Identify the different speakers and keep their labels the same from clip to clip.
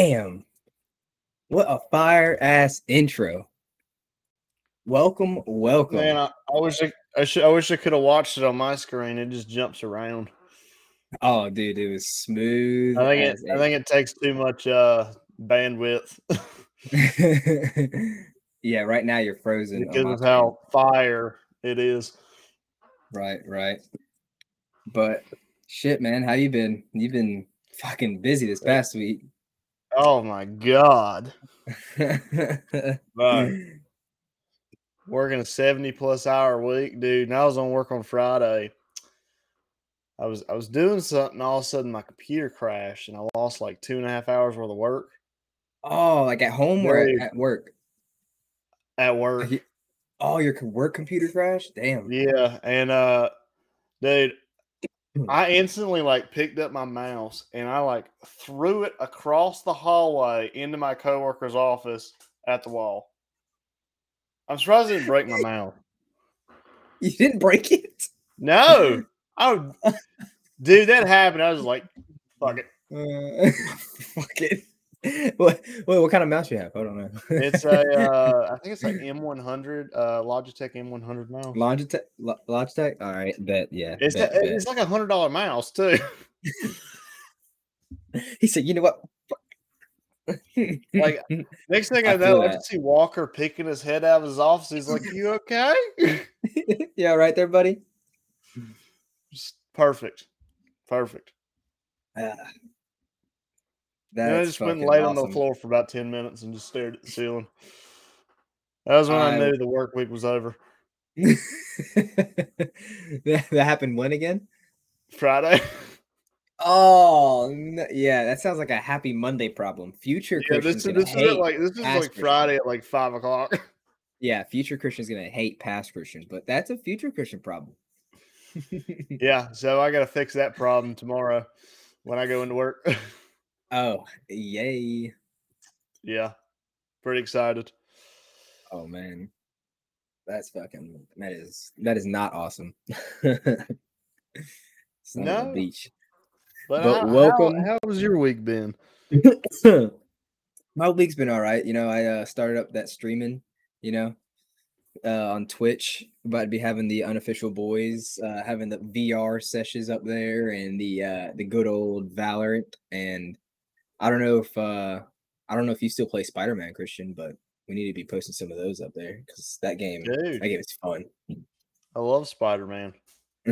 Speaker 1: Damn. What a fire ass intro. Welcome, welcome.
Speaker 2: Man, I, I wish I, I, should, I wish I could have watched it on my screen. It just jumps around.
Speaker 1: oh, dude, it was smooth.
Speaker 2: I think it. I think it takes too much uh, bandwidth
Speaker 1: yeah, right now you're frozen.
Speaker 2: because of how fire it is.
Speaker 1: Right, right. But shit, man, how you been? You've been fucking busy this past week.
Speaker 2: Oh my god! But working a seventy plus hour week, dude. And I was on work on Friday. I was I was doing something. All of a sudden, my computer crashed, and I lost like two and a half hours worth of work
Speaker 1: oh, like at home or
Speaker 2: Dude.
Speaker 1: at work?
Speaker 2: at work.
Speaker 1: Ye- Oh, your work computer crashed? Damn.
Speaker 2: Yeah, and uh dude, I instantly like picked up my mouse and I like threw it across the hallway into my coworker's office at the wall. I'm surprised it didn't break my mouth.
Speaker 1: You didn't break it?
Speaker 2: No. Oh dude, that happened. I was like, fuck it.
Speaker 1: Uh, fuck it. What, what what kind of mouse you have? I don't know.
Speaker 2: It's a uh I think it's like M100, uh Logitech M100 mouse.
Speaker 1: Logitech. Lo- Logitech. All right, bet. Yeah.
Speaker 2: It's
Speaker 1: bet,
Speaker 2: a- it's like a hundred dollar mouse too.
Speaker 1: He said, "You know what?
Speaker 2: Like, Next thing
Speaker 1: I
Speaker 2: I, know, I just see Walker picking his head out of his office. He's like, "You okay?"
Speaker 1: yeah, right there, buddy.
Speaker 2: Just perfect, perfect.
Speaker 1: Ah,
Speaker 2: And I just went laid on the floor for about ten minutes and just stared at the ceiling. That was when I,
Speaker 1: I-
Speaker 2: knew the work week was over.
Speaker 1: that, that happened when again?
Speaker 2: Friday.
Speaker 1: Oh, n- yeah, that sounds like a happy Monday problem. Future
Speaker 2: yeah,
Speaker 1: Christian's
Speaker 2: this is this is like this is like Friday at like five o'clock.
Speaker 1: yeah, future Christian's gonna hate past Christians, but that's a future Christian problem.
Speaker 2: yeah, so I got to fix that problem tomorrow when I go into work.
Speaker 1: Oh, yay!
Speaker 2: yeah, pretty excited.
Speaker 1: Oh man, that's fucking. That is that is not awesome. it's not on the
Speaker 2: No.
Speaker 1: beach.
Speaker 2: But,
Speaker 1: But
Speaker 2: how,
Speaker 1: welcome.
Speaker 2: How, how's your week been?
Speaker 1: My week's been all right. You know, I uh, started up that streaming. You know, uh, on Twitch. About to be having the unofficial boys, uh, having the VR sessions up there, and the uh, the good old Valorant. And I don't know if uh, I don't know if you still play Spider Man, Christian, but we need to be posting some of those up there because that game, that
Speaker 2: Dude,
Speaker 1: game is fun.
Speaker 2: I love Spider Man.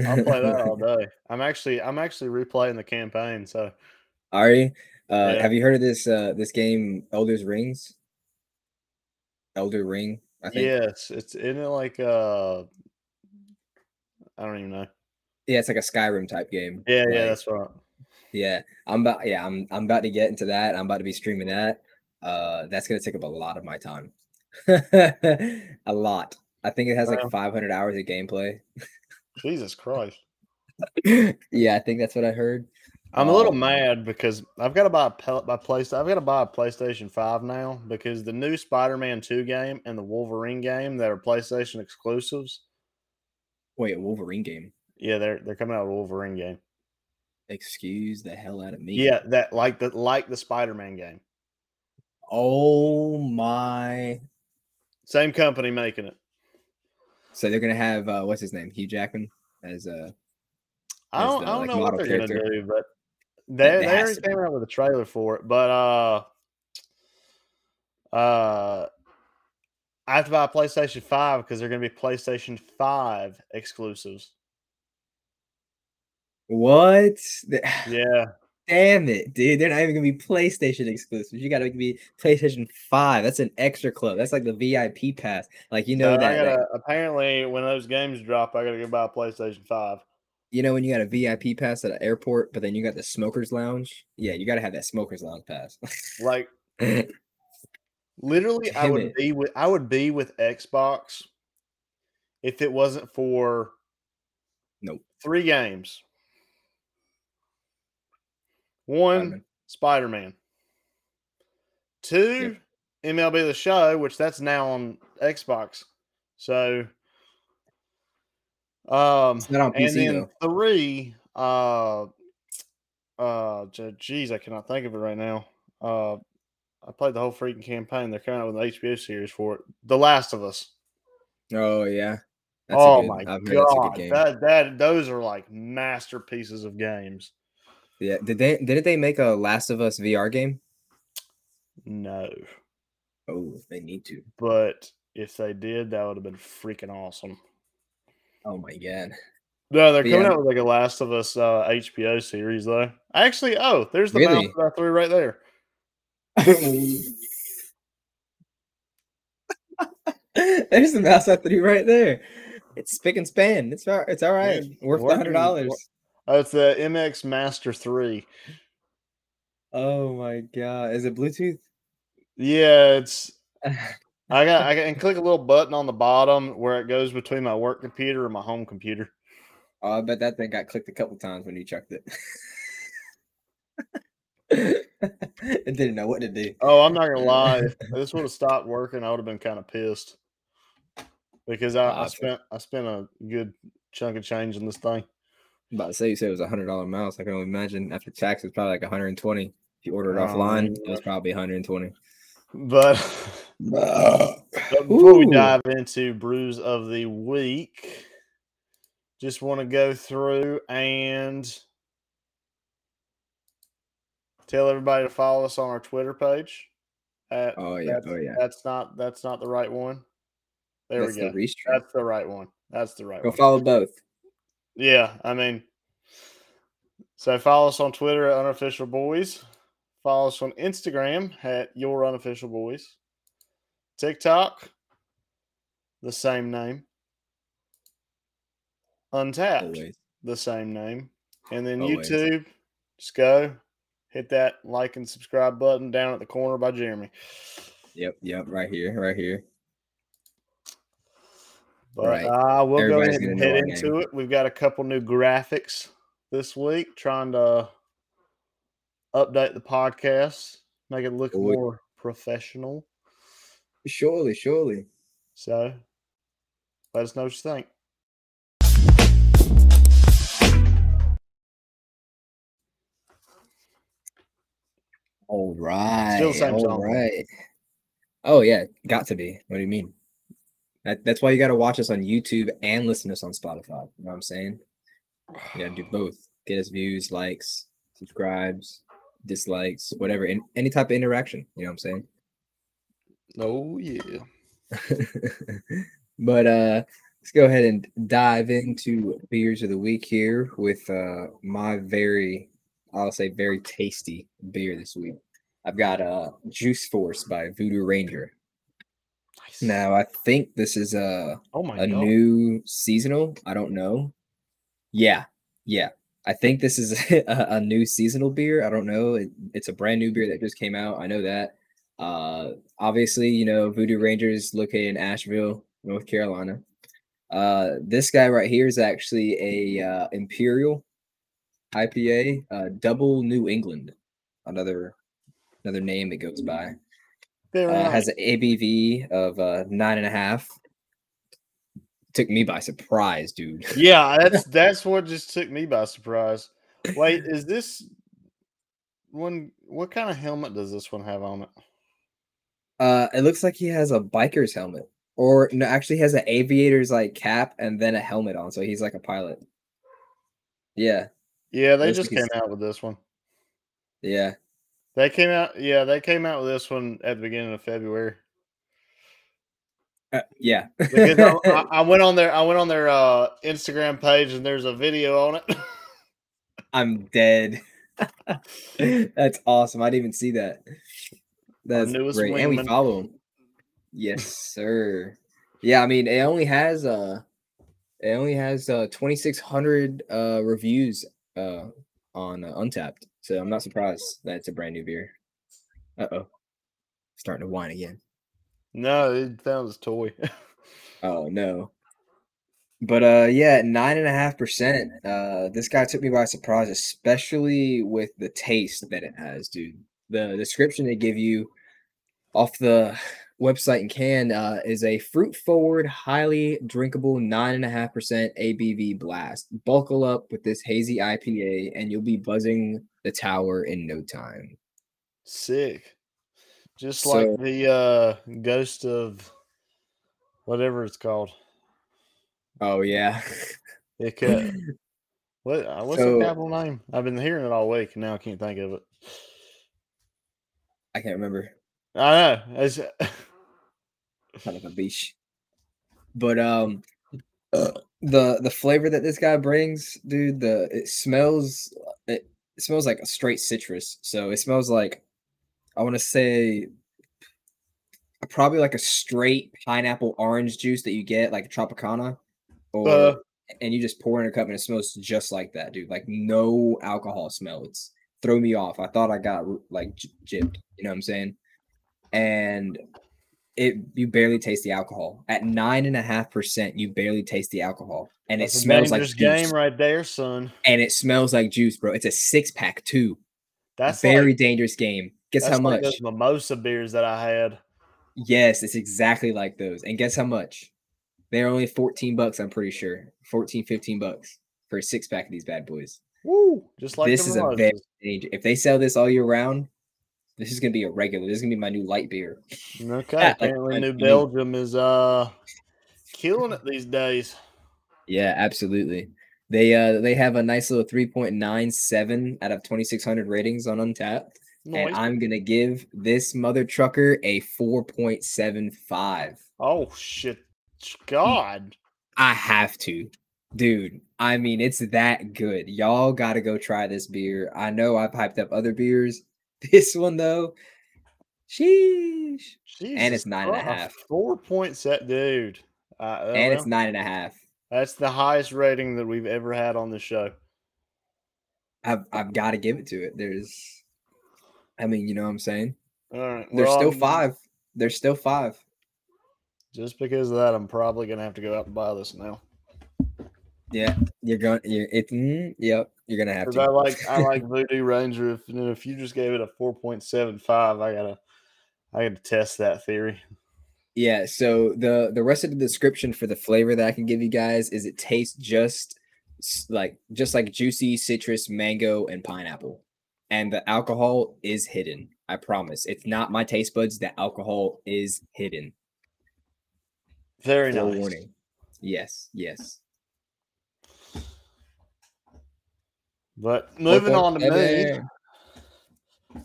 Speaker 2: I'll play that all day. I'm actually I'm actually replaying the campaign. So
Speaker 1: Are you? Uh,
Speaker 2: Yeah.
Speaker 1: Have you heard of this uh, this game, Elder's Rings? Elder Ring, I think.
Speaker 2: yes, it's isn't it like uh I don't even know.
Speaker 1: Yeah, it's like a Skyrim type game.
Speaker 2: Yeah, yeah, that's right.
Speaker 1: Yeah. I'm about yeah, I'm I'm about to get into that. I'm about to be streaming that. Uh that's gonna take up a lot of my time. a lot. I think it has like
Speaker 2: Wow.
Speaker 1: 500 hours of gameplay.
Speaker 2: Jesus Christ.
Speaker 1: yeah, I think that's what I heard.
Speaker 2: I'm a little
Speaker 1: Um,
Speaker 2: mad because I've got to buy a my PlayStation. I've got to buy a PlayStation Five now because the new Spider-Man Two game and the Wolverine game that are PlayStation exclusives.
Speaker 1: Wait, a Wolverine game.
Speaker 2: Yeah, they're they're coming out with a Wolverine game.
Speaker 1: Excuse the hell out of me.
Speaker 2: Yeah, that like the like the Spider-Man game.
Speaker 1: Oh my.
Speaker 2: Same company making it.
Speaker 1: So they're gonna have uh what's his name? Hugh Jackman as uh
Speaker 2: I don't,
Speaker 1: the,
Speaker 2: I don't
Speaker 1: like,
Speaker 2: know what they're
Speaker 1: character.
Speaker 2: gonna do, but they
Speaker 1: that
Speaker 2: they already came out with a trailer for it. But uh, uh, I have to buy a PlayStation Five because they're gonna be PlayStation Five exclusives.
Speaker 1: What?
Speaker 2: Yeah,
Speaker 1: Damn it, dude. They're not even gonna be PlayStation exclusives. You gotta be PlayStation 5. That's an extra club. That's like the VIP pass. Like you know
Speaker 2: so
Speaker 1: that,
Speaker 2: gotta apparently when those games drop, I gotta go buy a PlayStation Five.
Speaker 1: you know when you got a VIP pass at an airport, but then you got the smokers lounge. Yeah, you gotta have that smokers lounge pass.
Speaker 2: Like literally, I would
Speaker 1: it.
Speaker 2: be with I would be with Xbox if it wasn't for
Speaker 1: Nope.
Speaker 2: three games. One,
Speaker 1: Spider-Man.
Speaker 2: Spider Man. Two, MLB The Show, which that's now on Xbox. So, um,
Speaker 1: It's not on
Speaker 2: and then
Speaker 1: though.
Speaker 2: three, uh, uh, geez, I cannot think of it right now. Uh, I played the whole freaking campaign. They're coming out with an HBO series for it. The Last of Us.
Speaker 1: Oh yeah. That's a
Speaker 2: oh
Speaker 1: good-
Speaker 2: my
Speaker 1: I've heard that's a good
Speaker 2: god, that that those are like masterpieces of games.
Speaker 1: Yeah. Did they didn't they make a Last of Us VR game?
Speaker 2: No,
Speaker 1: Oh, they need to.
Speaker 2: but if they did, that would have been freaking awesome.
Speaker 1: Oh my god.
Speaker 2: No, they're coming
Speaker 1: yeah.
Speaker 2: out with like a Last of Us uh, HBO series though. Actually, oh, there's the
Speaker 1: Really?
Speaker 2: mouse that I threw right there.
Speaker 1: There's the mouse I threw right there. It's spick and span. It's all, it's all right. Worth the hundred dollars.
Speaker 2: Oh, it's the MX Master Three.
Speaker 1: Oh my god. Is it Bluetooth?
Speaker 2: Yeah, it's I got I can click a little button on the bottom where it goes between my work computer and my home computer.
Speaker 1: Oh, I bet that thing got clicked a couple times when you chucked it. it didn't know what to do.
Speaker 2: Oh, I'm not gonna lie. If this would have stopped working, I would have been kind of pissed because I, I spent I spent a good chunk of change in this thing.
Speaker 1: I'm about to say you said it was a hundred dollar mouse. I can only imagine after tax it's probably like 120. If you order it
Speaker 2: Oh,
Speaker 1: offline, it was probably 120.
Speaker 2: But but before we dive into brews of the week, just want to go through and tell everybody to follow us on our Twitter page. At,
Speaker 1: Oh yeah,
Speaker 2: that's,
Speaker 1: oh yeah.
Speaker 2: that's not that's not the right one. There
Speaker 1: That's
Speaker 2: we go.
Speaker 1: the restream.
Speaker 2: That's the right one. That's the right
Speaker 1: Go
Speaker 2: one.
Speaker 1: follow both.
Speaker 2: Yeah, I mean, so follow us on Twitter at unofficial boys. Follow us on Instagram at your unofficial boys. TikTok, the same name. Untappd,
Speaker 1: Always.
Speaker 2: the same name. And then
Speaker 1: Always.
Speaker 2: YouTube, just go hit that like and subscribe button down at the corner by Jeremy.
Speaker 1: Yep, yep, right here, right here.
Speaker 2: But
Speaker 1: Right.
Speaker 2: uh, we'll
Speaker 1: Everybody's
Speaker 2: go ahead and head into
Speaker 1: name.
Speaker 2: it. We've got a couple new graphics this week, trying to update the podcast, make it look more professional.
Speaker 1: Surely, surely.
Speaker 2: So let us know what you think.
Speaker 1: All right.
Speaker 2: Still the same
Speaker 1: all
Speaker 2: song.
Speaker 1: right. Oh yeah, got to be. What do you mean? That, that's why you got to watch us on YouTube and listen to us on Spotify. You know what I'm saying? You got to do both. Get us views, likes, subscribes, dislikes, whatever. Any type of interaction. You know what I'm saying?
Speaker 2: Oh yeah.
Speaker 1: but uh let's go ahead and dive into beers of the week here with uh my very I'll say very tasty beer this week. I've got uh Juice Force by Voodoo Ranger. Now I think this is a
Speaker 2: Oh my
Speaker 1: a
Speaker 2: god.
Speaker 1: new seasonal. I don't know. Yeah, yeah. I think this is a, a new seasonal beer. I don't know. It, it's a brand new beer that just came out. I know that. Uh, obviously, you know Voodoo Rangers located in Asheville, North Carolina. Uh, this guy right here is actually a uh, Imperial IPA, uh, Double New England. Another another name it goes by.
Speaker 2: Very
Speaker 1: Uh,
Speaker 2: nice.
Speaker 1: has an ABV of uh, nine and a half. Took me by surprise, dude.
Speaker 2: yeah, that's that's what just took me by surprise. Wait, is this one? What kind of helmet does this one have on it?
Speaker 1: Uh, it looks like he has a biker's helmet, or no, actually he has an aviator's like cap and then a helmet on, so he's like a pilot. Yeah,
Speaker 2: Yeah, they
Speaker 1: Looks
Speaker 2: just came out with this one.
Speaker 1: yeah.
Speaker 2: They came out. Yeah, they came out with this one at the beginning of February.
Speaker 1: Uh, yeah.
Speaker 2: I, I, went on their I went on their uh, Instagram page and there's a video on it.
Speaker 1: I'm dead. That's awesome. I didn't even see that. That's great. And we follow him. Yes, sir. Yeah, I mean, it only has uh it only has uh 2600 uh reviews uh on uh, Untappd. So I'm not surprised that it's a brand new beer. Uh-oh. Starting to whine again.
Speaker 2: no, it sounds toy.
Speaker 1: Oh no. But uh yeah, nine and a half percent. Uh this guy took me by surprise, especially with the taste that it has, dude. The description they give you off the website and can uh is a fruit forward, highly drinkable nine and a half percent ABV blast. Buckle up with this hazy IPA and you'll be buzzing the tower in no time.
Speaker 2: Sick. Just like the uh ghost of whatever it's called.
Speaker 1: Oh yeah.
Speaker 2: It could, what uh, what's
Speaker 1: So-
Speaker 2: the capital name? I've been hearing it all week and now I can't think of it.
Speaker 1: I can't remember.
Speaker 2: I know. It's,
Speaker 1: Son of a beach. But um the the flavor that this guy brings, dude, the it smells it, it smells like a straight citrus. So it smells like I want to say probably like a straight pineapple orange juice that you get like a Tropicana or
Speaker 2: Uh.
Speaker 1: and you just pour in a cup and it smells just like that, dude. Like no alcohol smell. It's throw me off. I thought I got like j- gypped, you know what I'm saying? And it you barely taste the alcohol at nine and a half percent. You barely taste the alcohol, and
Speaker 2: that's
Speaker 1: it smells like
Speaker 2: dangerous
Speaker 1: juice.
Speaker 2: game right there, son.
Speaker 1: And it smells like juice, bro. It's a six pack too.
Speaker 2: That's
Speaker 1: very
Speaker 2: like,
Speaker 1: dangerous game. Guess
Speaker 2: that's
Speaker 1: how
Speaker 2: like
Speaker 1: much?
Speaker 2: those mimosa beers that I had.
Speaker 1: Yes, it's exactly like those. And guess how much? They're only 14 bucks, I'm pretty sure. 14, 15 bucks for a six pack of these bad boys.
Speaker 2: Woo! Just like
Speaker 1: this is a very
Speaker 2: mimosas.
Speaker 1: danger. If they sell this all year round, this is gonna be a regular. This is gonna be my new light beer.
Speaker 2: Okay,
Speaker 1: like-
Speaker 2: apparently New Belgium is uh killing it these days.
Speaker 1: Yeah, absolutely. They uh they have a nice little 3.97 out of 2600 ratings on Untappd.
Speaker 2: Nice.
Speaker 1: And I'm gonna give this mother trucker a 4.75.
Speaker 2: oh shit, God!
Speaker 1: I have to. Dude, I mean, it's that good. Y'all got to go try this beer. I know I've hyped up other beers. This one, though, sheesh.
Speaker 2: Jesus
Speaker 1: nine and a half.
Speaker 2: Four point set, dude. Uh, oh,
Speaker 1: And it's nine and a half.
Speaker 2: that's the highest rating that we've ever had on the show.
Speaker 1: I've, I've got to give it to it. There's, I mean, you know what I'm saying?
Speaker 2: All right,
Speaker 1: There's
Speaker 2: well,
Speaker 1: still five. There's still five.
Speaker 2: Just because of that, I'm probably gonna have to go out and buy this now.
Speaker 1: Yeah, you're going. You're it. Mm, yep, you're gonna have to.
Speaker 2: I like I like Voodoo Ranger. If and if you just gave it a four point seven five, I gotta I gotta test that theory.
Speaker 1: Yeah, so the the rest of the description for the flavor that I can give you guys is it tastes just like just like juicy citrus, mango, and pineapple. And the alcohol is hidden. I promise. It's not my taste buds. The alcohol is hidden.
Speaker 2: Very
Speaker 1: Full
Speaker 2: nice.
Speaker 1: warning. Yes, yes.
Speaker 2: But moving on to me,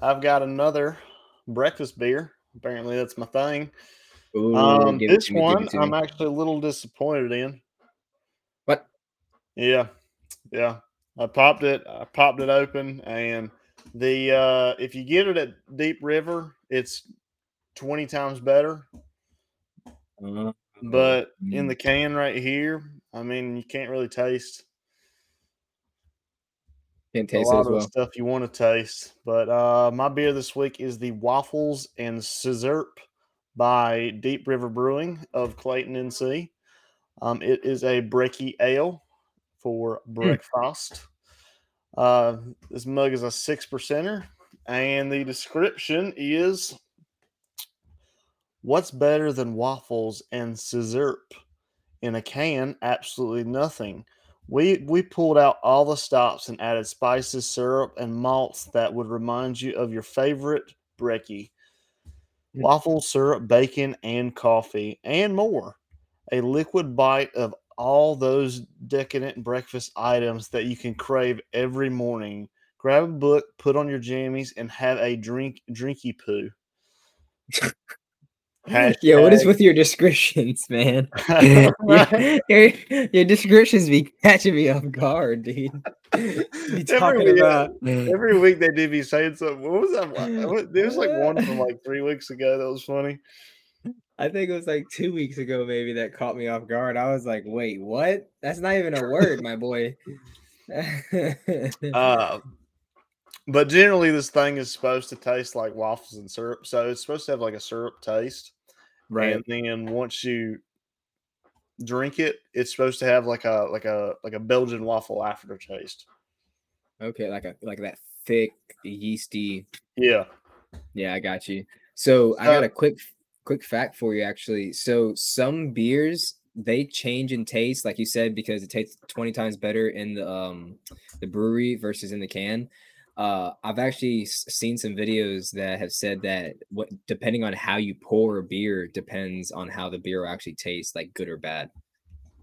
Speaker 2: I've got another breakfast beer. Apparently, that's my thing.
Speaker 1: Ooh,
Speaker 2: Um, this
Speaker 1: me,
Speaker 2: one I'm actually a little disappointed in.
Speaker 1: What?
Speaker 2: Yeah, yeah. I popped it. I popped it open, and the uh, if you get it at Deep River, it's twenty times better.
Speaker 1: Uh,
Speaker 2: But in
Speaker 1: mm.
Speaker 2: the can right here, I mean, you can't really taste
Speaker 1: can't
Speaker 2: a
Speaker 1: taste it
Speaker 2: lot
Speaker 1: as
Speaker 2: of
Speaker 1: well.
Speaker 2: stuff you want to taste. But uh, my beer this week is the Waffles and Scissor by Deep River Brewing of Clayton, NC. Um, it is a breaky ale for
Speaker 1: Hmm.
Speaker 2: breakfast. Uh, this mug is a six percenter, and the description is What's better than waffles and scissor in a can? Absolutely nothing. We we pulled out all the stops and added spices, syrup, and malts that would remind you of your favorite brekkie.
Speaker 1: Mm.
Speaker 2: Waffles, syrup, bacon, and coffee, and more. A liquid bite of all those decadent breakfast items that you can crave every morning. Grab a book, put on your jammies, and have a drink drinky poo.
Speaker 1: Yeah, what is with your descriptions, man? your, your, your descriptions be catching me off guard, dude. You
Speaker 2: Every
Speaker 1: talking
Speaker 2: week-
Speaker 1: about
Speaker 2: Every week they do be saying something. What was that? one? What- There was like one from like three weeks ago that was funny.
Speaker 1: I think it was like two weeks ago, maybe that caught me off guard. I was like, wait, what? That's not even a word, my boy.
Speaker 2: Uh, but generally, this thing is supposed to taste like waffles and syrup. So it's supposed to have like a syrup taste.
Speaker 1: right.
Speaker 2: And then once you drink it, it's supposed to have like a like a like a Belgian waffle aftertaste.
Speaker 1: Okay, like a like that thick, yeasty.
Speaker 2: Yeah.
Speaker 1: Yeah, I got you. So I got a quick quick fact for you actually. So some beers they change in taste, like you said, because it tastes 20 times better in the um the brewery versus in the can. Uh, I've actually seen some videos that have said that what depending on how you pour a beer depends on how the beer actually tastes, like good or bad.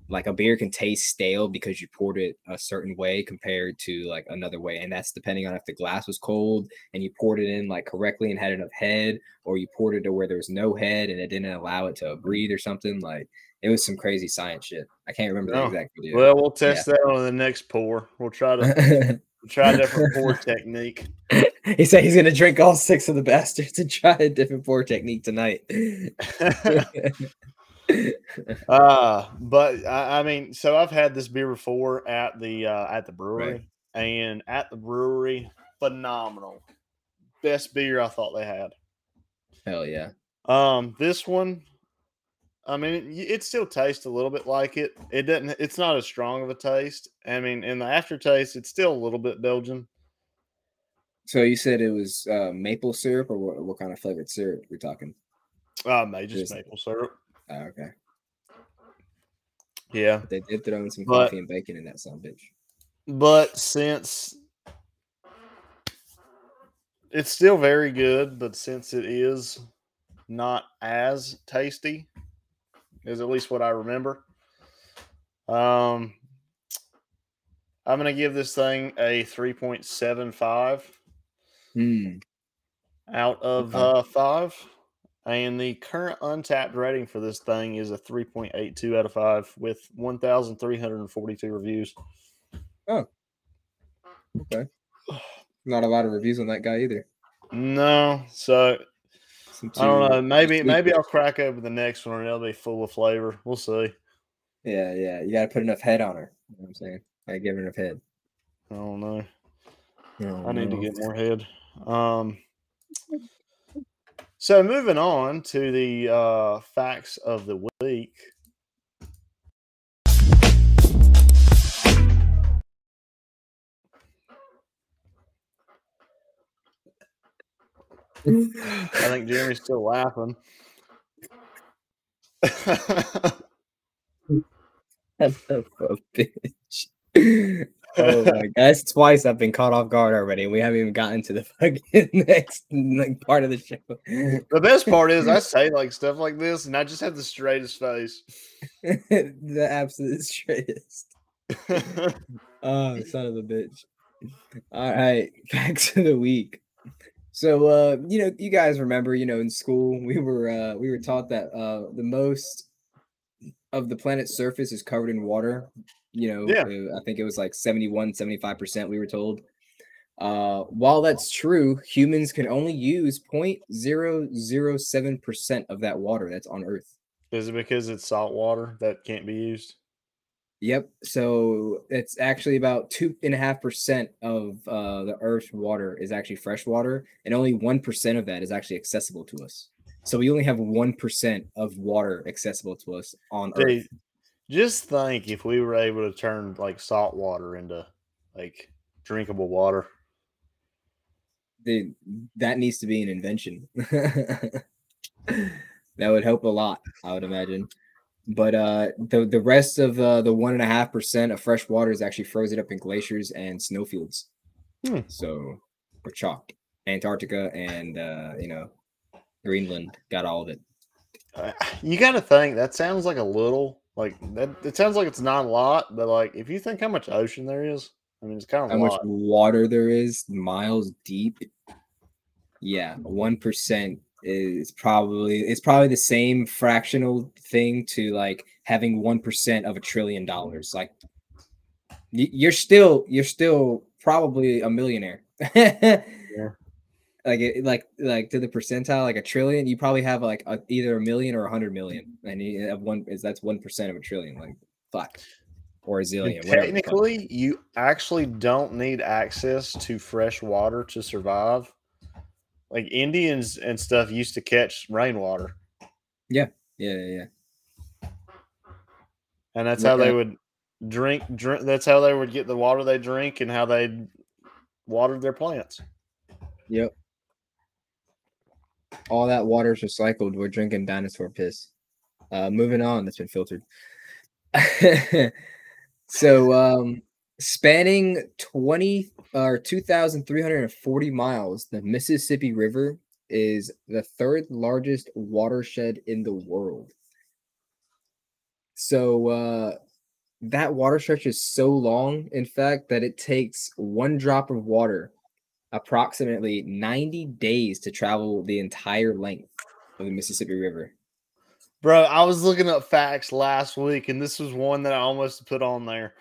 Speaker 1: Like a beer can taste stale because you poured it a certain way compared to like another way, and that's depending on if the glass was cold and you poured it in like correctly and had enough head, or you poured it to where there was no head and it didn't allow it to breathe or something. Like it was some crazy science shit. I can't remember the
Speaker 2: Oh,
Speaker 1: exact video.
Speaker 2: Well, we'll test that on the next pour. We'll try to try a different pour technique.
Speaker 1: he said he's gonna drink all six of the bastards and try a different pour technique tonight.
Speaker 2: uh but I, I mean, so I've had this beer before at the uh at the brewery, and at the brewery, phenomenal. Best beer I thought they had.
Speaker 1: Hell yeah.
Speaker 2: Um, this one, I mean, it, it still tastes a little bit like it. It doesn't. It's not as strong of a taste. I mean, in the aftertaste, it's still a little bit Belgian.
Speaker 1: So you said it was uh, maple syrup, or what, what kind of flavored syrup we're talking?
Speaker 2: Uh, just
Speaker 1: Just-
Speaker 2: maple syrup.
Speaker 1: Oh, okay.
Speaker 2: Yeah,
Speaker 1: They did throw in some
Speaker 2: But-
Speaker 1: coffee and bacon in that son bitch.
Speaker 2: but since it's still very good, but since it is not as tasty, is at least what I remember. Um, I'm gonna give this thing a 3.75
Speaker 1: Hmm.
Speaker 2: out of uh, five. And the current Untappd rating for this thing is a 3.82 out of five with 1,342 reviews.
Speaker 1: Oh, okay. Not a lot of reviews on that guy either.
Speaker 2: No, so I don't know. Maybe maybe. I'll crack open the next one and it'll be full of flavor. We'll see.
Speaker 1: Yeah, yeah. You gotta put enough head on her. You know what I'm saying? Gotta give her enough head.
Speaker 2: I don't know.
Speaker 1: Oh,
Speaker 2: I need to get more head. Um. So moving on to the uh, facts of the week. I think Jeremy's still laughing.
Speaker 1: A bitch. oh my god, that's twice I've been caught off guard already. and We haven't even gotten to the fucking next like part of the show.
Speaker 2: the best part is I say like stuff like this and I just have the straightest face.
Speaker 1: the absolute straightest. Oh, son of a bitch. All right, back to the week. So uh, you know, you guys remember, you know, in school we were uh we were taught that uh the most of the planet's surface is covered in water. You know,
Speaker 2: Yeah.
Speaker 1: I think it was like 71, 75% we were told. Uh, while that's true, humans can only use 0.007% of that water that's on Earth.
Speaker 2: Is it because it's salt water that can't be used?
Speaker 1: Yep. So it's actually about two and a half percent of uh, the Earth's water is actually fresh water, and only one percent of that is actually accessible to us. So we only have one percent of water accessible to us on Earth.
Speaker 2: Just think if we were able to turn like salt water into like drinkable water.
Speaker 1: Dude, that needs to be an invention. that would help a lot, I would imagine. But uh, the the rest of uh, the one and a half percent of fresh water is actually frozen up in glaciers and snowfields.
Speaker 2: Hmm.
Speaker 1: So or chalk. Antarctica and uh, you know Greenland got all of it.
Speaker 2: Uh, You got to think that sounds like a little like that. It sounds like it's not a lot, but like if you think how much ocean there is, I mean it's kind of
Speaker 1: How
Speaker 2: a
Speaker 1: much water there is miles deep? Yeah, one percent is probably it's probably the same fractional thing to like having one percent of a trillion dollars. Like you're still you're still probably a millionaire. yeah. Like it, like like to the percentile, like a trillion, you probably have like a, either a million or a hundred million, and you have one is that's one percent of a trillion. Like fuck, or a zillion. whatever the fuck.
Speaker 2: technically, you actually don't need access to fresh water to survive. Like Indians and stuff used to catch rainwater,
Speaker 1: yeah, yeah, yeah.
Speaker 2: and that's
Speaker 1: Look
Speaker 2: how they would drink. Drink. That's how they would get the water they drink and how they watered their plants.
Speaker 1: Yep. All that water is recycled. We're drinking dinosaur piss. Uh, moving on, that's been filtered. so, um, spanning or 2,340 miles, the Mississippi River is the third largest watershed in the world. So uh, that water stretch is so long, in fact, that it takes one drop of water approximately 90 days to travel the entire length of the Mississippi River.
Speaker 2: Bro, I was looking up facts last week, and this was one that I almost put on there.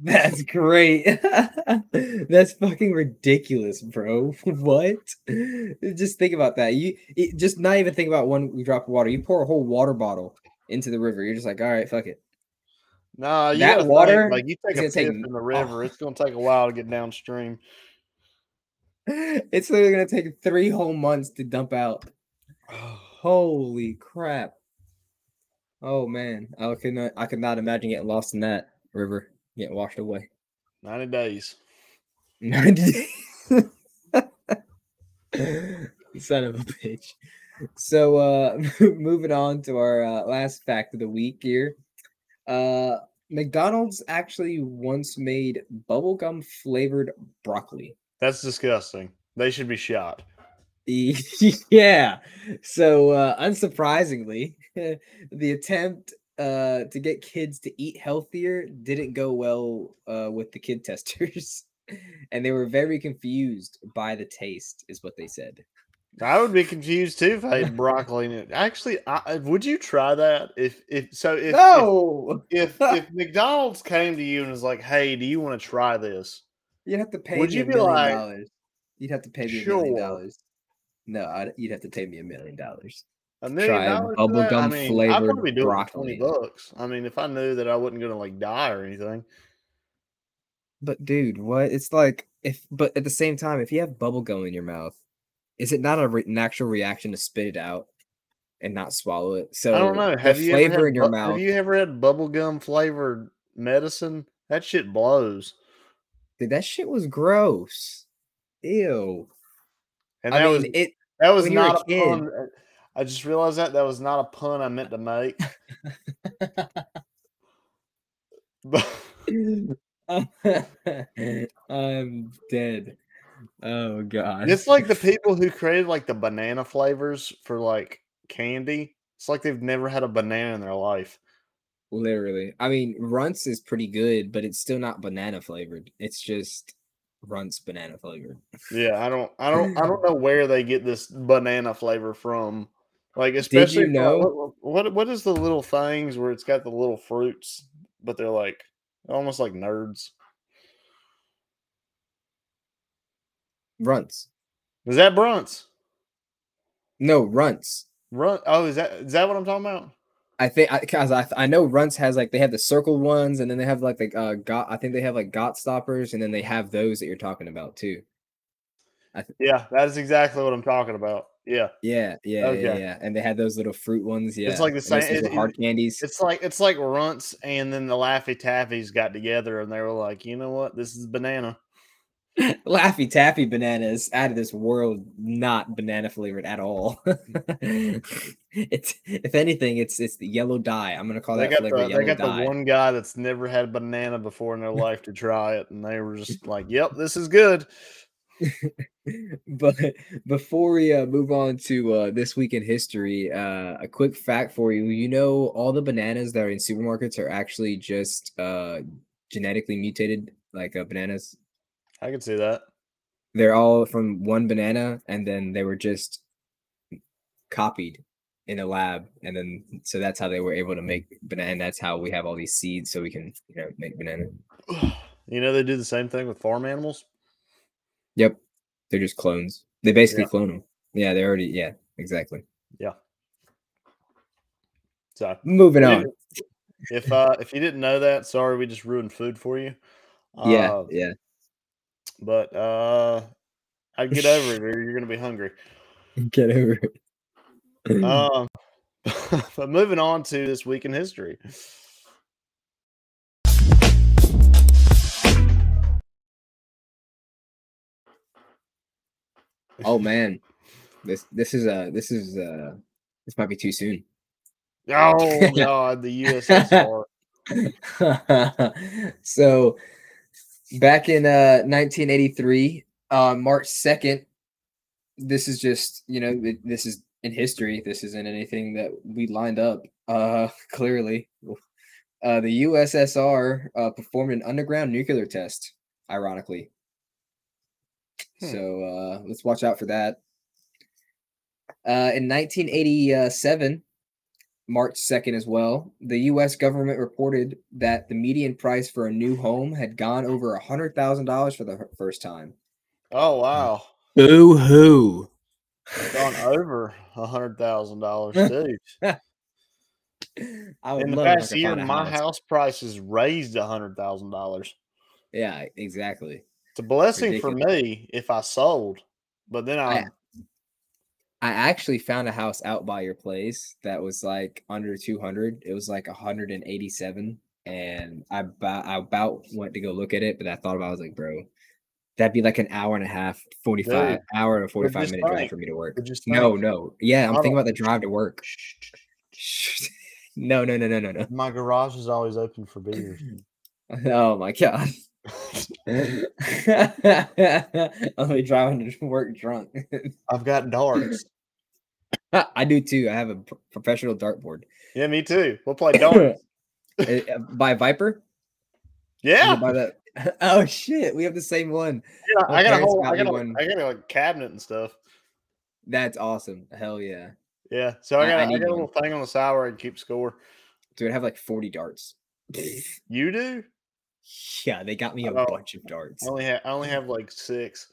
Speaker 1: That's great. That's fucking ridiculous, bro. What? Just think about that. You it, just not even think about one drop of water. You pour a whole water bottle into the river. You're just like, all right, fuck it.
Speaker 2: Nah, you
Speaker 1: That
Speaker 2: think,
Speaker 1: water
Speaker 2: like you take a
Speaker 1: is
Speaker 2: piss
Speaker 1: take-
Speaker 2: in the river, oh. it's gonna take a while to get downstream.
Speaker 1: It's literally gonna take three whole months to dump out. Holy crap. Oh man. I could not I could not imagine getting lost in that river, getting washed away.
Speaker 2: 90 days.
Speaker 1: 90 days. Son of a bitch. So uh moving on to our uh, last fact of the week here. Uh McDonald's actually once made bubblegum flavored broccoli.
Speaker 2: That's disgusting. They should be shot.
Speaker 1: yeah. So uh unsurprisingly, the attempt uh to get kids to eat healthier didn't go well uh with the kid testers. and they were very confused by the taste, is what they said.
Speaker 2: I would be confused too if I ate broccoli in it. Actually, I, would you try that? If if so, if
Speaker 1: no,
Speaker 2: if, if if McDonald's came to you and was like, "Hey, do you want to try this?"
Speaker 1: you'd have to pay
Speaker 2: Would
Speaker 1: me
Speaker 2: you
Speaker 1: a
Speaker 2: be
Speaker 1: million
Speaker 2: like,
Speaker 1: dollars. You'd have to pay me a million dollars. No, I'd, you'd have to pay me a million dollars.
Speaker 2: A million
Speaker 1: Try
Speaker 2: dollars that? I
Speaker 1: bubblegum
Speaker 2: mean, I'd
Speaker 1: flavored
Speaker 2: probably do it for
Speaker 1: broccoli.
Speaker 2: twenty bucks. I mean, if I knew that I wasn't gonna like die or anything.
Speaker 1: But dude, what? It's like if, but at the same time, if you have bubble gum in your mouth, is it not a re- natural reaction to spit it out and not swallow it? So
Speaker 2: I don't know. Have you
Speaker 1: flavor
Speaker 2: ever had,
Speaker 1: in your
Speaker 2: bu-
Speaker 1: mouth?
Speaker 2: Have you ever had bubblegum flavored medicine? That shit blows.
Speaker 1: Dude, that shit was gross. Ew.
Speaker 2: And
Speaker 1: I
Speaker 2: that
Speaker 1: mean,
Speaker 2: was
Speaker 1: it.
Speaker 2: that was not a,
Speaker 1: kid-
Speaker 2: pun. I just realized that that was not a pun I meant to make. But
Speaker 1: I'm dead. Oh god.
Speaker 2: it's like the people who created like the banana flavors for like candy. It's like they've never had a banana in their life.
Speaker 1: Literally. I mean, Runts is pretty good, but it's still not banana flavored. It's just Runts banana flavored.
Speaker 2: Yeah, I don't, I don't, I don't know where they get this banana flavor from. Like, especially for, like,
Speaker 1: know-
Speaker 2: what, what what is the little things where it's got the little fruits, but they're like almost like nerds.
Speaker 1: Runts.
Speaker 2: Is that Brunts?
Speaker 1: No, Runts.
Speaker 2: Run? Oh, is that is that what I'm talking about?
Speaker 1: I think because I, I know Runts has like they have the circle ones, and then they have like the uh got. I think they have like got stoppers, and then they have those that you're talking about too.
Speaker 2: Yeah, that is exactly what I'm talking about. Yeah,
Speaker 1: Yeah, yeah, yeah,
Speaker 2: Okay.
Speaker 1: yeah. And they had those little fruit ones. Yeah, it's
Speaker 2: like the same- it-
Speaker 1: hard candies.
Speaker 2: it's like it's like Runts and then the Laffy Taffies got together and they were like, you know what, this is banana.
Speaker 1: Laffy Taffy bananas out of this world, not banana flavored at all. it's if anything, it's it's the yellow dye. I'm gonna call
Speaker 2: They
Speaker 1: that flavor
Speaker 2: the
Speaker 1: yellow
Speaker 2: they got
Speaker 1: dye.
Speaker 2: the one guy that's never had banana before in their life to try it, and they were just like, "Yep, this is good."
Speaker 1: but before we uh, move on to uh, this week in history, uh, a quick fact for you: you know, all the bananas that are in supermarkets are actually just uh, genetically mutated, like uh, bananas.
Speaker 2: I can see that.
Speaker 1: They're all from one banana, and then they were just copied in a lab, and then so that's how they were able to make banana. And that's how we have all these seeds, so we can you know make banana.
Speaker 2: You know, they do the same thing with farm animals.
Speaker 1: Yep, they're just clones. They basically
Speaker 2: Yeah.
Speaker 1: clone them. Yeah, they already. Yeah, exactly. Yeah.
Speaker 2: So
Speaker 1: Moving on.
Speaker 2: if uh if you didn't know that, sorry, we just ruined food for you.
Speaker 1: Yeah,
Speaker 2: Uh,
Speaker 1: yeah.
Speaker 2: but uh, I'd get over it, or you're gonna be hungry.
Speaker 1: Get over it.
Speaker 2: Um, but moving on to this week in history.
Speaker 1: Oh man, this this is uh this is uh this might be too soon.
Speaker 2: Oh God, the USSR.
Speaker 1: so Back in uh 1983, uh, March 2nd, this is just, you know, this is in history. This isn't anything that we lined up, uh, clearly. Uh, the USSR uh, performed an underground nuclear test, ironically.
Speaker 2: Hmm.
Speaker 1: So uh, let's watch out for that. Uh, in 1987, March 2nd as well, the US government reported that the median price for a new home had gone over $100,000 for the first time.
Speaker 2: Oh wow,
Speaker 3: Boo hoo.
Speaker 2: gone over a hundred thousand dollars too.
Speaker 1: I would
Speaker 2: In the
Speaker 1: love if I
Speaker 2: past
Speaker 1: could
Speaker 2: year, my house prices raised a hundred thousand dollars.
Speaker 1: Yeah, exactly.
Speaker 2: It's a blessing for me if I sold, but then I,
Speaker 1: I- I actually found a house out by your place that was like under 200. It was like 187. And I about, I about went to go look at it, but I thought about it, I was like, bro, that'd be like an hour and a half, 45
Speaker 2: Dude,
Speaker 1: hour and 45 minute drive for me to work. No, no. Yeah, I'm thinking about the drive to work. no, no, no, no, no, no.
Speaker 2: my garage is always open for beers.
Speaker 1: Oh my god. Only driving to work drunk.
Speaker 2: I've got darts.
Speaker 1: I do too. I have a professional dartboard.
Speaker 2: yeah, me too. We'll play darts.
Speaker 1: Uh, uh, by Viper?
Speaker 2: Yeah,
Speaker 1: By that? Oh shit, we have the same one.
Speaker 2: yeah,
Speaker 1: my
Speaker 2: I got a whole,
Speaker 1: got
Speaker 2: I got a,
Speaker 1: one.
Speaker 2: I got a like, cabinet and stuff.
Speaker 1: That's awesome. Hell yeah.
Speaker 2: Yeah, so I got,
Speaker 1: I
Speaker 2: I got a little thing on the side where I can keep score.
Speaker 1: Dude, I have like 40 darts.
Speaker 2: You do?
Speaker 1: Yeah, they got me a
Speaker 2: Oh.
Speaker 1: bunch of darts.
Speaker 2: I only have, I only have like six.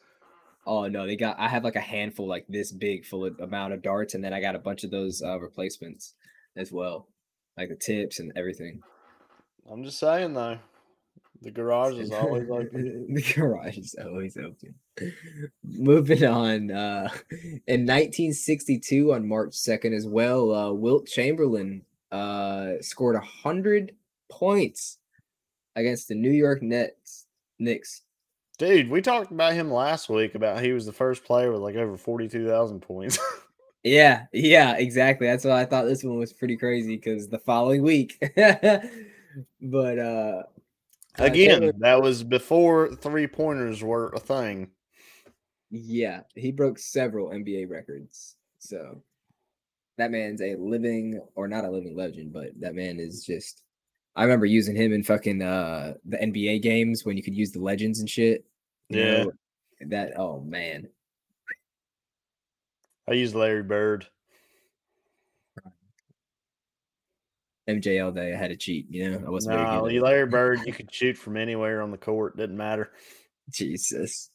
Speaker 1: Oh no, they got I have like a handful like this big full of amount of darts, and then I got a bunch of those uh replacements as well. Like the tips and everything.
Speaker 2: I'm just saying though, the garage is always open.
Speaker 1: the garage is always open. Moving on. Uh in 1962 on March 2nd as well, uh Wilt Chamberlain uh scored a hundred points against the New York Nets Knicks.
Speaker 2: Dude, we talked about him last week about he was the first player with like over forty two thousand points.
Speaker 1: Yeah, yeah, exactly. That's why I thought this one was pretty crazy because the following week. but uh uh,
Speaker 2: Again,
Speaker 1: Taylor-
Speaker 2: that was before three pointers were a thing.
Speaker 1: yeah, he broke several NBA records. So that man's a living or not a living legend, but that man is just I remember using him in fucking uh the NBA games when you could use the legends and shit. you
Speaker 2: Yeah.
Speaker 1: know, that oh man.
Speaker 2: I used Larry Bird.
Speaker 1: MJ all day I had to cheat, you know. I wasn't very
Speaker 2: No,
Speaker 1: good. at
Speaker 2: you
Speaker 1: it.
Speaker 2: Larry Bird, you could shoot from anywhere on the court, didn't matter.
Speaker 1: Jesus.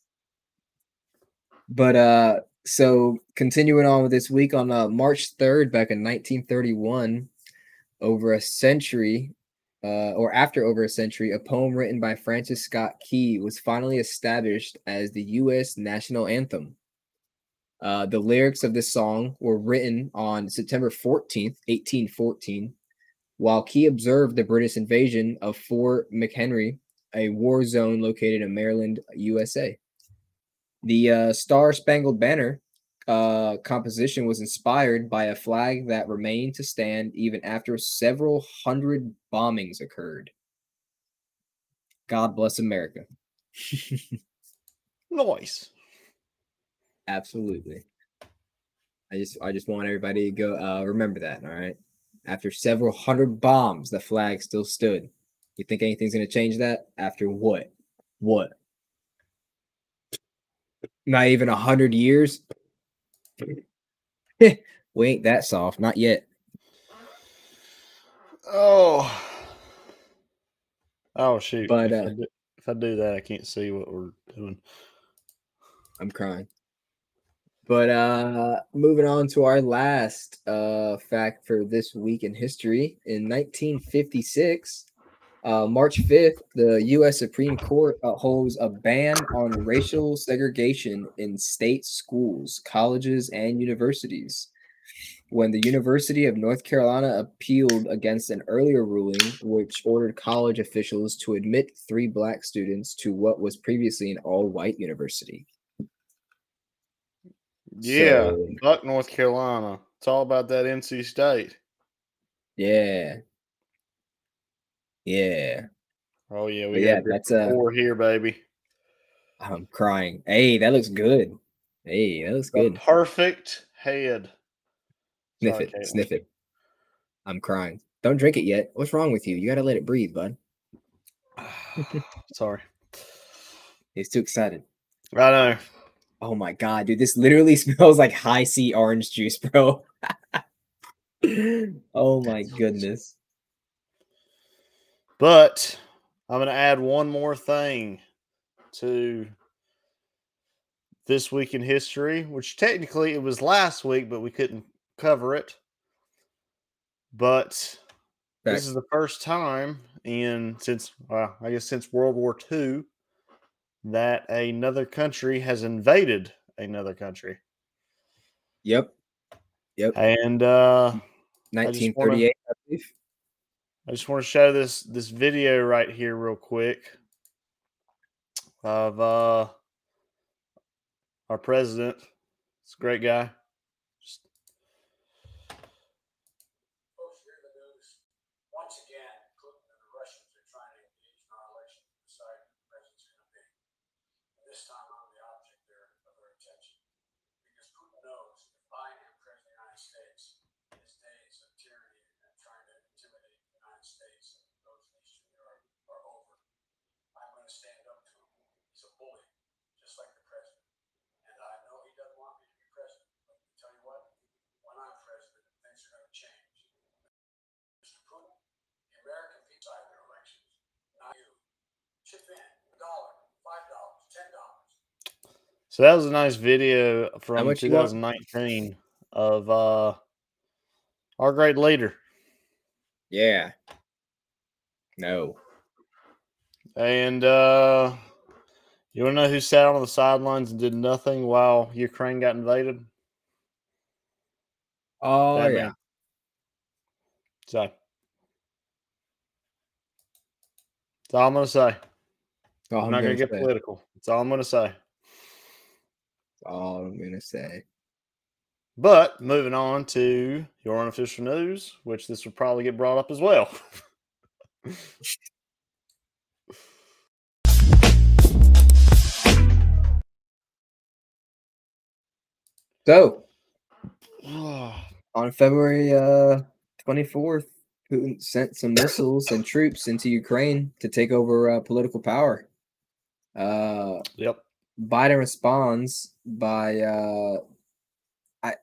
Speaker 1: But uh so continuing on with this week on uh, March 3rd back in 1931 over a century uh or after over a century a poem written by Francis Scott Key was finally established as the US national anthem. Uh the lyrics of this song were written on September 14th, 1814 while Key observed the British invasion of Fort McHenry a war zone located in Maryland, USA. The uh, Star Spangled Banner uh, composition was inspired by a flag that remained to stand even after several hundred bombings occurred. God bless America.
Speaker 2: Nice.
Speaker 1: Absolutely. I just I just want everybody to go uh, remember that, all right? After several hundred bombs, the flag still stood. You think anything's gonna change that? After what? What? Not even a hundred years? we ain't that soft, not yet.
Speaker 2: Oh. Oh shoot.
Speaker 1: But,
Speaker 2: if,
Speaker 1: uh,
Speaker 2: I do, if I do that, I can't see what we're doing.
Speaker 1: I'm crying. But uh moving on to our last uh fact for this week in history. In 1956, uh March 5th, the US Supreme Court upholds a ban on racial segregation in state schools, colleges, and universities. When the University of North Carolina appealed against an earlier ruling which ordered college officials to admit three black students to what was previously an all-white university.
Speaker 2: Yeah.
Speaker 1: So-
Speaker 2: North Carolina. It's all about that NC State.
Speaker 1: Yeah. Yeah.
Speaker 2: Oh yeah, we
Speaker 1: yeah,
Speaker 2: got
Speaker 1: that's uh
Speaker 2: four here, baby.
Speaker 1: I'm crying. Hey, that looks good. Hey, that looks
Speaker 2: The
Speaker 1: good.
Speaker 2: perfect head.
Speaker 1: Sniff
Speaker 2: Sorry,
Speaker 1: it,
Speaker 2: Caitlin.
Speaker 1: sniff it. I'm crying. Don't drink it yet. What's wrong with you? You gotta let it breathe, bud.
Speaker 2: Sorry.
Speaker 1: He's too excited.
Speaker 2: I know.
Speaker 1: Oh my god, dude, this literally smells like Hi-C orange juice, bro. oh my goodness.
Speaker 2: But I'm going to add one more thing to this week in history, which technically it was last week, but we couldn't cover it. But this is the first time in since well, I guess since World War II that another country has invaded another country.
Speaker 1: Yep. Yep.
Speaker 2: And uh I wanna-
Speaker 1: 1938, I believe.
Speaker 2: I just want to show this this video right here real quick of uh our president. It's a great guy. Just
Speaker 4: Folks, hear the news. Once again, Putin and the Russians are trying to engage in our election to decide who the president's going to be. And this time, I'm the object there of their attention. Because Putin knows if I am president of the United States, his days of tyranny and trying to intimidate the United States and those in Eastern Europe are over. I'm going to stand up to him. He's a bully, just like the president. And I know he doesn't want me to be president, but I tell you what, when I'm president, things are going to change. Mr. Putin, the American people decide their elections, not you. Chip in a dollar, five dollars, ten dollars.
Speaker 2: So that was a nice video from
Speaker 1: much you want?
Speaker 2: 2019 of uh our great leader.
Speaker 1: Yeah. No.
Speaker 2: And uh you want to know who sat on the sidelines and did nothing while Ukraine got invaded?
Speaker 1: Oh
Speaker 2: That
Speaker 1: yeah.
Speaker 2: man. So that's all I'm gonna say.
Speaker 1: All
Speaker 2: I'm not gonna get
Speaker 1: say.
Speaker 2: political. That's all I'm gonna say.
Speaker 1: All I'm gonna say.
Speaker 2: But moving on to your unofficial news, which this will probably get brought up as well.
Speaker 1: So on February uh 24th, Putin sent some missiles and troops into Ukraine to take over uh, political power. Uh,
Speaker 2: yep.
Speaker 1: Biden responds by uh, I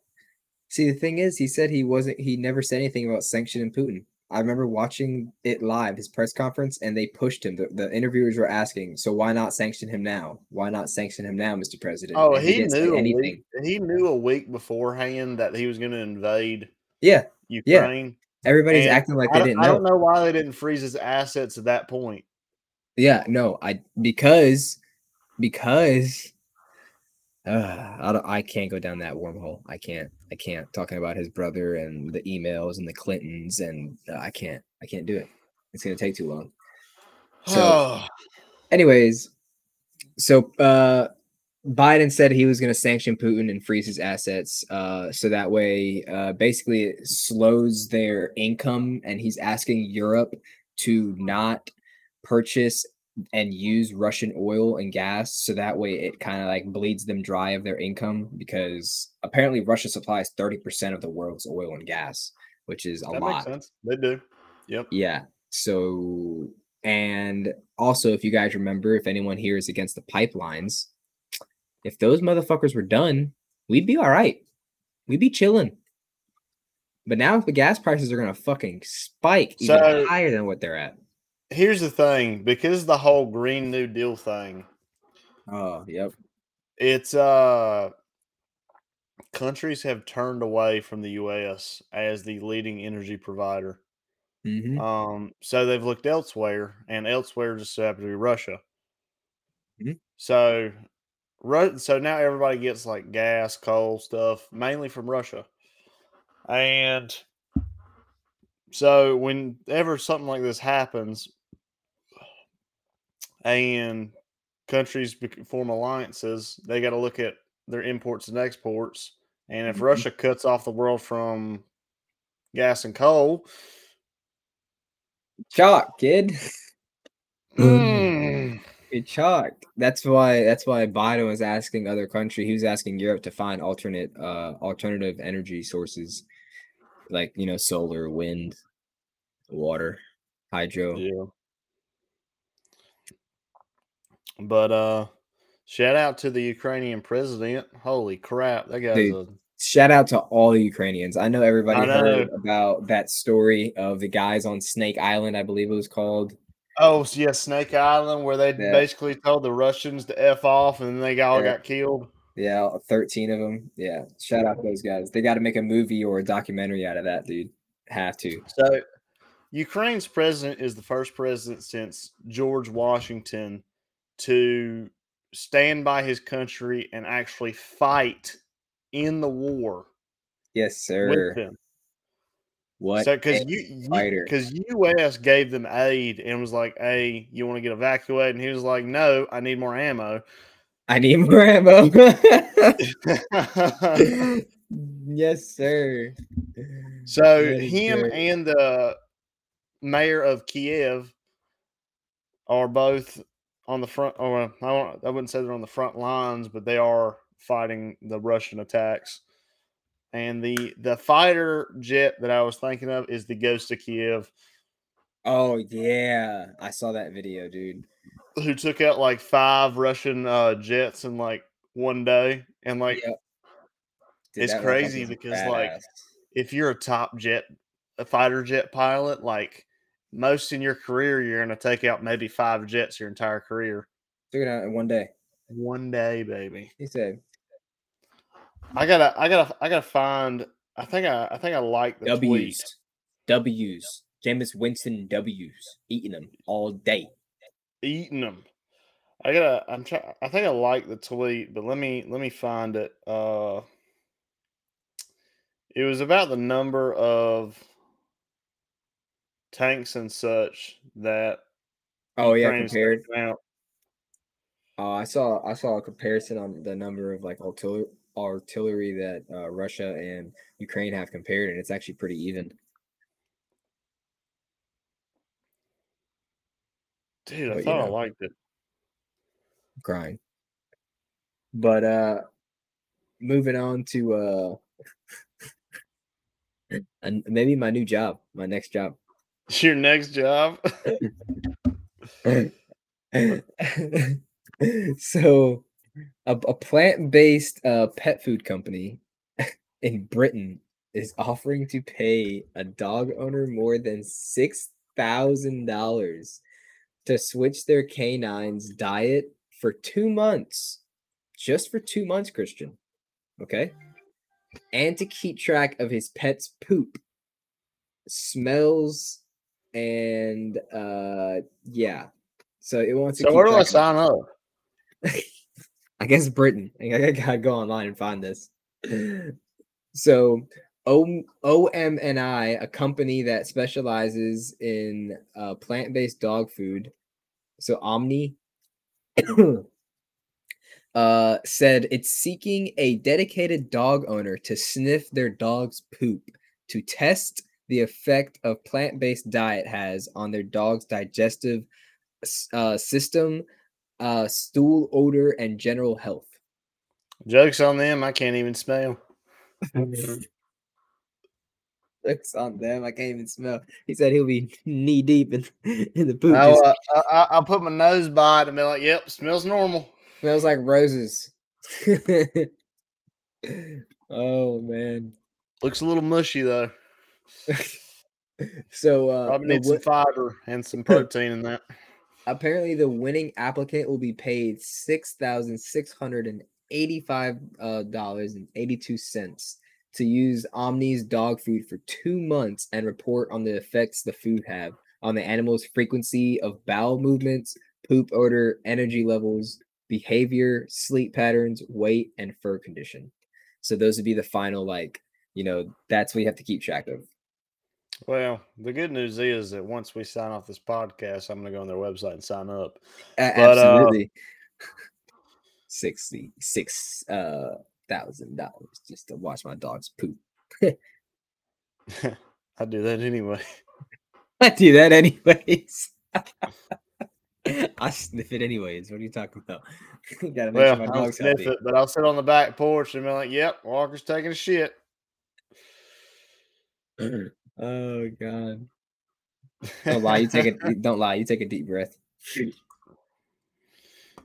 Speaker 1: see. The thing is, he said he wasn't. He never said anything about sanctioning Putin. I remember watching it live, his press conference, and they pushed him. The, the interviewers were asking, "So why not sanction him now? Why not sanction him now, Mr. President?"
Speaker 2: Oh,
Speaker 1: And
Speaker 2: he,
Speaker 1: didn't
Speaker 2: knew a
Speaker 1: anything.
Speaker 2: week, he knew a week beforehand that he was going to invade
Speaker 1: Yeah,
Speaker 2: Ukraine.
Speaker 1: everybody's
Speaker 2: And
Speaker 1: acting like they didn't.
Speaker 2: I don't know why they didn't freeze his assets at that point.
Speaker 1: Yeah, no, I because because uh, I don't, I can't go down that wormhole. I can't. I can't talking about his brother and the emails and the Clintons and uh, I can't. I can't do it. It's gonna take too long. So, anyways, so uh, Biden said he was going to sanction Putin and freeze his assets, uh, so that way, uh, basically, it slows their income, and he's asking Europe to not purchase and use Russian oil and gas, so that way it kind of like bleeds them dry of their income because apparently Russia supplies thirty percent of the world's oil and gas, which is a
Speaker 2: that
Speaker 1: lot.
Speaker 2: makes sense. They do. Yep.
Speaker 1: Yeah. So, and also, if you guys remember, if anyone here is against the pipelines, if those motherfuckers were done, we'd be all right. We'd be chilling. But now if the gas prices are gonna fucking spike even
Speaker 2: So-
Speaker 1: higher than what they're at.
Speaker 2: Here's the thing because the whole Green New Deal thing,
Speaker 1: Oh, yep.
Speaker 2: it's uh countries have turned away from the US as the leading energy provider.
Speaker 1: hmm
Speaker 2: Um, so they've looked elsewhere, and elsewhere just so happened to be Russia.
Speaker 1: Mhm.
Speaker 2: So, so now everybody gets like gas, coal stuff, mainly from Russia, and so whenever something like this happens, and countries form alliances, they got to look at their imports and exports, and if
Speaker 1: Mhm.
Speaker 2: Russia cuts off the world from gas and coal,
Speaker 1: Shock, kid.
Speaker 2: Mm.
Speaker 1: Get chalked. That's why. That's why Biden was asking other country. He was asking Europe to find alternate, uh, alternative energy sources, like you know, solar, wind, water, hydro.
Speaker 2: Yeah. But uh shout out to the Ukrainian president. Holy crap, that guy's
Speaker 1: Dude,
Speaker 2: a
Speaker 1: Shout out to all the Ukrainians. I know everybody
Speaker 2: I
Speaker 1: heard about that story of the guys on Snake Island, I believe it was called.
Speaker 2: Oh, yeah, Snake Island, where they
Speaker 1: Yeah.
Speaker 2: basically told the Russians to F off and they all
Speaker 1: Yeah.
Speaker 2: got killed.
Speaker 1: Yeah, 13 of them. Yeah. Shout out to those guys. They got to make a movie or a documentary out of that, dude. Have to.
Speaker 2: So Ukraine's president is the first president since George Washington to stand by his country and actually fight in the war
Speaker 1: Yes, sir. What?
Speaker 2: So because you because U.S. gave them aid and was like, "Hey, you want to get evacuated?" And he was like, "No, I need more ammo."
Speaker 1: I need more ammo. yes, sir.
Speaker 2: so
Speaker 1: is
Speaker 2: him
Speaker 1: great.
Speaker 2: and the mayor of Kiev are both on the front. Or I, don't, I wouldn't say they're on the front lines, but they are fighting the Russian attacks. And the the fighter jet that I was thinking of is the Ghost of Kiev.
Speaker 1: Oh yeah, I saw that video, dude.
Speaker 2: who took out like five Russian uh, jets in like one day, and like
Speaker 1: Yep. Dude,
Speaker 2: it's crazy because, like, if you're a top jet, a fighter jet pilot, like most in your career, you're gonna take out maybe five jets your entire career.
Speaker 1: it out in one day.
Speaker 2: One day, baby.
Speaker 1: He said
Speaker 2: I gotta, I gotta, I gotta find. I think I, I think I like the tweet.
Speaker 1: W's, W's, Jameis Winston W's, eating them all day.
Speaker 2: Eating them. I gotta. I'm trying. I think I like the tweet, but let me let me find it. Uh, it was about the number of tanks and such that
Speaker 1: Oh yeah, compared.
Speaker 2: out.
Speaker 1: Uh, I saw I saw a comparison on the number of like artillery artillery that uh, Russia and Ukraine have compared, and it's actually pretty even.
Speaker 2: Dude, I
Speaker 1: But, you
Speaker 2: thought I liked it.
Speaker 1: Crying. But uh, moving on to uh, and maybe my new job, my next job.
Speaker 2: Your next job.
Speaker 1: so a, a plant-based uh, pet food company in Britain is offering to pay a dog owner more than six thousand dollars to switch their canine's diet for two months, just for two months, Christian. Okay, and to keep track of his pet's poop, smells, and uh, yeah. So it wants to.
Speaker 2: so where do I sign up?
Speaker 1: I guess Britain. I I gotta go online and find this. So O OMNI, a company that specializes in uh, plant-based dog food, so Omni, uh, said it's seeking a dedicated dog owner to sniff their dog's poop to test the effect of plant-based diet has on their dog's digestive uh, system, uh, stool odor, and general health.
Speaker 2: Jokes on them. I can't even smell.
Speaker 1: Looks on them. I can't even smell. He said he'll be knee deep in, in the poop.
Speaker 2: I'll,
Speaker 1: just
Speaker 2: uh, I, I'll put my nose by it and be like, "Yep, smells normal."
Speaker 1: smells like roses. oh man.
Speaker 2: Looks a little mushy though.
Speaker 1: So uh,
Speaker 2: Probably need some fiber and some protein in that.
Speaker 1: apparently the winning applicant will be paid six thousand six hundred and eighty-five uh, dollars and eighty-two to use Omni's dog food for two months and report on the effects the food have on the animal's frequency of bowel movements, poop odor, energy levels, behavior, sleep patterns, weight, and fur condition. So those would be the final, like, you know, that's what you have to keep track of.
Speaker 2: Well, the good news is that once we sign off this podcast, I'm going to go on their website and sign up. But, uh,
Speaker 1: absolutely. Sixty six uh dollars just to watch my dog's poop.
Speaker 2: I do that anyway.
Speaker 1: I do that anyways. I sniff it anyways. What are you talking about? Gotta make
Speaker 2: Well,
Speaker 1: sure my dog's
Speaker 2: sniff it, but I'll sit on the back porch and be like, "Yep, Walker's taking a shit."
Speaker 1: oh god. Don't lie. You take it. Don't lie. You take a deep breath.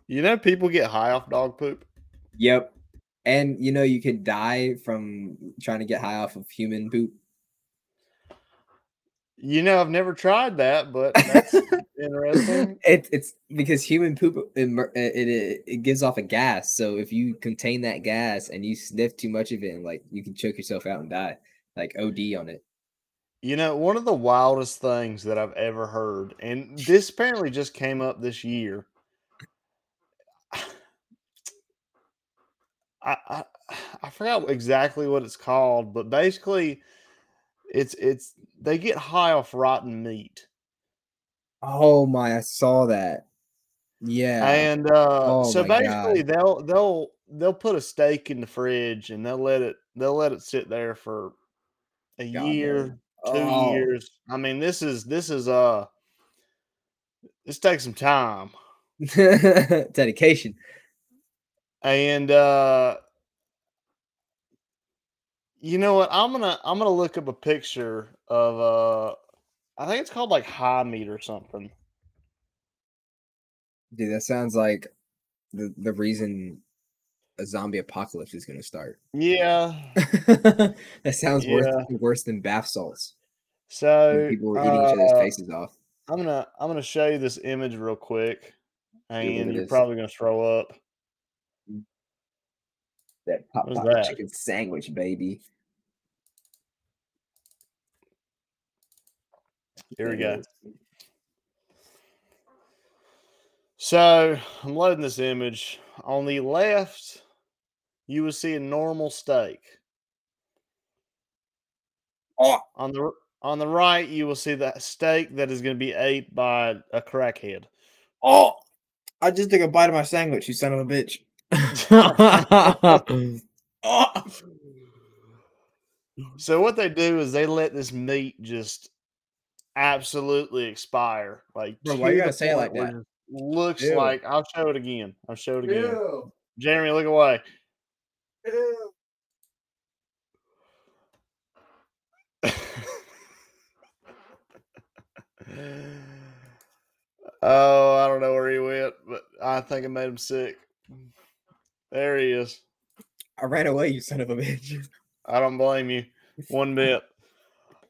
Speaker 2: You know, people get high off dog poop.
Speaker 1: Yep. And you know you could die from trying to get high off of human poop.
Speaker 2: You know, I've never tried that, but that's interesting.
Speaker 1: It, it's because human poop it, it it gives off a gas. So if you contain that gas and you sniff too much of it, and like you can choke yourself out and die, like OD on it.
Speaker 2: You know, one of the wildest things that I've ever heard, and this apparently just came up this year. I, I I forgot exactly what it's called, but basically, it's it's they get high off rotten meat,
Speaker 1: Oh my! I saw that. Yeah.
Speaker 2: and uh,
Speaker 1: Oh
Speaker 2: so basically they'll they'll they'll put a steak in the fridge and they'll let it they'll let it sit there for a
Speaker 1: God
Speaker 2: year. Two
Speaker 1: Oh.
Speaker 2: years. I mean, this is this is uh this takes some time.
Speaker 1: Dedication.
Speaker 2: And uh you know what? I'm gonna I'm gonna look up a picture of uh I think it's called like high meat or something.
Speaker 1: Dude, that sounds like the the reason a zombie apocalypse is gonna start.
Speaker 2: Yeah.
Speaker 1: that sounds worse worse than bath salts.
Speaker 2: So
Speaker 1: people were eating each other's
Speaker 2: uh,
Speaker 1: faces off.
Speaker 2: I'm gonna I'm gonna show you this image real quick, and you're probably gonna throw up.
Speaker 1: That pop pop
Speaker 2: that?
Speaker 1: chicken sandwich, baby.
Speaker 2: Here we go. So I'm loading this image. On the left, you will see a normal steak.
Speaker 1: Oh,
Speaker 2: On the on the right, you will see that steak that is going to be ate by a crackhead.
Speaker 1: oh! I just took a bite of my sandwich, you son of a bitch. oh.
Speaker 2: So what they do is they let this meat just absolutely expire. Like,
Speaker 1: Bro, why
Speaker 2: to
Speaker 1: you gotta say it like
Speaker 2: point
Speaker 1: that?
Speaker 2: Looks
Speaker 1: Ew.
Speaker 2: like I'll show it again. I'll show it again. Jeremy, look away. Oh, I don't know where he went, but I think it made him sick. There he is.
Speaker 1: I ran away, you son of a bitch.
Speaker 2: I don't blame you one bit.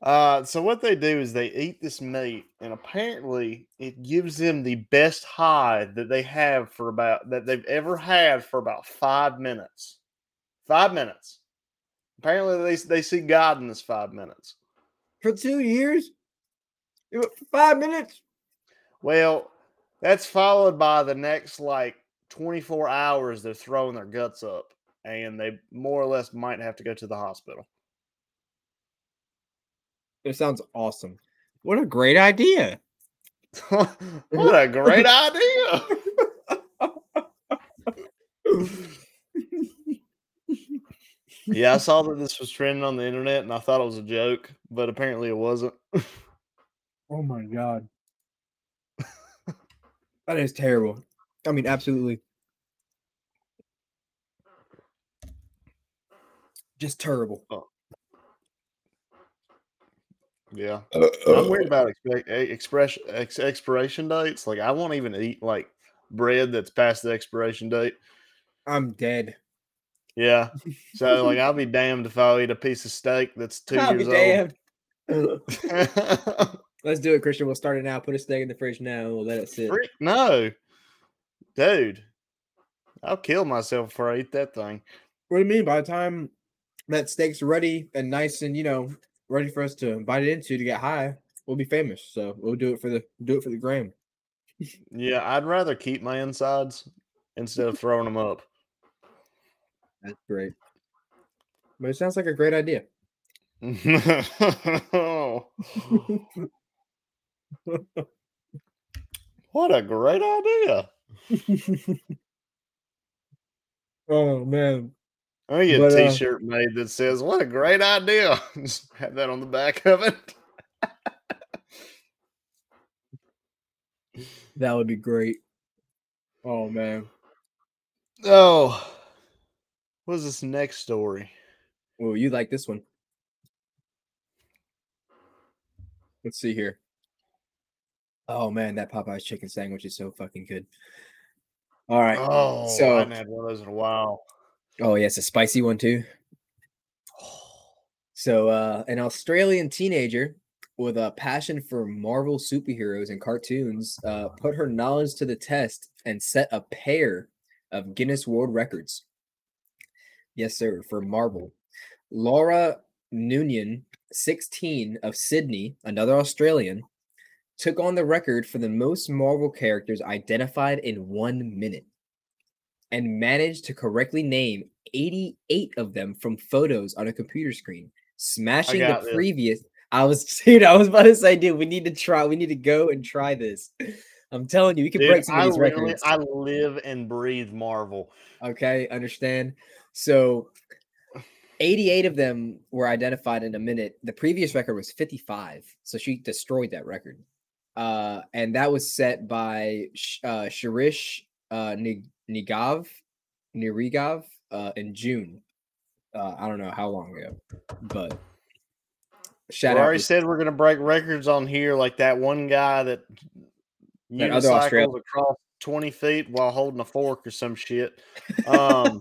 Speaker 2: Uh, so what they do is they eat this meat, and apparently it gives them the best high that they have for about that they've ever had for about five minutes. Five minutes. Apparently they they see God in this five minutes.
Speaker 1: For two years? It wa- For five minutes?
Speaker 2: Well, that's followed by the next like 24 hours they're throwing their guts up, and they more or less might have to go to the hospital.
Speaker 1: It sounds awesome. What a great idea.
Speaker 2: what a great idea! yeah, I saw that this was trending on the internet, and I thought it was a joke, but apparently it wasn't.
Speaker 1: Oh my god. that is terrible. I mean, absolutely. Just terrible. Oh.
Speaker 2: Yeah, uh, I'm worried uh. about expe- e- expression ex- expiration dates. Like, I won't even eat like bread that's past the expiration date.
Speaker 1: I'm dead.
Speaker 2: Yeah. So like I'll be damned if I'll eat a piece of steak that's 2
Speaker 1: I'll be
Speaker 2: years
Speaker 1: damned.
Speaker 2: old.
Speaker 1: Let's do it, Christian. We'll start it now. Put a steak in the fridge now. and We'll let it sit.
Speaker 2: Freak, no. Dude. I'll kill myself before I eat that thing.
Speaker 1: What do you mean? By the time that steak's ready and nice and you know ready for us to bite it into to get high, we'll be famous. So we'll do it for the do it for the gram.
Speaker 2: Yeah, I'd rather keep my insides instead of throwing them up.
Speaker 1: That's great. But it sounds like a great idea.
Speaker 2: what a great idea.
Speaker 1: oh man.
Speaker 2: I'm gonna get
Speaker 1: But,
Speaker 2: a
Speaker 1: uh,
Speaker 2: t-shirt made that says, What a great idea. Just have that on the back of it.
Speaker 1: That would be great. Oh man.
Speaker 2: Oh, what's this next story?
Speaker 1: Well, you like this one. Let's see here. Oh man, that Popeye's chicken sandwich is so fucking good. All right.
Speaker 2: Oh,
Speaker 1: so I
Speaker 2: haven't had one of those in a while.
Speaker 1: Oh, yeah, it's a spicy one too. So, uh, an Australian teenager with a passion for Marvel superheroes and cartoons uh, put her knowledge to the test and set a pair of Guinness World Records. Yes, sir, for Marvel. Laura Noonian, 16 of Sydney, another Australian, took on the record for the most Marvel characters identified in one minute and managed to correctly name 88 of them from photos on a computer screen, smashing the
Speaker 2: this.
Speaker 1: previous. I was, dude, I was about to say, dude, we need to try, we need to go and try this. I'm telling you, we can
Speaker 2: Dude,
Speaker 1: break some of these records.
Speaker 2: I live and breathe Marvel.
Speaker 1: Okay, understand. So 88 of them were identified in a minute. The previous record was 55. So she destroyed that record. Uh, and that was set by Sh- uh, Shirish uh, Nig- Nigov, Nirigov uh, in June. Uh, I don't know how long ago, but
Speaker 2: We
Speaker 1: shout out.
Speaker 2: already
Speaker 1: to-
Speaker 2: said we're gonna break records on here, like that one guy that
Speaker 1: That other Australian-
Speaker 2: across twenty feet while holding a fork or some shit. Um,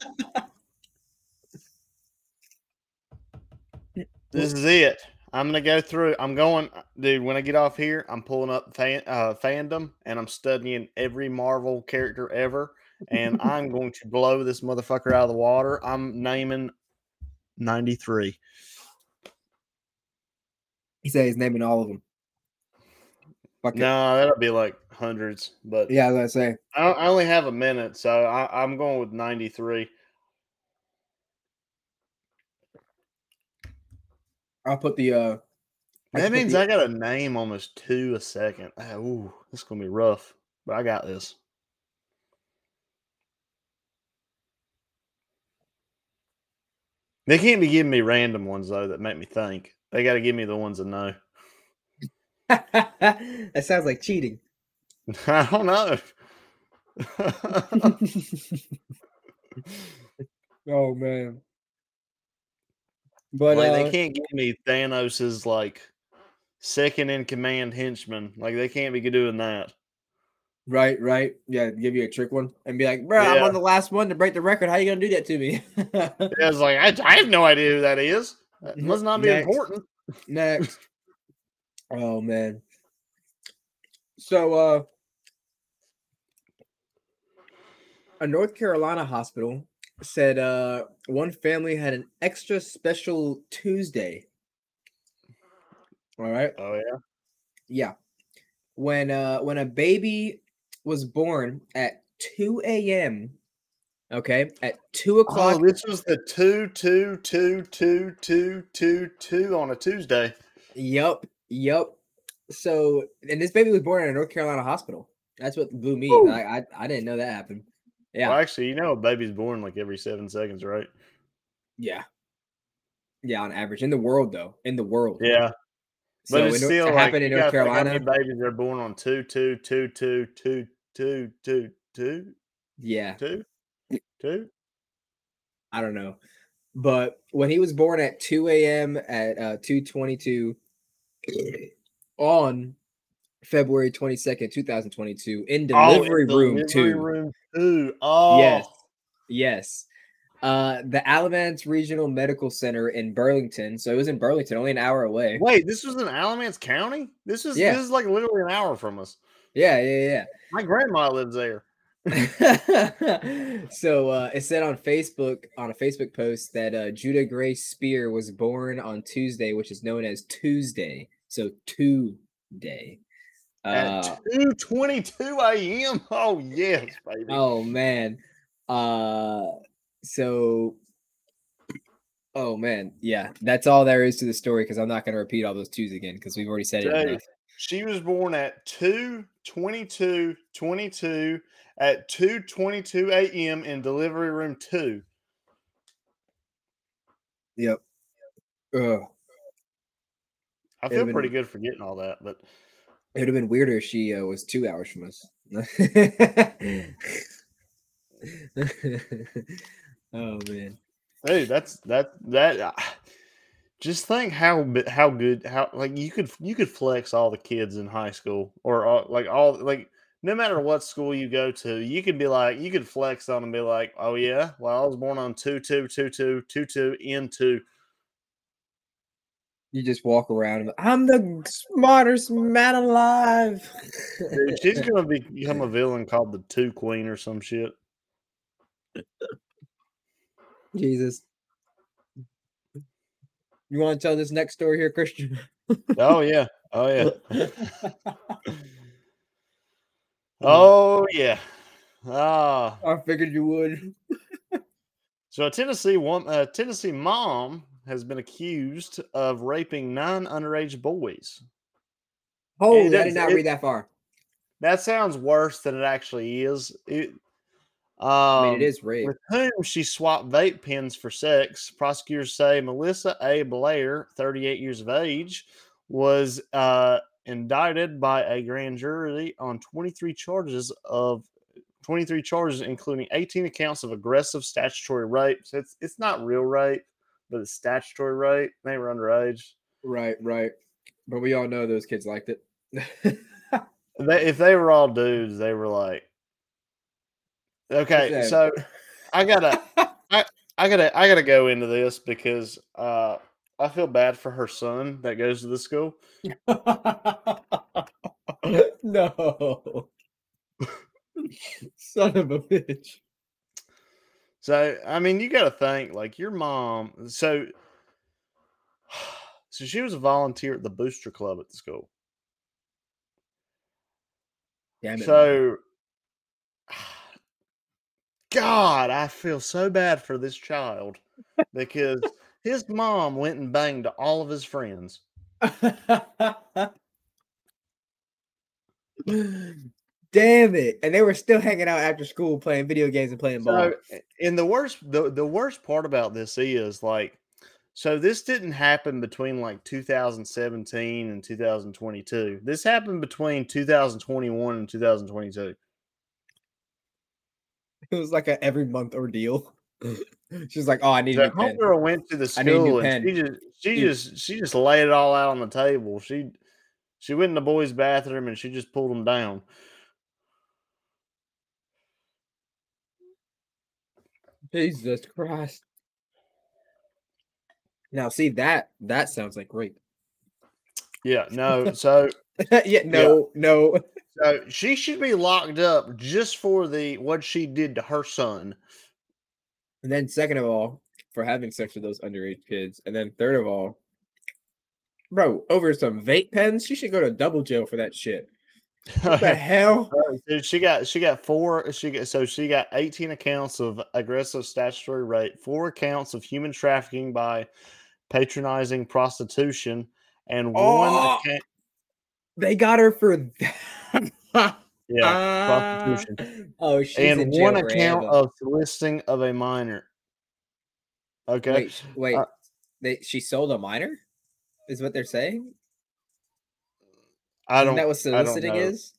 Speaker 2: this is it. I'm gonna go through. I'm going, dude. When I get off here, I'm pulling up fan, uh, fandom and I'm studying every Marvel character ever, and I'm going to blow this motherfucker out of the water. I'm naming ninety three.
Speaker 1: he said he's naming all of them. Fuck.
Speaker 2: No, that'll be like hundreds, but
Speaker 1: Yeah, I was say.
Speaker 2: I, I only have a minute, so I, I'm going with 93.
Speaker 1: I'll put the uh
Speaker 2: That means
Speaker 1: the-
Speaker 2: I got a name almost two a second. Ah, Ooh, this is gonna be rough, but I got this. They can't be giving me random ones though that make me think. They got to give me the ones that know.
Speaker 1: that sounds like cheating.
Speaker 2: I don't know.
Speaker 1: oh man. But
Speaker 2: like
Speaker 1: uh,
Speaker 2: they can't give me Thanos's like second in command henchman. Like they can't be doing that.
Speaker 1: right, right, yeah, give you a trick one and be like, "Bro, I'm on the last one to break the record. How you gonna do that to me?"
Speaker 2: Yeah, it's like I, I have no idea who that is. That
Speaker 1: Mhm.
Speaker 2: must not be
Speaker 1: Next.
Speaker 2: important.
Speaker 1: Next. oh man. So uh a North Carolina hospital said uh one family had an extra special Tuesday. All right.
Speaker 2: Oh yeah.
Speaker 1: Yeah. When uh when a baby was born at 2 a.m. Okay, at two o'clock.
Speaker 2: Oh, this was the two two two two two two two on a Tuesday.
Speaker 1: Yup, yup. So, and this baby was born in a North Carolina hospital. That's what blew me. Like, I, I didn't know that happened. Yeah.
Speaker 2: Well, actually, you know, a baby's born like every seven seconds, right?
Speaker 1: Yeah. Yeah, on average in the world, though, in the world.
Speaker 2: Yeah.
Speaker 1: So
Speaker 2: but it's still like,
Speaker 1: in North Carolina.
Speaker 2: Babies are born on two, two, two, two, two, two, two, two?
Speaker 1: Yeah.
Speaker 2: Two? Two?
Speaker 1: I don't know. But when he was born at 2 a.m. at uh, 222 on February 22nd, 2022, in
Speaker 2: Oh,
Speaker 1: delivery room
Speaker 2: delivery
Speaker 1: two.
Speaker 2: room two. Oh,
Speaker 1: Yes. Yes. Uh, the Alamance Regional Medical Center in Burlington. So it was in Burlington, only an hour away.
Speaker 2: Wait, this was in Alamance County. This is
Speaker 1: Yeah.
Speaker 2: this is like literally an hour from us.
Speaker 1: Yeah, yeah, yeah.
Speaker 2: My grandma lives there.
Speaker 1: so uh, it said on Facebook, on a Facebook post, that uh, Judah Gray Spear was born on Tuesday, which is known as Tuesday. So Tuesday. Uh,
Speaker 2: At twenty two a.m. Oh yes, baby.
Speaker 1: Oh man. Uh so oh man, yeah, that's all there is to the story because I'm not gonna repeat all those twos again because we've already said it. Enough.
Speaker 2: She was born at 2 22 22 at 2 22 a.m. in delivery room 2.
Speaker 1: Yep. Ugh.
Speaker 2: I feel pretty good for getting all that, but
Speaker 1: It would have been weirder if she uh, was two hours from us. oh man.
Speaker 2: Hey, that's that that. uh, Just think how how good how like you could you could flex all the kids in high school or like all like no matter what school you go to, you could be like you could flex on and be like, oh yeah, well I was born on two two two two two two in two.
Speaker 1: You just walk around and I'm the smartest man alive.
Speaker 2: Dude, she's gonna be, become a villain called the Two Queen or some shit.
Speaker 1: Jesus. You want to tell this next story here, Christian?
Speaker 2: Oh yeah, oh yeah, oh yeah. Ah,
Speaker 1: I figured you would.
Speaker 2: so a Tennessee a Tennessee mom has been accused of raping nine underage boys.
Speaker 1: Oh, I did not
Speaker 2: it-
Speaker 1: read that far.
Speaker 2: That sounds worse than it actually is. It, um,
Speaker 1: I mean, it is rape.
Speaker 2: With whom she swapped vape pens for sex. Prosecutors say Melissa A. Blair, 38 years of age, was uh, indicted by a grand jury on 23 charges of 23 charges, including 18 accounts of aggressive statutory rape. So it's it's not real rape, but it's statutory rape. They were underage.
Speaker 1: Right, right. But we all know those kids liked it.
Speaker 2: They, if they were all dudes, they were like, okay, so I gotta, I, I gotta, I gotta go into this because uh, I feel bad for her son that goes to the school.
Speaker 1: no. Son of a bitch.
Speaker 2: So I mean, you got to think like your mom. So, so she was a volunteer at the Booster Club at the school.
Speaker 1: Damn it.
Speaker 2: So, God, I feel so bad for this child because his mom went and banged all of his friends.
Speaker 1: Damn it. And they were still hanging out after school playing video games and playing ball.
Speaker 2: So, and the worst, the, the worst part about this is like, so this didn't happen between like 2017 and 2022. This happened between 2021 and 2022.
Speaker 1: It was like a every month ordeal. She's like, "Oh, I need
Speaker 2: So
Speaker 1: pen."
Speaker 2: homegirl went to the
Speaker 1: I need a new
Speaker 2: school and she just she just she just laid it all out on the table. She she went in the boys' bathroom and she just pulled them down.
Speaker 1: Jesus Christ. Now, see that that sounds like rape.
Speaker 2: Yeah, no. So
Speaker 1: yeah, no, no.
Speaker 2: so she should be locked up just for the what she did to her son.
Speaker 1: And then second of all, for having sex with those underage kids. And then third of all, bro, over some vape pens, she should go to double jail for that shit. What the hell?
Speaker 2: Uh, so she got she got four she got so she got 18 accounts of aggressive statutory rape, four accounts of human trafficking by patronizing prostitution, and
Speaker 1: Oh,
Speaker 2: one account
Speaker 1: They got her for that.
Speaker 2: yeah,
Speaker 1: Ah.
Speaker 2: prostitution.
Speaker 1: Oh, she's
Speaker 2: and
Speaker 1: jail
Speaker 2: one account of soliciting of a minor. Okay.
Speaker 1: Wait, wait.
Speaker 2: uh,
Speaker 1: they she sold a minor? Is what they're saying?
Speaker 2: I
Speaker 1: Isn't
Speaker 2: don't
Speaker 1: that what soliciting
Speaker 2: know.
Speaker 1: is?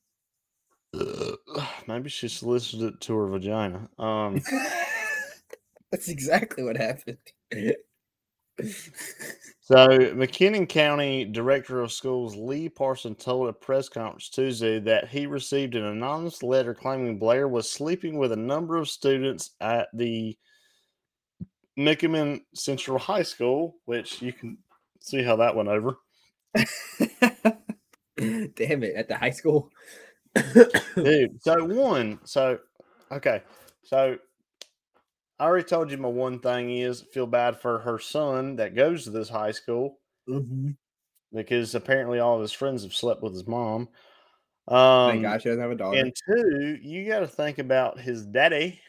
Speaker 2: Maybe she solicited it to her vagina. Um
Speaker 1: That's exactly what happened.
Speaker 2: So, McKinnon County Director of Schools Lee Parson told a press conference Tuesday that he received an anonymous letter claiming Blair was sleeping with a number of students at the Nickerman Central High School, which you can see how that went over.
Speaker 1: Damn it! At the high school.
Speaker 2: Dude, so one, so okay, so I already told you my one thing is feel bad for her son that goes to this high school.
Speaker 1: Mhm.
Speaker 2: because apparently all of his friends have slept with his mom. Um,
Speaker 1: Thank God she doesn't have a daughter.
Speaker 2: and two, you got to think about his daddy.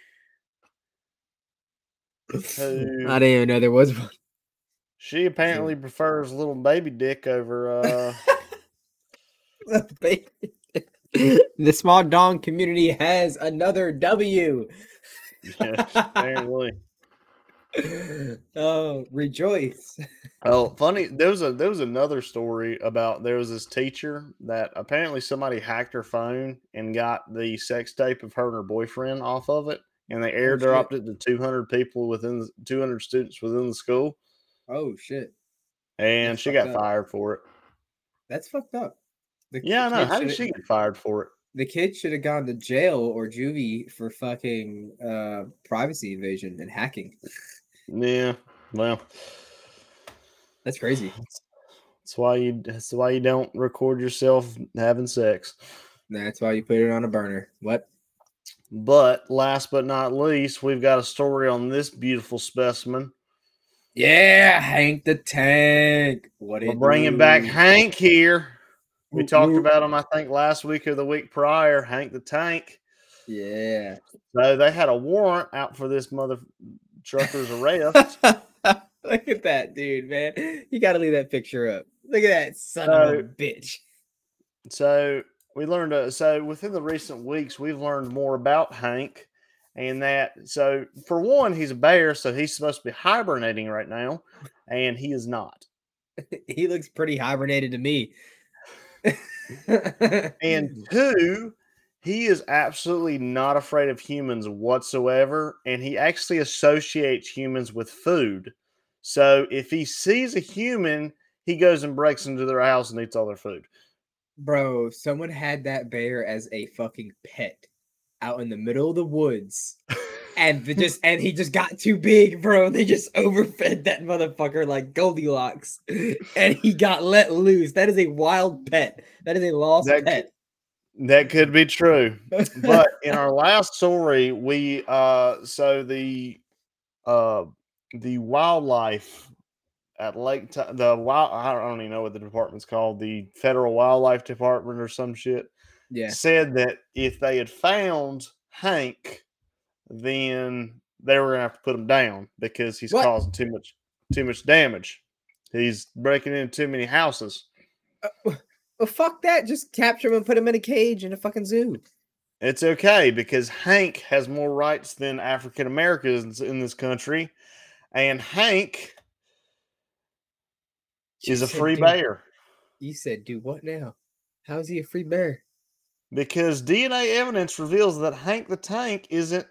Speaker 2: who-
Speaker 1: I didn't even know there was one.
Speaker 2: She apparently prefers little baby dick over. Uh,
Speaker 1: the small dong community has another W.
Speaker 2: yeah, apparently.
Speaker 1: oh, rejoice.
Speaker 2: Oh, funny. There was a there was another story about there was this teacher that apparently somebody hacked her phone and got the sex tape of her and her boyfriend off of it, and they oh, airdropped it to 200 people within 200 students within the school,
Speaker 1: Oh shit.
Speaker 2: and
Speaker 1: That's
Speaker 2: she got
Speaker 1: up.
Speaker 2: fired for it.
Speaker 1: That's fucked up. The
Speaker 2: Yeah, I know. How did she get fired for it?
Speaker 1: The kid should have gone to jail or juvie for fucking uh privacy invasion and hacking.
Speaker 2: Yeah, well,
Speaker 1: That's crazy.
Speaker 2: that's why you that's why you don't record yourself having sex.
Speaker 1: That's why you put it on a burner. What?
Speaker 2: But last but not least, we've got a story on this beautiful specimen.
Speaker 1: Yeah, Hank the Tank. What
Speaker 2: We're bringing back? Hank here. We talked about him, I think, last week or the week prior. Hank the Tank.
Speaker 1: Yeah.
Speaker 2: So they had a warrant out for this mother trucker's arrest.
Speaker 1: Look at that dude, man. You got to leave that picture up. Look at that son of a bitch.
Speaker 2: so we learned. Uh, so within the recent weeks, we've learned more about Hank, and that. So for one, he's a bear, so he's supposed to be hibernating right now, and he is not.
Speaker 1: He looks pretty hibernated to me.
Speaker 2: And two, he is absolutely not afraid of humans whatsoever. And he actually associates humans with food. So if he sees a human, he goes and breaks into their house and eats all their food.
Speaker 1: Bro, someone had that bear as a fucking pet out in the middle of the woods. And just and he just got too big, bro. They just overfed that motherfucker like Goldilocks. And he got let loose. That is a wild pet. That is a lost
Speaker 2: That
Speaker 1: pet.
Speaker 2: That could be true. But in our last story, we uh so the uh the wildlife at Lake Ti- the wild I don't even know what the department's called, the Federal Wildlife Department or some shit.
Speaker 1: yeah.
Speaker 2: said that if they had found Hank, then they were gonna have to put him down because he's
Speaker 1: What?
Speaker 2: causing too much too much damage. He's breaking into too many houses.
Speaker 1: Uh, well, fuck that. Just capture him and put him in a cage in a fucking zoo.
Speaker 2: It's okay because Hank has more rights than African Americans in this country, and Hank is
Speaker 1: You
Speaker 2: a free bear
Speaker 1: You said, dude, what now? How is he a free bear?
Speaker 2: because DNA evidence reveals that Hank the Tank isn't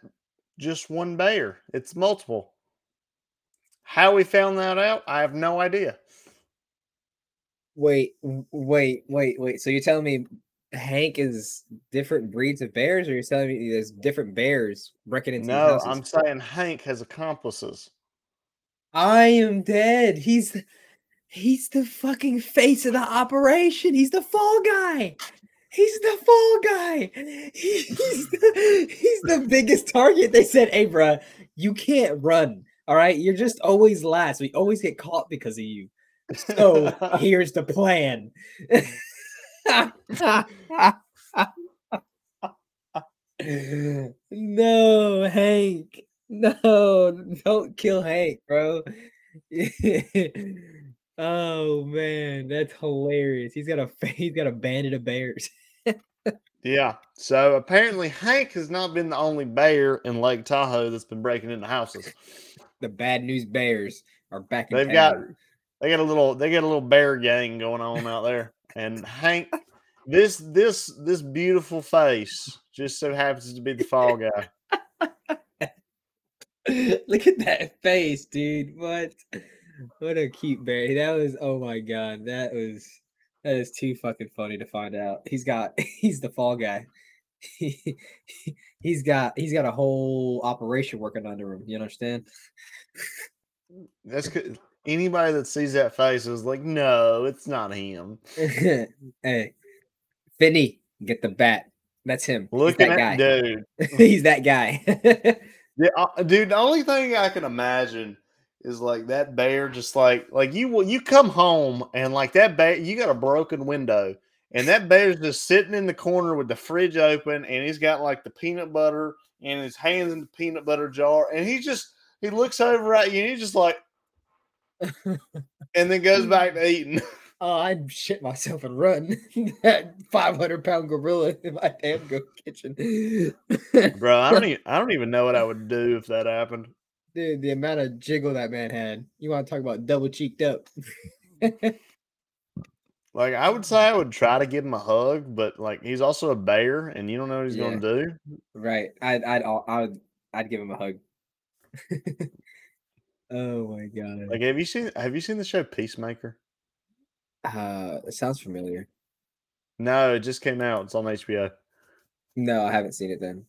Speaker 2: just one bear; it's multiple. How we found that out, I have no idea.
Speaker 1: Wait, wait, wait, wait. So you're telling me Hank is different breeds of bears, or you're telling me there's different bears breaking into
Speaker 2: No? I'm saying Hank has accomplices.
Speaker 1: I am dead. He's the- he's the fucking face of the operation. He's the fall guy. He's the fall guy. He's the, he's the biggest target. They said, "Hey, bruh, you can't run. All right, you're just always last. We always get caught because of you. So here's the plan." no, Hank. No, don't kill Hank, bro. oh man, that's hilarious. He's got a he's got a bandit of bears.
Speaker 2: yeah. So apparently, Hank has not been the only bear in Lake Tahoe that's been breaking into houses.
Speaker 1: The bad news bears are back in
Speaker 2: They've got they got a little they got a little bear gang going on out there, and Hank. This this this beautiful face just so happens to be the fall guy.
Speaker 1: Look at that face, dude. What? What a cute bear. That was oh my god. That was that is too fucking funny to find out. He's got he's the fall guy. he's got he's got a whole operation working under him. You understand?
Speaker 2: That's good. Anybody that sees that face is like, no, it's not him.
Speaker 1: hey, Finney, get the bat. That's him. He's
Speaker 2: at
Speaker 1: that
Speaker 2: at
Speaker 1: guy.
Speaker 2: dude,
Speaker 1: He's that guy.
Speaker 2: Yeah, uh, dude. The only thing I can imagine is like that bear, just like like you will you come home and like that bear, you got a broken window, and that bear's just sitting in the corner with the fridge open, and he's got like the peanut butter and his hands in the peanut butter jar, and he just he looks over at you, and he's just like, and then goes back to eating.
Speaker 1: oh, I'd shit myself and run. that 500 pound gorilla in my damn go kitchen.
Speaker 2: Bro, I don't even I don't even know what I would do if that happened.
Speaker 1: Dude, the amount of jiggle that man had. You want to talk about double cheeked up?
Speaker 2: Like I would say, I would try to give him a hug, but like he's also a bear, and you don't know what he's
Speaker 1: Yeah.
Speaker 2: going to do.
Speaker 1: right. I'd I'd I would I'd give him a hug. oh my god.
Speaker 2: Like, have you seen Have you seen the show Peacemaker?
Speaker 1: uh it sounds familiar.
Speaker 2: No, it just came out. It's on HBO.
Speaker 1: No, I haven't seen it then.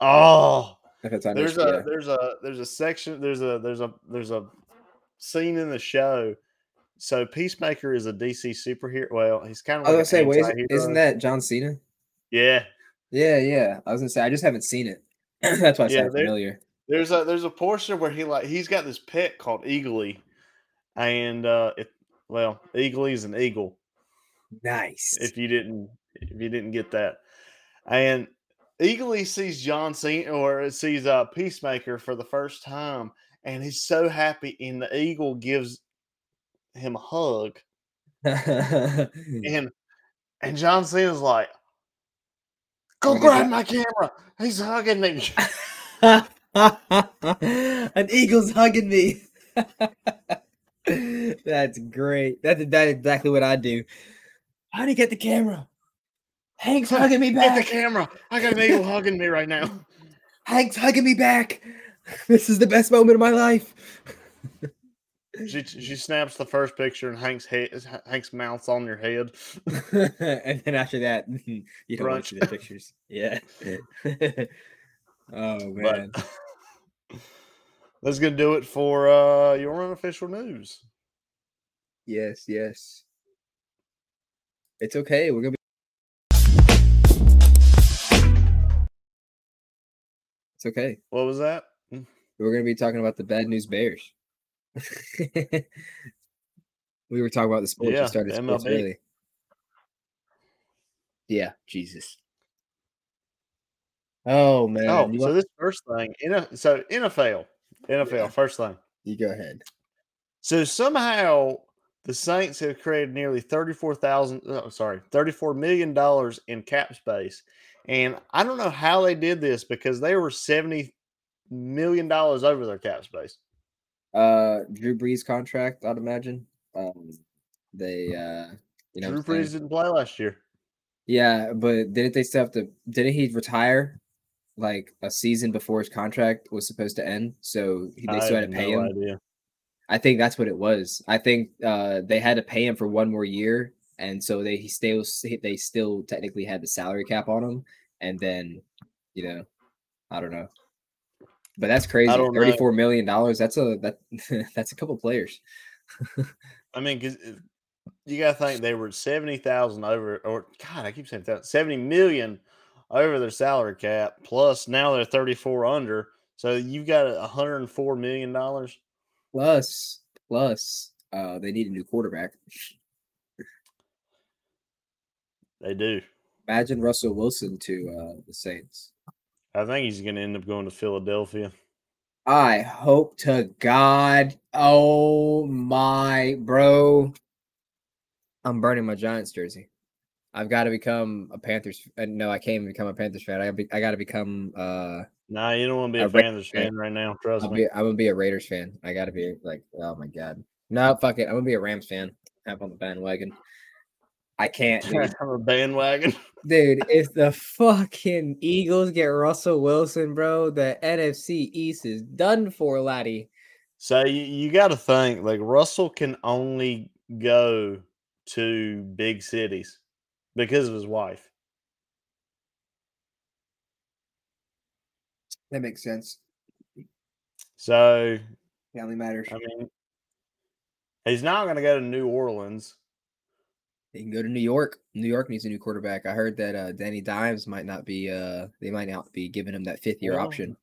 Speaker 2: Oh,
Speaker 1: If it's
Speaker 2: there's a there's a there's a section there's a there's a there's a scene in the show. So Peacemaker is a DC superhero. Well, he's kind of
Speaker 1: I
Speaker 2: like
Speaker 1: was gonna say, wait, isn't, isn't that John Cena?
Speaker 2: Yeah,
Speaker 1: Yeah, yeah. I was gonna say I just haven't seen it. That's why I
Speaker 2: Yeah,
Speaker 1: sound
Speaker 2: there-
Speaker 1: familiar.
Speaker 2: there's a there's a portion where he like he's got this pet called Eagly, and uh, it well Eagly is an eagle.
Speaker 1: Nice.
Speaker 2: if you didn't if you didn't get that. And Eagly sees John Cena or sees uh Peacemaker for the first time, and he's so happy. And the eagle gives him a hug, and and John Cena's like, "Go grab my camera." He's hugging me.
Speaker 1: An eagle's hugging me. That's great. That's that's exactly what I do. How do you get the camera? Hank's hugging me back.
Speaker 2: Get the camera! I got an eagle hugging me right now.
Speaker 1: Hank's hugging me back. This is the best moment of my life.
Speaker 2: She she snaps the first picture, and Hank's head, Hank's mouth's on your head.
Speaker 1: and then after that, you don't want to see the pictures. Yeah. oh
Speaker 2: But
Speaker 1: man.
Speaker 2: that's gonna do it for uh your unofficial news.
Speaker 1: Yes, yes. It's okay. We're gonna be. It's okay.
Speaker 2: What was that? Mm.
Speaker 1: We're gonna be talking about the bad news Bears. we were talking about the sports.
Speaker 2: Yeah,
Speaker 1: we started sports
Speaker 2: MLB.
Speaker 1: early. Yeah, Jesus. Oh man,
Speaker 2: Oh,
Speaker 1: you,
Speaker 2: so
Speaker 1: want-
Speaker 2: this first thing, so NFL, NFL,
Speaker 1: Yeah.
Speaker 2: first thing.
Speaker 1: you go ahead.
Speaker 2: So somehow the Saints have created nearly thirty-four thousand. Oh, sorry, thirty-four million dollars in cap space, and I don't know how they did this because they were seventy million dollars over their cap space.
Speaker 1: Uh, Drew Brees contract, I'd imagine. Um, they, uh, you know,
Speaker 2: Drew? Brees didn't play last year.
Speaker 1: Yeah, but didn't they still have to? Didn't he retire like a season before his contract was supposed to end? So he- they still had to pay
Speaker 2: no
Speaker 1: him.
Speaker 2: idea.
Speaker 1: I think that's what it was. I think uh, they had to pay him for one more year, and so they he still they still technically had the salary cap on him, and then you know, I don't know, but that's crazy. Thirty four million dollars. That's a that that's a couple players.
Speaker 2: I mean, because you got to think they were seventy thousand over, or God, I keep saying that seventy million over their salary cap. Plus, now they're thirty-four under. So you've got hundred and four million dollars.
Speaker 1: Plus, plus, uh, they need a new quarterback.
Speaker 2: They do.
Speaker 1: Imagine Russell Wilson to uh, the Saints.
Speaker 2: I think he's going to end up going to Philadelphia.
Speaker 1: I hope to God. Oh my bro. I'm burning my Giants jersey. I've got to become a Panthers. Uh, no, I can't even become a Panthers fan. I be, I got to become. Uh,
Speaker 2: Nah, you don't want to be a
Speaker 1: A
Speaker 2: Panthers fan right now. Trust
Speaker 1: I'll
Speaker 2: me.
Speaker 1: be, I'm gonna be a Raiders fan. I got to be like, oh my God. No, fuck it. I'm gonna be a Rams fan. Hop on the bandwagon. I can't, dude.
Speaker 2: I'm a bandwagon.
Speaker 1: Dude, if the fucking Eagles get Russell Wilson, bro, the NFC East is done for, laddie.
Speaker 2: So you, you got to think like Russell can only go to big cities because of his wife.
Speaker 1: That makes sense.
Speaker 2: So
Speaker 1: Family matters.
Speaker 2: I mean, he's not going to go to New Orleans.
Speaker 1: He can go to New York. New York needs a new quarterback. I heard that uh, Danny Dimes might not be. Uh, they might not be giving him that fifth year
Speaker 2: Well,
Speaker 1: option.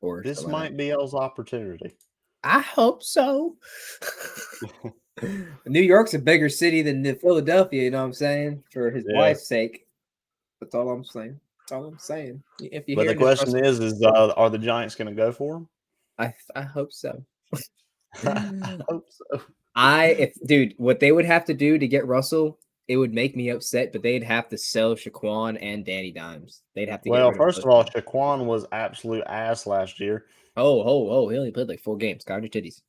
Speaker 1: Or
Speaker 2: This
Speaker 1: something
Speaker 2: might be y'all's opportunity.
Speaker 1: I hope so. New York's a bigger city than Philadelphia. You know what I'm saying? For his
Speaker 2: Yeah.
Speaker 1: wife's sake. That's all I'm saying. That's all I'm saying. If you
Speaker 2: But the
Speaker 1: this,
Speaker 2: question is: Is uh, are the Giants going to go for him?
Speaker 1: I I hope so.
Speaker 2: I hope so.
Speaker 1: I if dude, what they would have to do to get Russell, it would make me upset, but they'd have to sell Saquon and Danny Dimes. They'd have to. get
Speaker 2: Well, first of
Speaker 1: both
Speaker 2: all. Saquon was absolute ass last year.
Speaker 1: Oh, oh, oh! He only played like four games. Count your titties.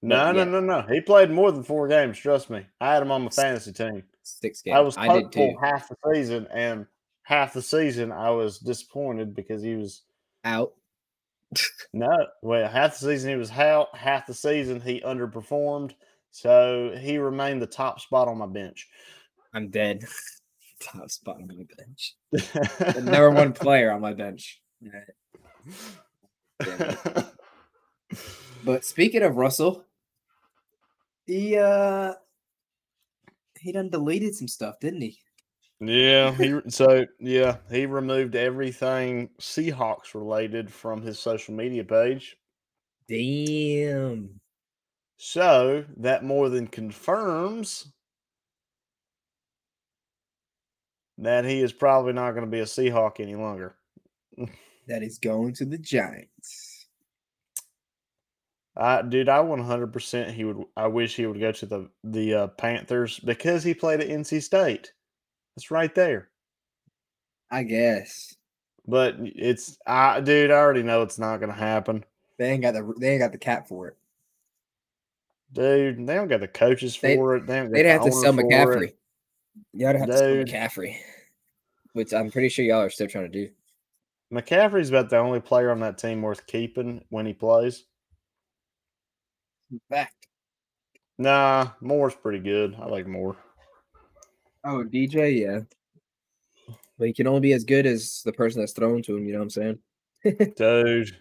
Speaker 2: No, no,
Speaker 1: yeah.
Speaker 2: no, no. He played more than four games. Trust me. I had him on my fantasy team.
Speaker 1: Six games.
Speaker 2: I was hopeful half the season, and half the season I was disappointed because he was
Speaker 1: Out.
Speaker 2: No. Well, half the season he was out. Half the season he underperformed. So he remained the top spot on my bench.
Speaker 1: I'm dead. Top spot on my bench. The number one player on my bench. But speaking of Russell, he uh he done deleted some stuff, didn't he?
Speaker 2: Yeah, he so yeah, he removed everything Seahawks related from his social media page.
Speaker 1: Damn.
Speaker 2: So that more than confirms that he is probably not going to be a Seahawk any longer.
Speaker 1: That is going to the Giants.
Speaker 2: I dude, I 100% he would I wish he would go to the the uh, Panthers because he played at NC State. It's right there.
Speaker 1: I guess.
Speaker 2: But it's I dude, I already know it's not going to happen.
Speaker 1: They ain't got the they ain't got the cap for it.
Speaker 2: Dude, they don't got the coaches for
Speaker 1: They-
Speaker 2: it. They
Speaker 1: they'd
Speaker 2: got
Speaker 1: have to sell McCaffrey.
Speaker 2: it.
Speaker 1: Y'all have to sell McCaffrey. Which I'm pretty sure y'all are still trying to do.
Speaker 2: McCaffrey's about the only player on that team worth keeping when he plays.
Speaker 1: In fact.
Speaker 2: Nah, Moore's pretty good. I like Moore.
Speaker 1: Oh, DJ, yeah. But he can only be as good as the person that's thrown to him, you know what I'm saying?
Speaker 2: Dude.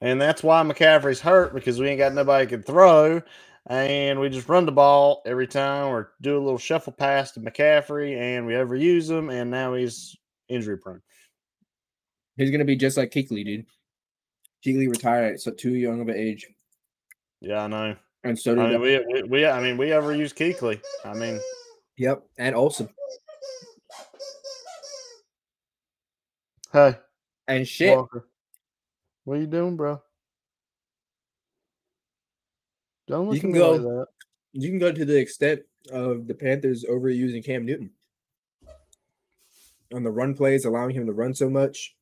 Speaker 2: And that's why McCaffrey's hurt because we ain't got nobody can throw. And we just run the ball every time or do a little shuffle pass to McCaffrey and we overuse him. And now he's injury prone.
Speaker 1: He's gonna be just like Kuechly, dude. Kuechly retired at so too young of an age.
Speaker 2: Yeah, I know.
Speaker 1: And so
Speaker 2: I
Speaker 1: did
Speaker 2: mean, we, we, we I mean, we overuse Kuechly. I mean,
Speaker 1: Yep. And Olsen.
Speaker 2: hey,
Speaker 1: And shit.
Speaker 2: Walker, what are you doing, bro? Don't look
Speaker 1: You can
Speaker 2: like
Speaker 1: go-
Speaker 2: that.
Speaker 1: You can go to the extent of the Panthers overusing Cam Newton. On the run plays, allowing him to run so much.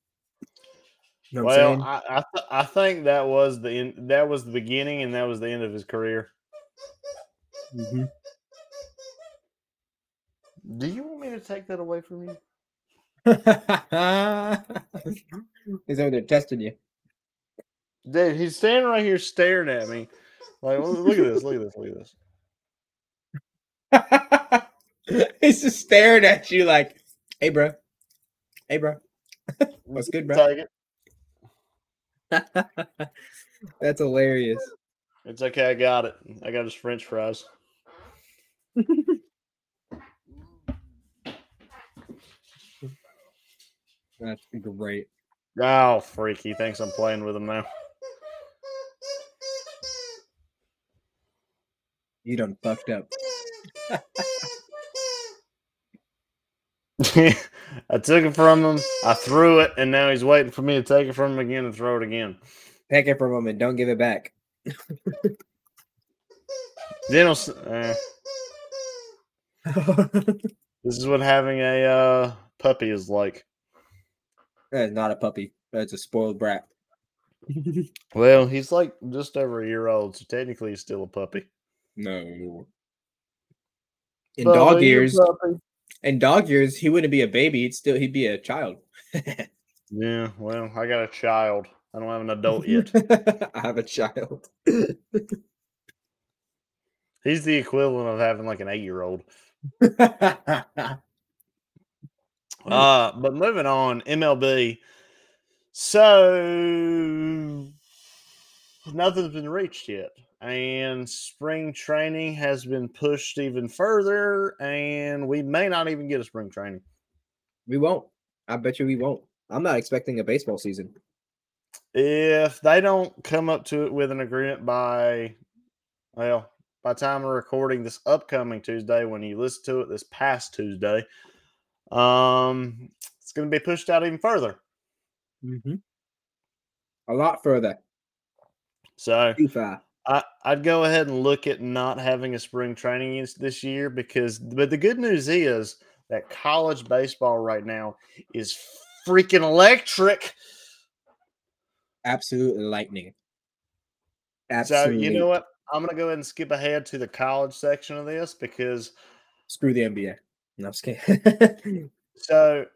Speaker 1: You know
Speaker 2: Well. I I, th- I think that was the end, that was the beginning and that was the end of his career.
Speaker 1: Mhm.
Speaker 2: Do you want me to take that away from you?
Speaker 1: He's over there testing you.
Speaker 2: Dude, he's standing right here staring at me. Like, look at this, look at this, look at this.
Speaker 1: He's just staring at you like, hey, bro. Hey, bro. What's good, bro? That's hilarious.
Speaker 2: It's okay, I got it. I got his French fries.
Speaker 1: That's great.
Speaker 2: Oh, freak. He thinks I'm playing with him now.
Speaker 1: You done fucked up.
Speaker 2: I took it from him. I threw it, and now he's waiting for me to take it from him again and throw it again.
Speaker 1: Take it for a moment. Don't give it back.
Speaker 2: Then eh, this is what having a uh, puppy is like.
Speaker 1: That is not a puppy. That's a spoiled brat.
Speaker 2: Well, he's like just over a year old, so technically he's still a puppy.
Speaker 1: no. In
Speaker 2: But
Speaker 1: dog years, in dog years, he wouldn't be a baby. He'd still he'd be a child.
Speaker 2: Yeah, well, I got a child. I don't have an adult yet.
Speaker 1: I have a child.
Speaker 2: He's the equivalent of having like an eight year old. Uh, but moving on, MLB. So nothing's been reached yet, and spring training has been pushed even further, and we may not even get a spring training.
Speaker 1: we won't. I bet you we won't. I'm not expecting a baseball season.
Speaker 2: If they don't come up to it with an agreement by, well, by the time we're recording this upcoming Tuesday, when you listen to it this past Tuesday, um, it's going to be pushed out even further.
Speaker 1: Mm-hmm. A lot further.
Speaker 2: So
Speaker 1: Too far.
Speaker 2: I, I'd go ahead and look at not having a spring training is- this year because, but the good news is that college baseball right now is freaking electric.
Speaker 1: Absolutely lightning. Absolutely.
Speaker 2: So you know what? I'm gonna go ahead and skip ahead to the college section of this because
Speaker 1: Screw the NBA. No, I'm scared.
Speaker 2: so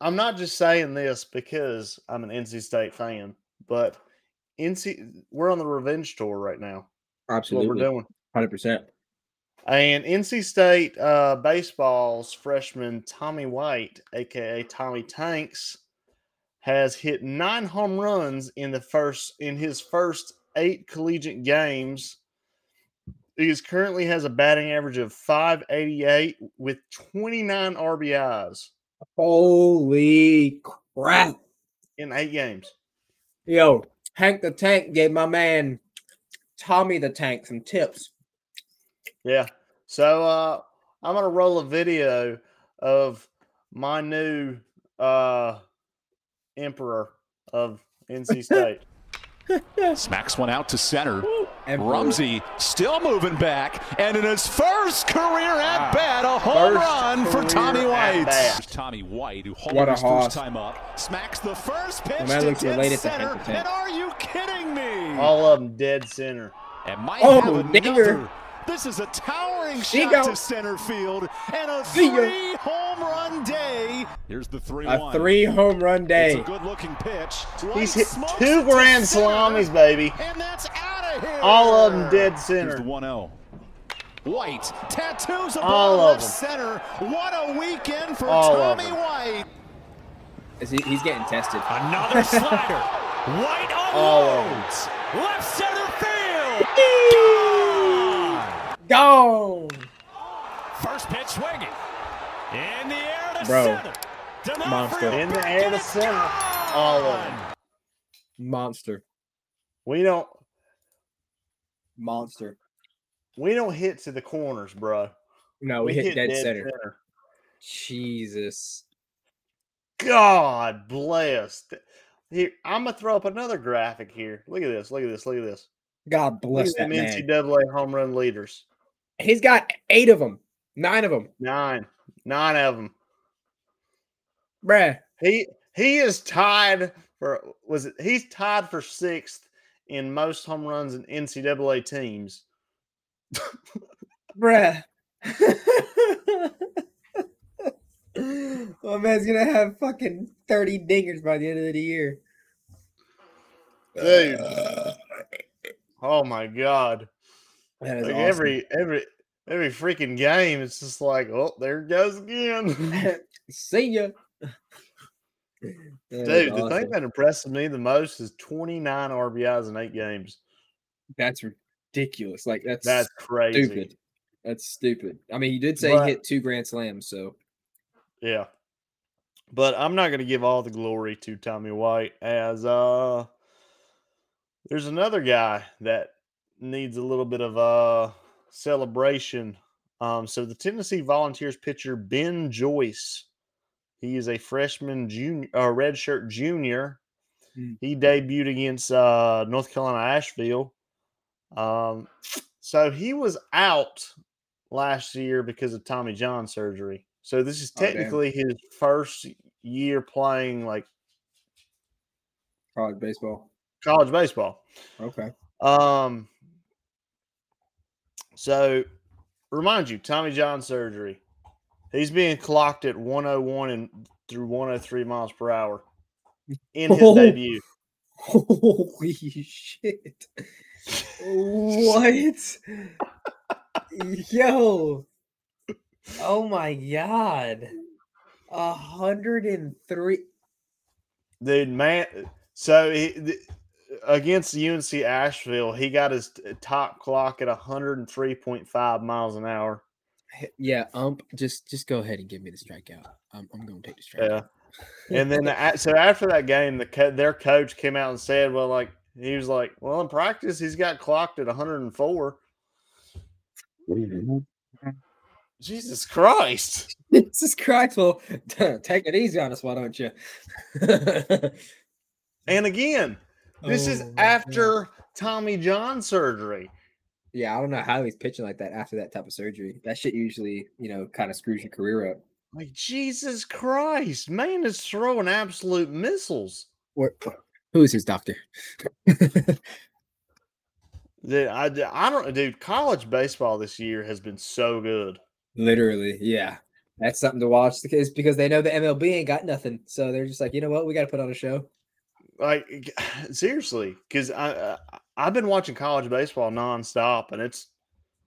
Speaker 2: I'm not just saying this because I'm an NC State fan, but NC we're on the revenge tour right now. That's what we're doing.
Speaker 1: Hundred percent.
Speaker 2: And NC State uh, baseball's freshman Tommy White, aka Tommy Tanks, has hit nine home runs in the first in his first eight collegiate games. He is currently has a batting average of 588 with 29 RBIs
Speaker 1: Holy crap.
Speaker 2: in eight games.
Speaker 1: Yo, Hank the Tank gave my man Tommy the Tank some tips.
Speaker 2: Yeah. So uh I'm gonna roll a video of my new uh emperor of NC State.
Speaker 5: Smacks one out to center.
Speaker 1: Emperor.
Speaker 5: Rumsey still moving back, and in his first career at ah, bat, a home
Speaker 2: First
Speaker 5: run for Tommy
Speaker 2: at
Speaker 5: White.
Speaker 2: bat.
Speaker 5: Tommy White, who
Speaker 1: What
Speaker 5: hauled
Speaker 1: a
Speaker 5: his
Speaker 1: hoss.
Speaker 5: first time up, smacks the first pitch
Speaker 1: man
Speaker 5: to
Speaker 1: looks
Speaker 5: dead
Speaker 1: related to
Speaker 5: center.
Speaker 1: Hank the
Speaker 5: and are you kidding me?
Speaker 2: All of them dead center.
Speaker 5: and might
Speaker 1: Oh,
Speaker 5: have
Speaker 1: dinger.
Speaker 5: another. This is a towering
Speaker 1: She
Speaker 5: shot
Speaker 1: go.
Speaker 5: to center field and a three home run day. Here's the three
Speaker 1: A
Speaker 5: one.
Speaker 1: three home run
Speaker 5: It's
Speaker 1: day.
Speaker 5: a good looking pitch.
Speaker 2: He's hit two grand
Speaker 5: center.
Speaker 2: salamis, baby.
Speaker 5: And that's out of here.
Speaker 2: All of them dead
Speaker 5: Here's
Speaker 2: center.
Speaker 5: the 1 0. White tattoos a
Speaker 2: All
Speaker 5: ball
Speaker 2: of
Speaker 5: left
Speaker 2: them.
Speaker 5: center. What a weekend for
Speaker 2: All
Speaker 5: Tommy. White.
Speaker 1: Is he, he's getting tested.
Speaker 5: Another slider. White
Speaker 2: All of
Speaker 5: unloads. Left center field. Gone.
Speaker 1: Gone.
Speaker 5: First pitch swinging. In the air to
Speaker 1: Bro.
Speaker 5: center. D'Onofrio
Speaker 1: Monster.
Speaker 2: In the air to center.
Speaker 5: gone.
Speaker 2: All of them.
Speaker 1: Monster.
Speaker 2: We don't
Speaker 1: Monster.
Speaker 2: we don't hit to the corners, bro.
Speaker 1: No, we, hit, dead, center. Jesus.
Speaker 2: God bless. Here, I'm gonna throw up another graphic here. Look at this. Look at this. Look at this.
Speaker 1: God bless
Speaker 2: at
Speaker 1: that man.
Speaker 2: NCAA home run leaders.
Speaker 1: He's got eight of them. Nine of them.
Speaker 2: Nine. Nine of them.
Speaker 1: Bruh.
Speaker 2: He he is tied for was it he's tied for sixth in most home runs in NCAA teams.
Speaker 1: Bruh. My man's gonna have fucking 30 dingers by the end of the year.
Speaker 2: Dude. Uh. Oh my god.
Speaker 1: That is
Speaker 2: Like
Speaker 1: awesome.
Speaker 2: every every every freaking game, it's just like, oh, there it goes again.
Speaker 1: See ya.
Speaker 2: Dude, the
Speaker 1: awesome.
Speaker 2: thing that impresses me the most is 29 RBIs in eight games.
Speaker 1: that's ridiculous. Like that's
Speaker 2: That's crazy.
Speaker 1: stupid. That's stupid. I mean, you did say
Speaker 2: But-
Speaker 1: he hit two grand slams, so
Speaker 2: Yeah. But I'm not going to give all the glory to Tommy White as uh there's another guy that needs a little bit of uh celebration. Um so the Tennessee Volunteers pitcher Ben Joyce, he is a freshman junior uh, redshirt junior.
Speaker 1: Hmm.
Speaker 2: He debuted against uh North Carolina Asheville. Um so he was out last year because of Tommy John surgery. So this is
Speaker 1: Oh,
Speaker 2: technically his first year playing like
Speaker 1: college baseball.
Speaker 2: college baseball.
Speaker 1: Okay.
Speaker 2: Um so remind you, Tommy John surgery. He's being clocked at 101 and through 103 miles per hour in his
Speaker 1: Oh.
Speaker 2: debut.
Speaker 1: Holy shit. what? Yo. Oh my god. A hundred and three.
Speaker 2: Dude, man. So he, th- against UNC Asheville, he got his top clock at 103.5 miles an hour.
Speaker 1: Yeah, ump, just just go ahead and give me the strikeout. I'm, I'm going to take the strikeout.
Speaker 2: Yeah. And then a- so after that game, the co- their coach came out and said, "Well, like he was like, well, in practice, he's got clocked at 104." Mm-hmm. Jesus Christ!
Speaker 1: Jesus Christ! Well, take it easy on us, why don't you?
Speaker 2: And again, this is
Speaker 1: Oh my God.
Speaker 2: after Tommy John surgery.
Speaker 1: Yeah, I don't know how he's pitching like that after that type of surgery. That shit usually, you know, kind of screws your career up.
Speaker 2: Like Jesus Christ, man is throwing absolute missiles.
Speaker 1: Where, Who's his doctor?
Speaker 2: Dude, I, I don't, dude. College baseball this year has been so good.
Speaker 1: Literally, yeah. That's something to watch because because they know the MLB ain't got nothing, so they're just like, you know what, we got to put on a show.
Speaker 2: Like seriously, because I, I I've been watching college baseball nonstop, and it's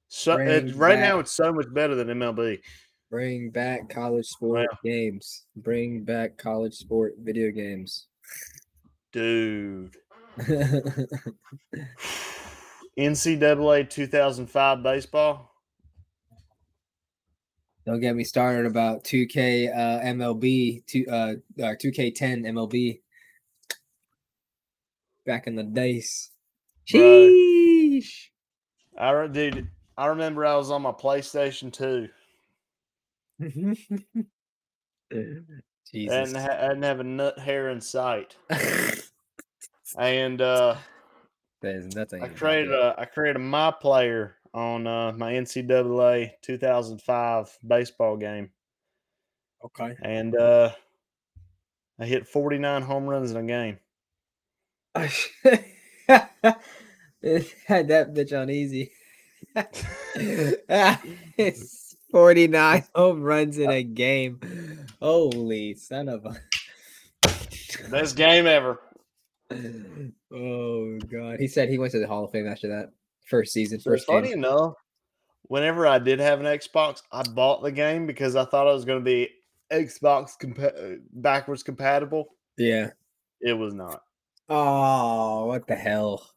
Speaker 2: so right now it's so much better than MLB.
Speaker 1: Bring back college sport
Speaker 2: Wow.
Speaker 1: games. Bring back college sport video games.
Speaker 2: Dude, NCAA 2005 baseball.
Speaker 1: Don't get me started about 2K uh, MLB, two, uh, uh, 2K10 MLB. Back in the days.
Speaker 2: Bro.
Speaker 1: Sheesh.
Speaker 2: I re- dude, I remember I was on my PlayStation 2
Speaker 1: Jesus.
Speaker 2: and I didn't have a nut hair in sight, and uh,
Speaker 1: That is- that's
Speaker 2: I created a I created a my player on uh, my NCAA 2005 baseball game,
Speaker 1: okay.
Speaker 2: and uh, I hit 49 home runs in a game.
Speaker 1: Had that bitch on easy. it's 49 home runs in a game. Holy son of a.
Speaker 2: Best game ever.
Speaker 1: oh god. He said he went to the Hall of Fame after that. First season,
Speaker 2: So
Speaker 1: first
Speaker 2: funny
Speaker 1: game.
Speaker 2: enough, whenever I did have an Xbox, I bought the game because I thought it was going to be Xbox compa- backwards compatible.
Speaker 1: Yeah.
Speaker 2: It was not.
Speaker 1: Oh, what the hell?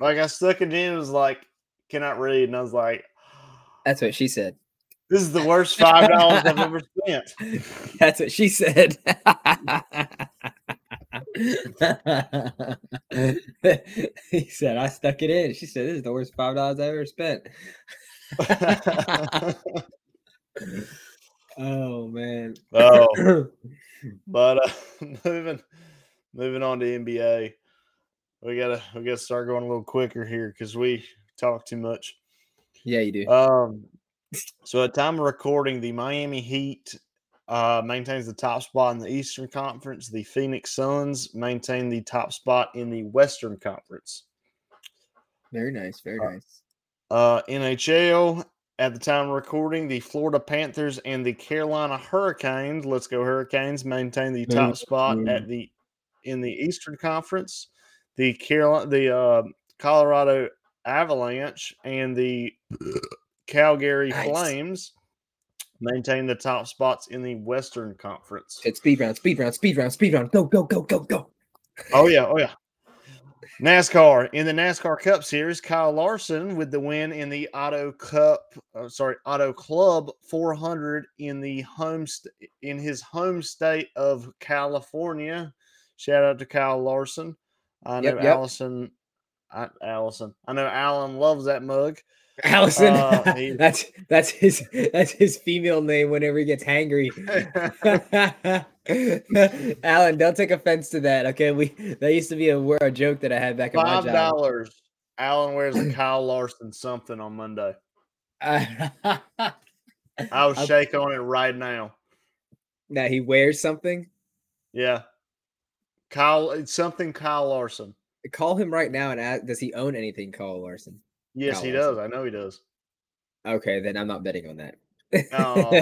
Speaker 2: Like I stuck it in, was like cannot read, and I was like,
Speaker 1: That's what she said.
Speaker 2: "This is the worst five dollars I've ever spent."
Speaker 1: That's what she said. he said, I stuck it in. She said, This is the worst five dollars I ever spent. oh man.
Speaker 2: oh, but uh, moving moving on to NBA, we gotta we gotta start going a little quicker here because we talk too much.
Speaker 1: yeah, you do.
Speaker 2: Um, so at time of recording, the Miami Heat uh, maintains the top spot in the Eastern Conference. The Phoenix Suns maintain the top spot in the Western Conference.
Speaker 1: very nice. Very
Speaker 2: uh,
Speaker 1: nice.
Speaker 2: Uh, NHL at the time of recording, the Florida Panthers and the Carolina Hurricanes. Let's go Hurricanes! Maintain the top spot at the in the Eastern Conference. The Carolina, the uh, Colorado Avalanche and the Calgary
Speaker 1: Nice.
Speaker 2: Flames maintain the top spots in the Western Conference.
Speaker 1: Hit speed round, speed round, speed round, speed round. Go, go, go, go, go.
Speaker 2: Oh yeah, oh yeah. NASCAR in the NASCAR Cup Series, Kyle Larson with the win in the Auto Cup, uh, sorry, Auto Club 400 in the home st- in his home state of California. Shout out to Kyle Larson. I know
Speaker 1: Yep, yep.
Speaker 2: Allison. I, Allison. I know Alan loves that mug.
Speaker 1: Allison.
Speaker 2: Uh, he-
Speaker 1: that's that's his that's his female name whenever he gets hangry. Alan, don't take offense to that. Okay, we that used to be a, a joke that I had back in my
Speaker 2: Five dollars. Alan wears a Kyle Larson something on Monday. I'll shake on it right now.
Speaker 1: That he wears something.
Speaker 2: Yeah. Kyle, it's something Kyle Larson.
Speaker 1: Call him right now and ask, does he own anything, Kyle Larson?
Speaker 2: Yes,
Speaker 1: Kyle
Speaker 2: he
Speaker 1: Larson.
Speaker 2: does. I know he does.
Speaker 1: Okay, then I'm not betting on that.
Speaker 2: Aw.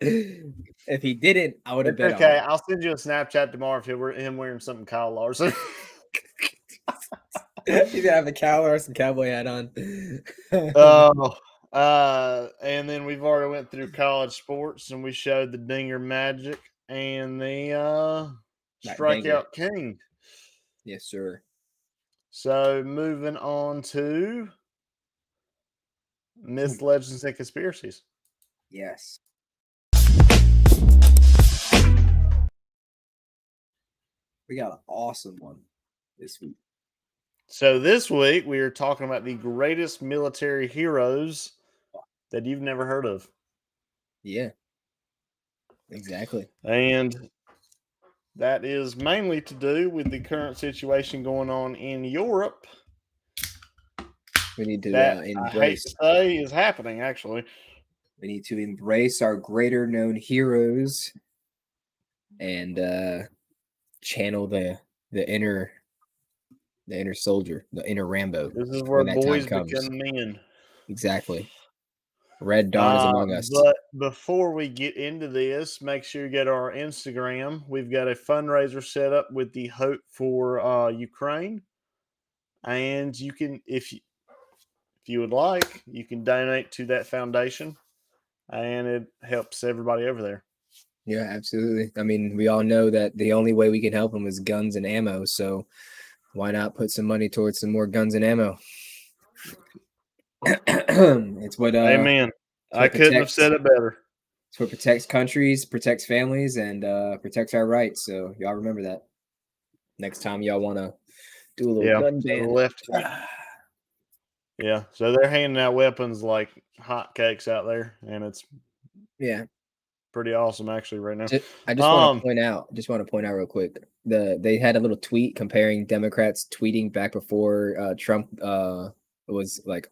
Speaker 1: if he didn't, I would have bet
Speaker 2: okay. I'll send you a Snapchat tomorrow if were him wearing something Kyle Larson.
Speaker 1: He's gonna have the Kyle Larson cowboy hat on.
Speaker 2: oh, uh, and then we've already went through college sports and we showed the Dinger Magic and the uh, Strikeout King.
Speaker 1: yes, sir.
Speaker 2: So moving on to myths, legends, and conspiracies.
Speaker 1: Yes. We got an awesome one this week.
Speaker 2: So this week we are talking about the greatest military heroes that you've never heard of.
Speaker 1: Yeah. Exactly.
Speaker 2: And that is mainly to do with the current situation going on in Europe
Speaker 1: We need to
Speaker 2: that
Speaker 1: uh,
Speaker 2: I hate
Speaker 1: embrace.
Speaker 2: to say is happening actually.
Speaker 1: We need to embrace our greater known heroes and uh channel the the inner The inner soldier, the inner Rambo.
Speaker 2: This is where boys become men.
Speaker 1: Exactly. Red Dawn is
Speaker 2: Uh,
Speaker 1: among us.
Speaker 2: But before we get into this, make sure you get our Instagram. We've got a fundraiser set up with the Hope for uh, Ukraine, and you can, if you if you would like, you can donate to that foundation, and it helps everybody over there.
Speaker 1: Yeah, absolutely. I mean, we all know that the only way we can help them is guns and ammo. So why not put some money towards some more guns and ammo? It's what uh,
Speaker 2: Amen.
Speaker 1: what
Speaker 2: I couldn't have said it better.
Speaker 1: It's what protects countries, protects families, and uh, protects our rights. So y'all remember that. Next time y'all want to do a little
Speaker 2: Yeah,
Speaker 1: gun ban.
Speaker 2: left. Yeah, so they're handing out weapons like hotcakes out there, and it's
Speaker 1: Yeah,
Speaker 2: pretty awesome actually right now.
Speaker 1: I just want
Speaker 2: Um,
Speaker 1: to point out, just want to point out real quick. The they had a little tweet comparing Democrats tweeting back before uh, Trump uh, was like,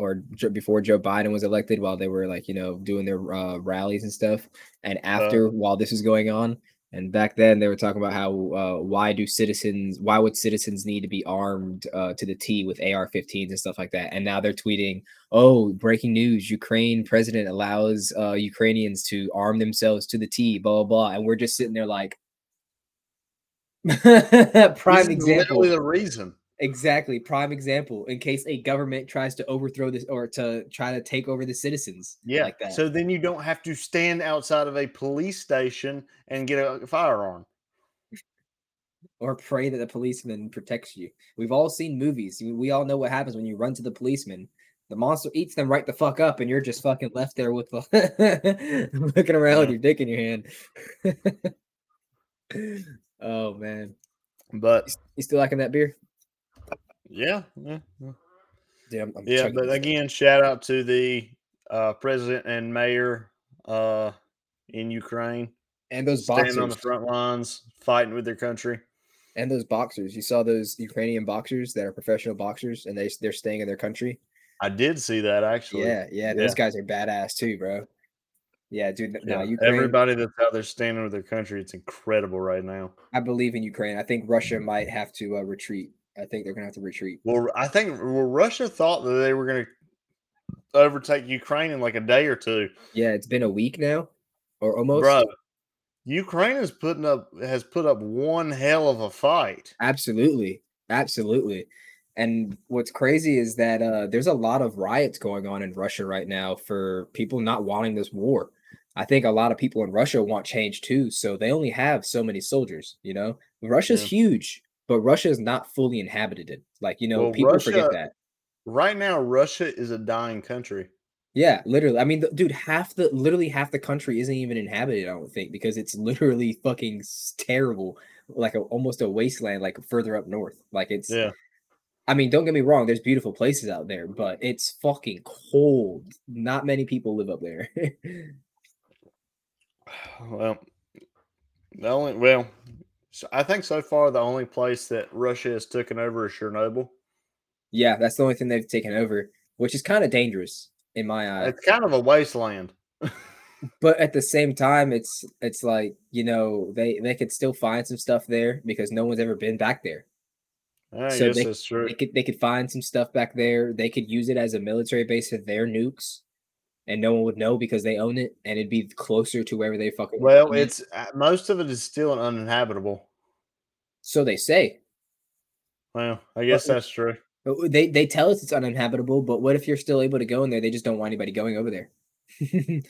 Speaker 1: or before Joe Biden was elected, while they were like you know doing their uh, rallies and stuff, and after while this was going on. And back then they were talking about how uh, why do citizens why would citizens need to be armed uh, to the T with AR-15s and stuff like that? And now they're tweeting, "Oh, breaking news! Ukraine president allows uh, Ukrainians to arm themselves to the T." Blah blah blah. And we're just sitting there like, prime example.
Speaker 2: literally the reason.
Speaker 1: Exactly, prime example. In case a government tries to overthrow this or to try to take over the citizens,
Speaker 2: Yeah.
Speaker 1: like that.
Speaker 2: So then you don't have to stand outside of a police station and get a firearm.
Speaker 1: or pray that the policeman protects you. We've all seen movies. We all know what happens when you run to the policeman. The monster eats them right the fuck up, and you're just fucking left there with the looking around with your dick in your hand. oh man,
Speaker 2: But
Speaker 1: you still liking that beer?
Speaker 2: Yeah, yeah, yeah.
Speaker 1: Yeah, I'm, I'm
Speaker 2: Yeah, but again, shout out to the uh, president and mayor uh, in Ukraine
Speaker 1: and those
Speaker 2: standing
Speaker 1: boxers
Speaker 2: on the front lines, fighting with their country.
Speaker 1: and those boxers. You saw those Ukrainian boxers that are professional boxers, and they they're staying in their country.
Speaker 2: I did see that actually.
Speaker 1: Yeah, yeah, those guys are badass too, bro. Yeah, dude.
Speaker 2: Yeah,
Speaker 1: No, Ukraine.
Speaker 2: Everybody that's out there standing with their country, it's incredible right now.
Speaker 1: I believe in Ukraine. I think Russia might have to uh, retreat. I think they're gonna have to retreat.
Speaker 2: Well, I think well, Russia thought that they were going to overtake Ukraine in like a day or two.
Speaker 1: Yeah, it's been a week now, or almost.
Speaker 2: Bro, Ukraine is putting up has put up one hell of a fight.
Speaker 1: Absolutely, absolutely. And what's crazy is that uh, there's a lot of riots going on in Russia right now for people not wanting this war. I think a lot of people in Russia want change too, so they only have so many soldiers. You know, Russia's
Speaker 2: Yeah.
Speaker 1: huge, but Russia is not fully inhabited. Like you know,
Speaker 2: Well,
Speaker 1: people forget that.
Speaker 2: Right now, Russia is a dying country.
Speaker 1: Yeah, literally. I mean, the, dude, half the literally half the country isn't even inhabited. I don't think because it's literally fucking terrible, like a, almost a wasteland, like further up north. Like it's.
Speaker 2: Yeah.
Speaker 1: I mean, don't get me wrong. There's beautiful places out there, but it's fucking cold. Not many people live up there.
Speaker 2: Well, the only well, so I think so far the only place that Russia has taken over is Chernobyl.
Speaker 1: yeah, that's the only thing they've taken over, which is kind of dangerous in my eyes.
Speaker 2: It's kind of a wasteland.
Speaker 1: but at the same time, it's it's like you know they they could still find some stuff there because no one's ever been back there.
Speaker 2: I
Speaker 1: So they-
Speaker 2: that's true.
Speaker 1: They could they could find some stuff back there. They could use it as a military base for their nukes, and no one would know because they own it, and it'd be closer to wherever they fucking.
Speaker 2: Well, it's uh, most of it is still uninhabitable.
Speaker 1: so they say.
Speaker 2: Well, I guess
Speaker 1: Well,
Speaker 2: that's true.
Speaker 1: They they tell us it's uninhabitable, but what if you're still able to go in there? They just don't want anybody going over there.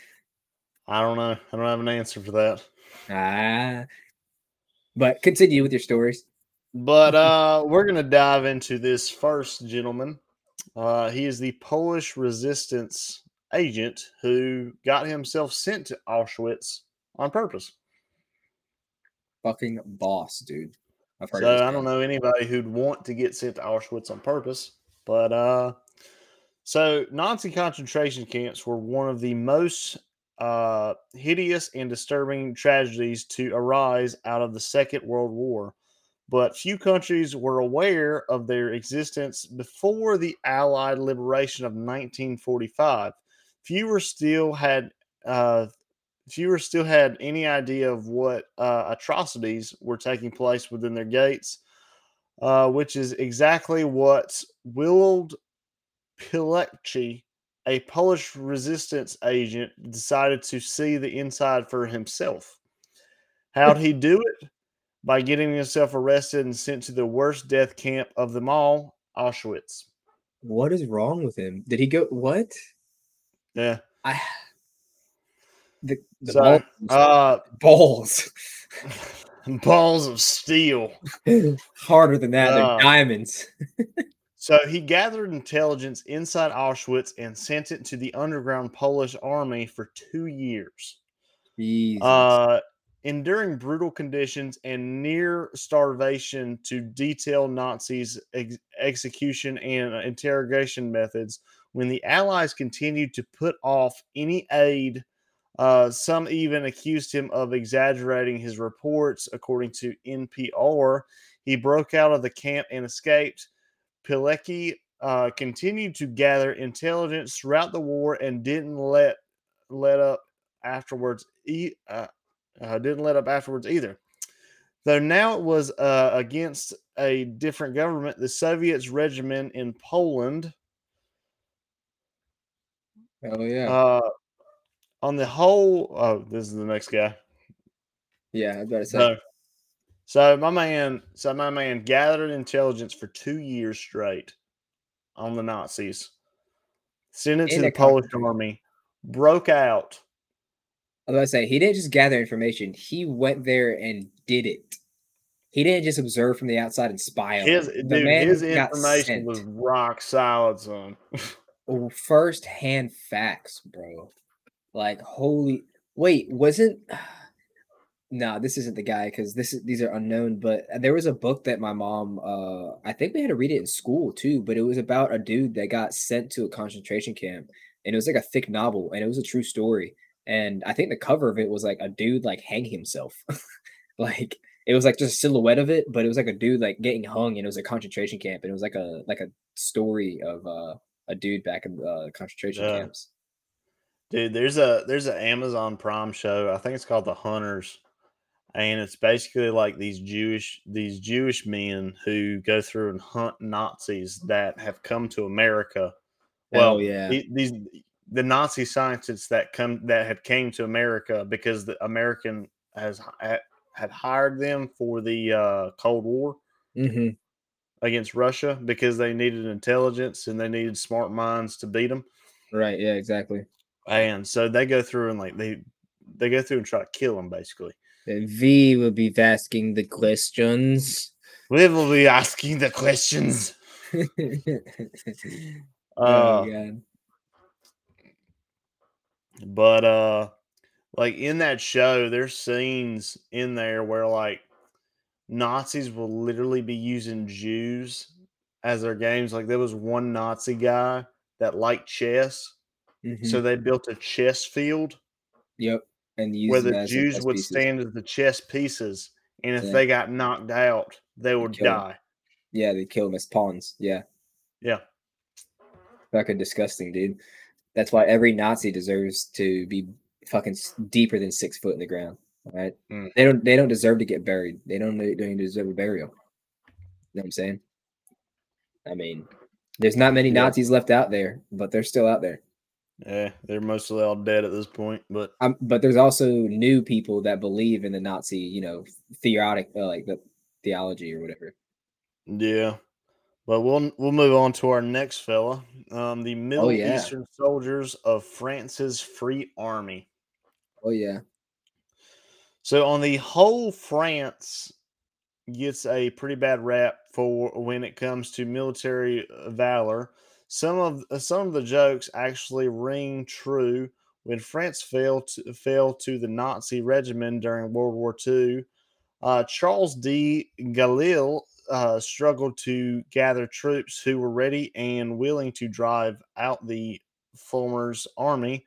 Speaker 2: I don't know. I don't have an answer for that.
Speaker 1: ah. But continue with your stories.
Speaker 2: But uh, we're going to dive into this first gentleman. Uh, he is the Polish resistance agent who got himself sent to Auschwitz on purpose.
Speaker 1: Fucking boss, dude. I've heard.
Speaker 2: So I don't know anybody who'd want to get sent to Auschwitz on purpose. But uh, so Nazi concentration camps were one of the most uh, hideous and disturbing tragedies to arise out of the Second World War. But few countries were aware of their existence before the Allied liberation of 1945. Fewer still had uh, fewer still had any idea of what uh, atrocities were taking place within their gates. uh, which is exactly what Willard Pilecki, a Polish resistance agent, decided to see the inside for himself. How'd he do it? By getting himself arrested and sent to the worst death camp of them all, Auschwitz.
Speaker 1: What is wrong with him? Did he go? What?
Speaker 2: Yeah.
Speaker 1: I. The, the
Speaker 2: So,
Speaker 1: balls,
Speaker 2: uh,
Speaker 1: balls
Speaker 2: balls of steel.
Speaker 1: harder than that.
Speaker 2: Uh,
Speaker 1: They're diamonds.
Speaker 2: So he gathered intelligence inside Auschwitz and sent it to the underground Polish army for two years. Uh, enduring brutal conditions and near starvation to detail Nazis' ex- execution and interrogation methods. When the Allies continued to put off any aid, uh, some even accused him of exaggerating his reports. According to NPR, he broke out of the camp and escaped. Pilecki uh, continued to gather intelligence throughout the war and didn't let let up afterwards. E- uh, uh, didn't let up afterwards either. Though now it was uh, against a different government, the Soviets regimen in Poland.
Speaker 1: Oh yeah.
Speaker 2: Uh, on the whole, oh, this is the next guy.
Speaker 1: yeah, I to say.
Speaker 2: So, so my man, so my man gathered intelligence for two years straight on the Nazis, sent it to the Polish
Speaker 1: concentration-
Speaker 2: army, broke out.
Speaker 1: I was about to say he didn't just gather information. He went there and did it. He didn't just observe from the outside and spy on
Speaker 2: His.
Speaker 1: The
Speaker 2: dude, his information was rock solid, son.
Speaker 1: first hand facts, bro. Like holy wait, wasn't no, this isn't the guy because this is these are unknown, but there was a book that my mom uh I think we had to read it in school too, but it was about a dude that got sent to a concentration camp and it was like a thick novel and it was a true story. And I think the cover of it was like a dude like hanging himself. like it was like just a silhouette of it, but it was like a dude like getting hung and it was a concentration camp and it was like a like a story of uh a dude back in the concentration
Speaker 2: Yeah.
Speaker 1: camps.
Speaker 2: Dude, there's a there's an Amazon Prime show. I think it's called The Hunters, and it's basically like these Jewish these Jewish men who go through and hunt Nazis that have come to America. Well,
Speaker 1: Oh, yeah.
Speaker 2: these the Nazi scientists that come that had came to America because the American has had, had hired them for the uh, Cold War
Speaker 1: Mm-hmm.
Speaker 2: Against Russia because they needed intelligence and they needed smart minds to beat them.
Speaker 1: Right. Yeah. Exactly.
Speaker 2: And so they go through and like they they go through and try to kill them basically.
Speaker 1: And V will be asking the questions.
Speaker 2: We will be asking the questions.
Speaker 1: oh
Speaker 2: Uh,
Speaker 1: god.
Speaker 2: but uh like in that show, there's scenes in there where like Nazis will literally be using Jews as their games. Like there was one Nazi guy that liked chess,
Speaker 1: Mhm.
Speaker 2: so they built a chess field
Speaker 1: yep. And
Speaker 2: where the Jews would
Speaker 1: pieces.
Speaker 2: stand as the chess pieces, and if
Speaker 1: Yeah.
Speaker 2: they got knocked out, they would die.
Speaker 1: Yeah, they kill them as pawns. Yeah.
Speaker 2: Yeah.
Speaker 1: Fucking disgusting, dude. That's why every Nazi deserves to be fucking deeper than six foot in the ground. Right.
Speaker 2: Mm.
Speaker 1: They don't. They don't deserve to get buried. They don't. They don't deserve a burial. You know what I'm saying? I mean, there's not many
Speaker 2: Yeah.
Speaker 1: Nazis left out there, but they're still out there.
Speaker 2: Yeah, they're mostly all dead at this point, but
Speaker 1: Um, but there's also new people that believe in the Nazi, you know, theotic, uh, like the theology or whatever.
Speaker 2: yeah. But we'll we'll move on to our next fella, um, the Middle
Speaker 1: Oh, yeah.
Speaker 2: Eastern soldiers of France's Free Army.
Speaker 1: Oh yeah.
Speaker 2: So on the whole, France gets a pretty bad rap for when it comes to military uh, valor. Some of uh, some of the jokes actually ring true. When France fell to, fell to the Nazi regime during World War II, uh, Charles D. Galil uh, struggled to gather troops who were ready and willing to drive out the former's army.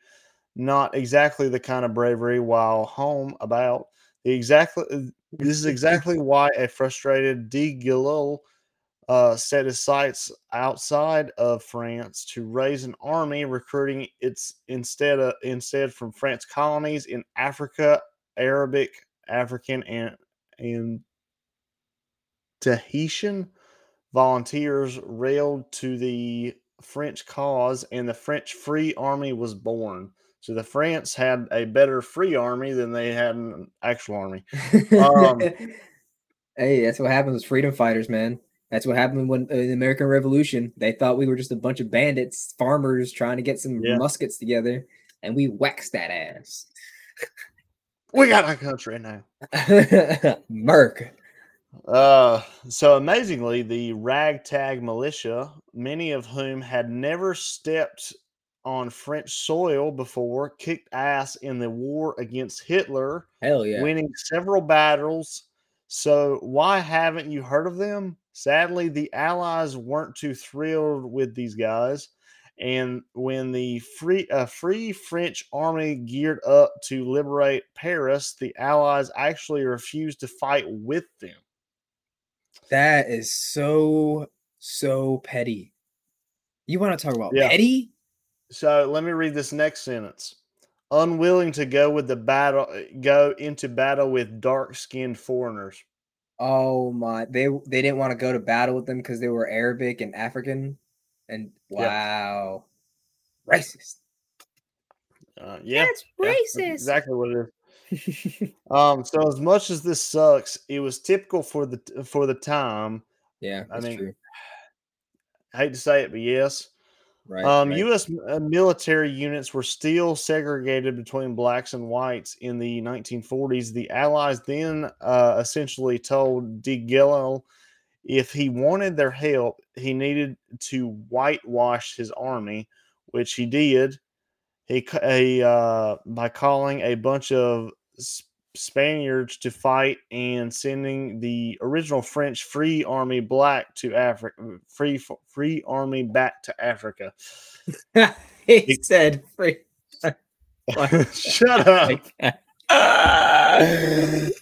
Speaker 2: Not exactly the kind of bravery while home about. The exactly this is exactly why a frustrated de Galil uh, set his sights outside of France to raise an army, recruiting its instead of instead from France colonies in Africa, Arabic, African, and and Tahitian volunteers railed to the French cause, and the French Free Army was born. So the France had a better free army than they had an actual army. Um,
Speaker 1: hey, that's what happens with freedom fighters, man. That's what happened when uh, the American Revolution. They thought we were just a bunch of bandits, farmers trying to get some
Speaker 2: Yeah.
Speaker 1: muskets together, and we waxed that ass.
Speaker 2: We got our country now.
Speaker 1: Merc.
Speaker 2: Uh, so amazingly, the ragtag militia, many of whom had never stepped on French soil before, kicked ass in the war against Hitler,
Speaker 1: Hell yeah.
Speaker 2: winning several battles. So why haven't you heard of them? Sadly, the Allies weren't too thrilled with these guys. And when the free uh, free French army geared up to liberate Paris, the Allies actually refused to fight with them.
Speaker 1: That is so so petty. You want to talk about
Speaker 2: Yeah.
Speaker 1: petty?
Speaker 2: So let me read this next sentence. Unwilling to go with the battle, go into battle with dark-skinned foreigners.
Speaker 1: Oh my! They they didn't want to go to battle with them because they were Arabic and African, and
Speaker 2: Yeah.
Speaker 1: wow, racist.
Speaker 2: Uh, yeah,
Speaker 1: That's
Speaker 2: yeah, that's
Speaker 1: racist.
Speaker 2: exactly what it is. Um, so as much as this sucks, it was typical for the for the time.
Speaker 1: yeah,
Speaker 2: I
Speaker 1: that's
Speaker 2: mean,
Speaker 1: true.
Speaker 2: I hate to say it, but yes.
Speaker 1: Right.
Speaker 2: Um,
Speaker 1: right.
Speaker 2: U.S. uh, military units were still segregated between blacks and whites in the 1940s. The Allies then uh, essentially told De Gaulle if he wanted their help, he needed to whitewash his army, which he did. He, he uh, by calling a bunch of S- Spaniards to fight and sending the original French Free Army black to Africa, uh, free Free Army back to Africa.
Speaker 1: he said free.
Speaker 2: Shut up.
Speaker 1: Like ah,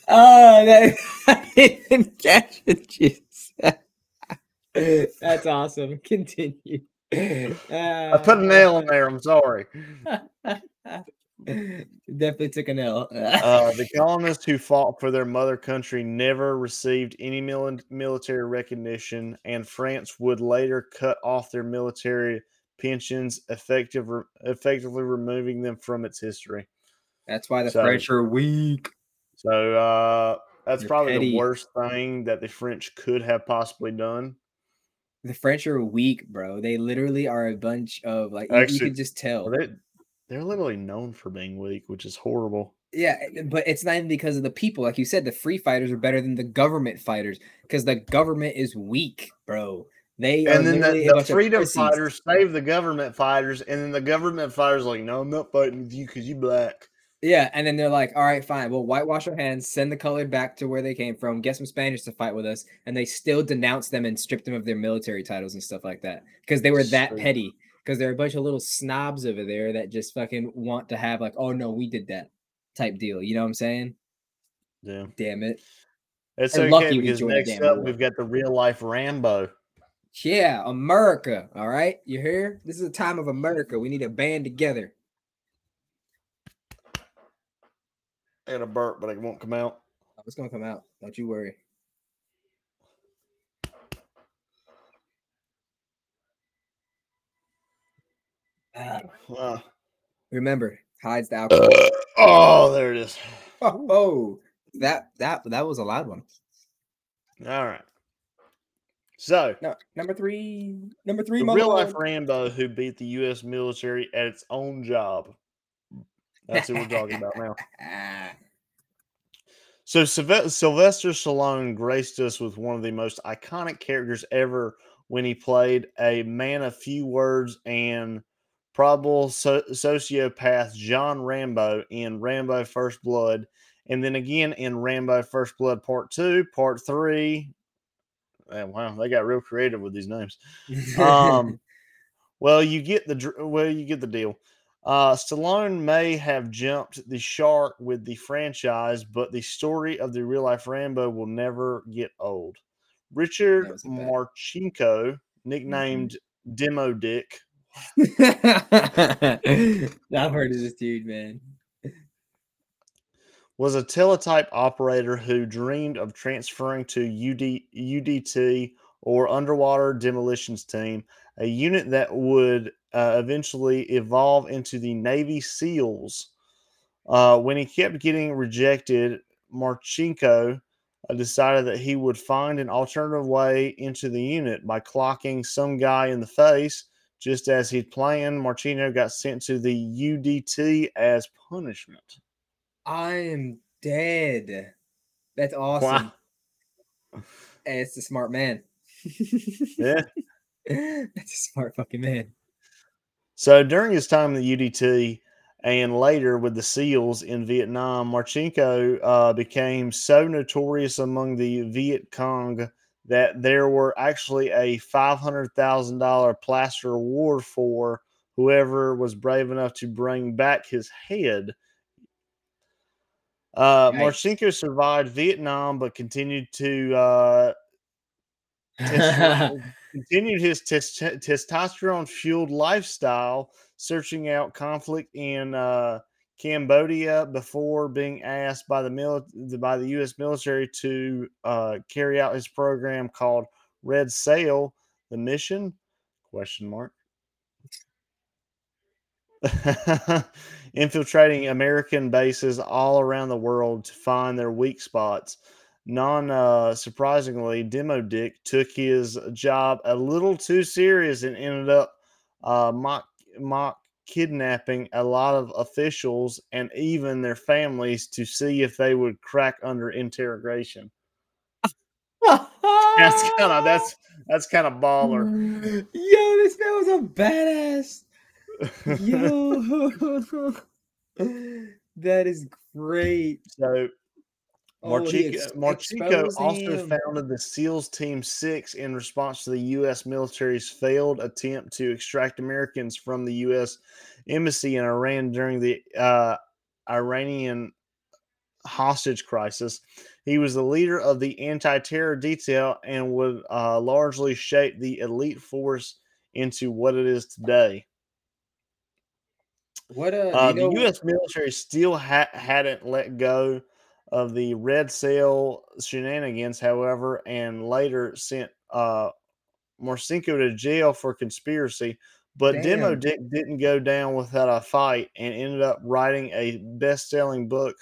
Speaker 1: oh, that, I didn't catch you said. That's awesome. Continue.
Speaker 2: I put a ah. nail in there. I'm sorry.
Speaker 1: Definitely took an L.
Speaker 2: Uh, the colonists who fought for their mother country never received any mili- military recognition, and France would later cut off their military pensions, effective, effectively removing them from its history.
Speaker 1: That's why the
Speaker 2: So-
Speaker 1: French are weak.
Speaker 2: So uh, that's
Speaker 1: They're
Speaker 2: probably
Speaker 1: petty.
Speaker 2: the worst thing that the French could have possibly done.
Speaker 1: The French are weak, bro. They literally are a bunch of like you, you can just tell.
Speaker 2: They, they're literally known for being weak, which is horrible.
Speaker 1: Yeah, eh, but it's not even because of the people. Like you said, the free fighters are better than the government fighters because the government is weak, bro. They
Speaker 2: and then the, the freedom fighters save the government fighters, and then the government fighters like, no, I'm not fighting with you because you black.
Speaker 1: Yeah, and then they're like, "All right, fine. We'll whitewash our hands, send the color back to where they came from, get some Spaniards to fight with us, and they still denounce them and strip them of their military titles and stuff like that because they were that petty. Because they're a bunch of little snobs over there that just fucking want to have like, oh no, we did that type deal. You know what I'm saying?
Speaker 2: Yeah,
Speaker 1: Damn it.
Speaker 2: it's
Speaker 1: They're
Speaker 2: okay
Speaker 1: lucky
Speaker 2: because next up we've got the real life Rambo.
Speaker 1: Yeah, America. All right, you hear? This is a time of America. We need to band together.
Speaker 2: I got a burp, but it won't come out.
Speaker 1: Oh, It's gonna come out. Don't you worry.
Speaker 2: Uh,
Speaker 1: remember, hides the alcohol.
Speaker 2: oh, there it is.
Speaker 1: Oh, oh, that that that was a loud one.
Speaker 2: All right. So
Speaker 1: No, number three. Number three.
Speaker 2: the real life. Rambo who beat the U.S. military at its own job. That's who we're talking about now. So Sylvester Stallone graced us with one of the most iconic characters ever when he played a man of few words and probable so- sociopath John Rambo in Rambo First Blood, and then again in Rambo First Blood Part Two, Part Three. Eh, wow, they got real creative with these names. Um, well, you get the well, you get the deal. Uh, Stallone may have jumped the shark with the franchise, but the story of the real life Rambo will never get old. Richard
Speaker 1: That was a bad-
Speaker 2: Marcinko, nicknamed Demo Dick,
Speaker 1: I've heard of this dude, man.
Speaker 2: was a teletype operator who dreamed of transferring to UD, UDT or Underwater Demolitions Team, a unit that would uh, eventually evolve into the Navy SEALs. Uh, when he kept getting rejected, Marcinko uh, decided that he would find an alternative way into the unit by clocking some guy in the face. Just as he'd planned, Marcinko got sent to the UDT as punishment.
Speaker 1: I am dead. That's awesome. And it's a smart man.
Speaker 2: Yeah.
Speaker 1: That's a smart fucking man.
Speaker 2: So during his time in the UDT and later with the SEALs in Vietnam, Marcinko uh, became so notorious among the Viet Cong that there were actually a $500,000 plaster award for whoever was brave enough to bring back his head. Uh,
Speaker 1: Nice.
Speaker 2: Marcinko survived Vietnam but continued to uh, testo- continued his tes- testosterone fueled lifestyle, searching out conflict in uh, Cambodia before being asked by the mili- by the U.S. military to uh, carry out his program called Red Cell. The mission? Question mark. Infiltrating American bases all around the world to find their weak spots. Non uh, surprisingly, Demo Dick took his job a little too serious and ended up uh, mock mock kidnapping a lot of officials and even their families to see if they would crack under interrogation. That's kind of that's that's kind of baller.
Speaker 1: Yo, this man was a badass. Yo, that is great.
Speaker 2: So Marchico, Marchico also
Speaker 1: him.
Speaker 2: founded the SEALs Team 6 in response to the U.S. military's failed attempt to extract Americans from the U.S. embassy in Iran during the uh, Iranian hostage crisis. He was the leader of the anti terror detail and would uh, largely shape the elite force into what it is today.
Speaker 1: What uh,
Speaker 2: Uh,
Speaker 1: know,
Speaker 2: the U.S. military still ha- hadn't let go of the Red Cell shenanigans, however, and later sent uh, to jail for conspiracy. But Demo Dick didn't go down without a fight and ended up writing a best selling book,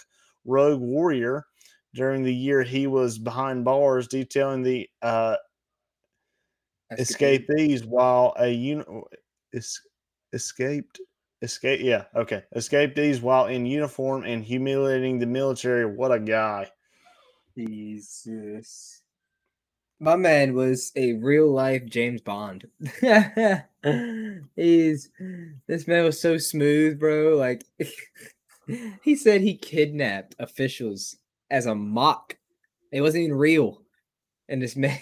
Speaker 2: Rogue Warrior, during the year he was behind bars, detailing the uh, escapees while a unit es- escaped escape yeah okay escapees while in uniform and humiliating the military what a guy
Speaker 1: Jesus. My man was a real life James Bond. He's this man was so smooth, bro. Like he said he kidnapped officials as a mock. It wasn't even real. And this man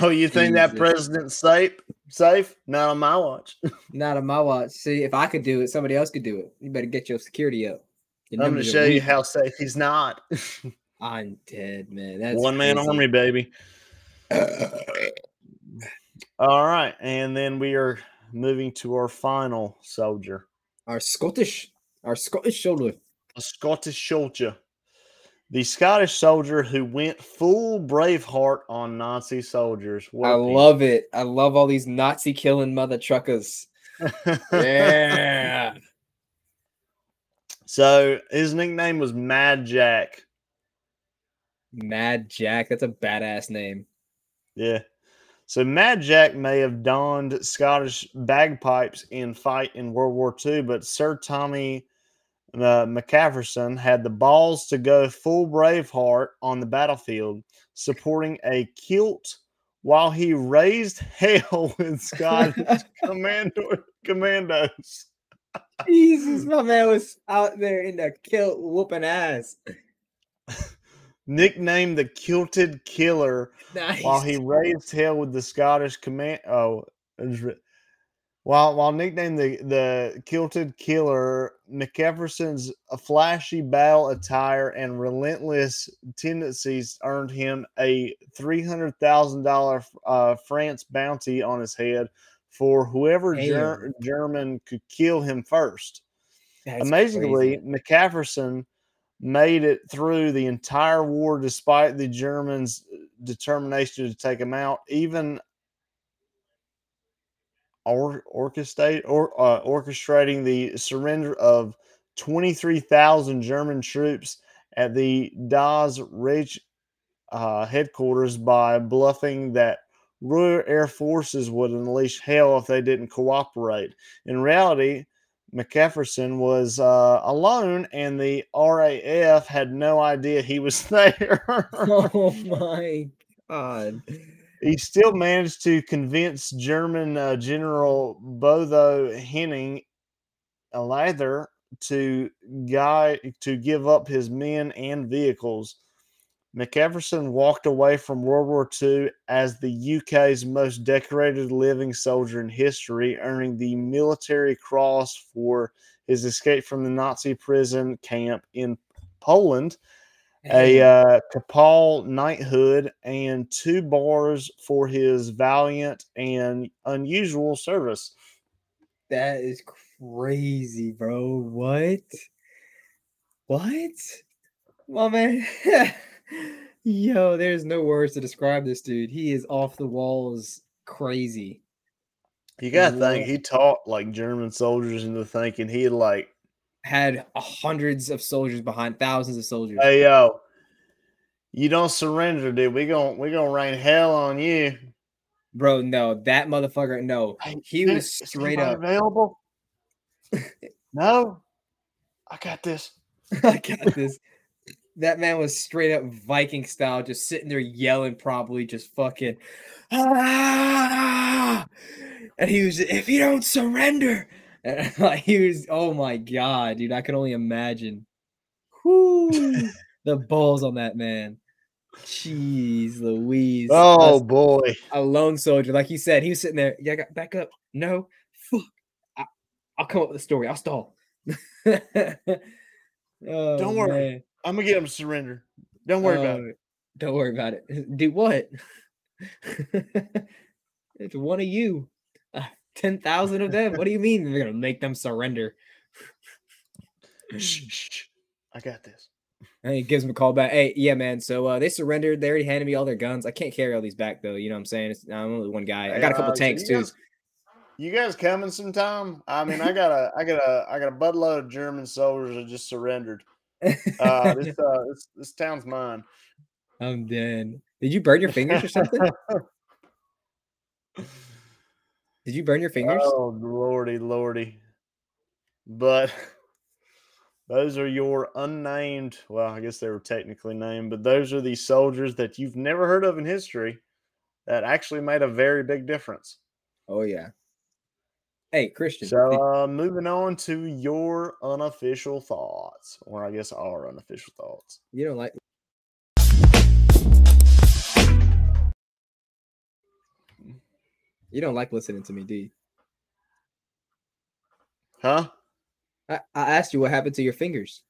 Speaker 2: oh you think that
Speaker 1: Jesus.
Speaker 2: president's safe safe not on my watch
Speaker 1: Not on my watch. See, if I could do it, somebody else could do it. You better get your security up. Your
Speaker 2: i'm going to show you how safe he's not
Speaker 1: I'm dead, man. That's
Speaker 2: one man
Speaker 1: crazy.
Speaker 2: army baby all right and then we are moving to our final soldier
Speaker 1: Our Scottish, our Scottish soldier.
Speaker 2: a Scottish soldier. The Scottish soldier who went full Braveheart on Nazi soldiers. What
Speaker 1: I love it. I love all these Nazi killing mother truckers. Yeah.
Speaker 2: so his nickname was Mad Jack.
Speaker 1: Mad Jack. That's a badass name.
Speaker 2: Yeah. So Mad Jack may have donned Scottish bagpipes in fight in World War II, but Sir Tommy uh, McCafferson had the balls to go full Braveheart on the battlefield, supporting a kilt while he raised hell with Scottish commando commandos.
Speaker 1: Jesus, my man was out there in the kilt whooping ass.
Speaker 2: Nicknamed the Kilted Killer
Speaker 1: Nice.
Speaker 2: while he raised hell with the Scottish command. Oh, it was while while nicknamed the the Kilted Killer, McEverson's flashy battle attire and relentless tendencies earned him a three hundred thousand dollar uh, France bounty on his head for whoever Ger- German could kill him first.
Speaker 1: That's
Speaker 2: Amazingly,
Speaker 1: crazy.
Speaker 2: McCafferson made it through the entire war despite the Germans' determination to take him out. Even or, orchestrate or uh, orchestrating the surrender of 23,000 German troops at the Das Reich uh, headquarters by bluffing that Royal Air Forces would unleash hell if they didn't cooperate. In reality, Macpherson was uh, alone, and the RAF had no idea he was there.
Speaker 1: oh my god.
Speaker 2: He still managed to convince German uh, General Bodo Henning Lather to guide to give up his men and vehicles. Macpherson walked away from World War II as the UK's most decorated living soldier in history, earning the Military Cross for his escape from the Nazi prison camp in Poland, a uh, papal knighthood, and two bars for his valiant and unusual service.
Speaker 1: That is crazy, bro. What? What? My man. Yo, there's no words to describe this dude. He is off the walls crazy.
Speaker 2: You got to think he taught like German soldiers into thinking he had like,
Speaker 1: Had hundreds of soldiers behind thousands of soldiers.
Speaker 2: hey yo, you don't surrender, dude. We gon' we gonna rain hell on you.
Speaker 1: Bro, no, that motherfucker, no. He was straight up.
Speaker 2: available. no, I got this.
Speaker 1: I got this. That man was straight up Viking style, just sitting there yelling, probably just fucking, ah! and he was, if you don't surrender, and like he was, oh my god, dude, I can only imagine. Whoo, the balls on that man. Jeez, Louise.
Speaker 2: Oh
Speaker 1: Us-
Speaker 2: boy,
Speaker 1: a lone soldier, like you said, he was sitting there. Yeah, I got back up. No, fuck. I, I'll come up with a story. I'll stall. oh,
Speaker 2: Don't worry.
Speaker 1: man.
Speaker 2: I'm gonna get him to surrender. Don't worry about oh, it.
Speaker 1: Oh, Don't worry about it. Do what? it's one of you. Ten thousand of them. What do you mean they're gonna make them surrender?
Speaker 2: Shh, shh. I got this.
Speaker 1: And he gives him a call back. Hey, yeah, man. So uh, they surrendered. They already handed me all their guns. I can't carry all these back though. You know what I'm saying? It's, I'm only one guy. I got a couple
Speaker 2: Uh,
Speaker 1: tanks
Speaker 2: you
Speaker 1: too.
Speaker 2: guys- You guys coming sometime? I mean, I got a, I got a, I got a buttload of German soldiers that just surrendered. Uh, this, uh, this, this town's mine.
Speaker 1: I'm dead. Did you burn your fingers or something? Did you burn your fingers?
Speaker 2: Oh lordy, lordy. But those are your unnamed. Well, I guess they were technically named, but those are the soldiers that you've never heard of in history that actually made a very big difference.
Speaker 1: Oh yeah. Hey, Christian.
Speaker 2: So, uh, moving on to your unofficial thoughts, or I guess our unofficial thoughts.
Speaker 1: you don't like you don't like listening to me, do you?
Speaker 2: Huh?
Speaker 1: I, I asked you what happened to your fingers.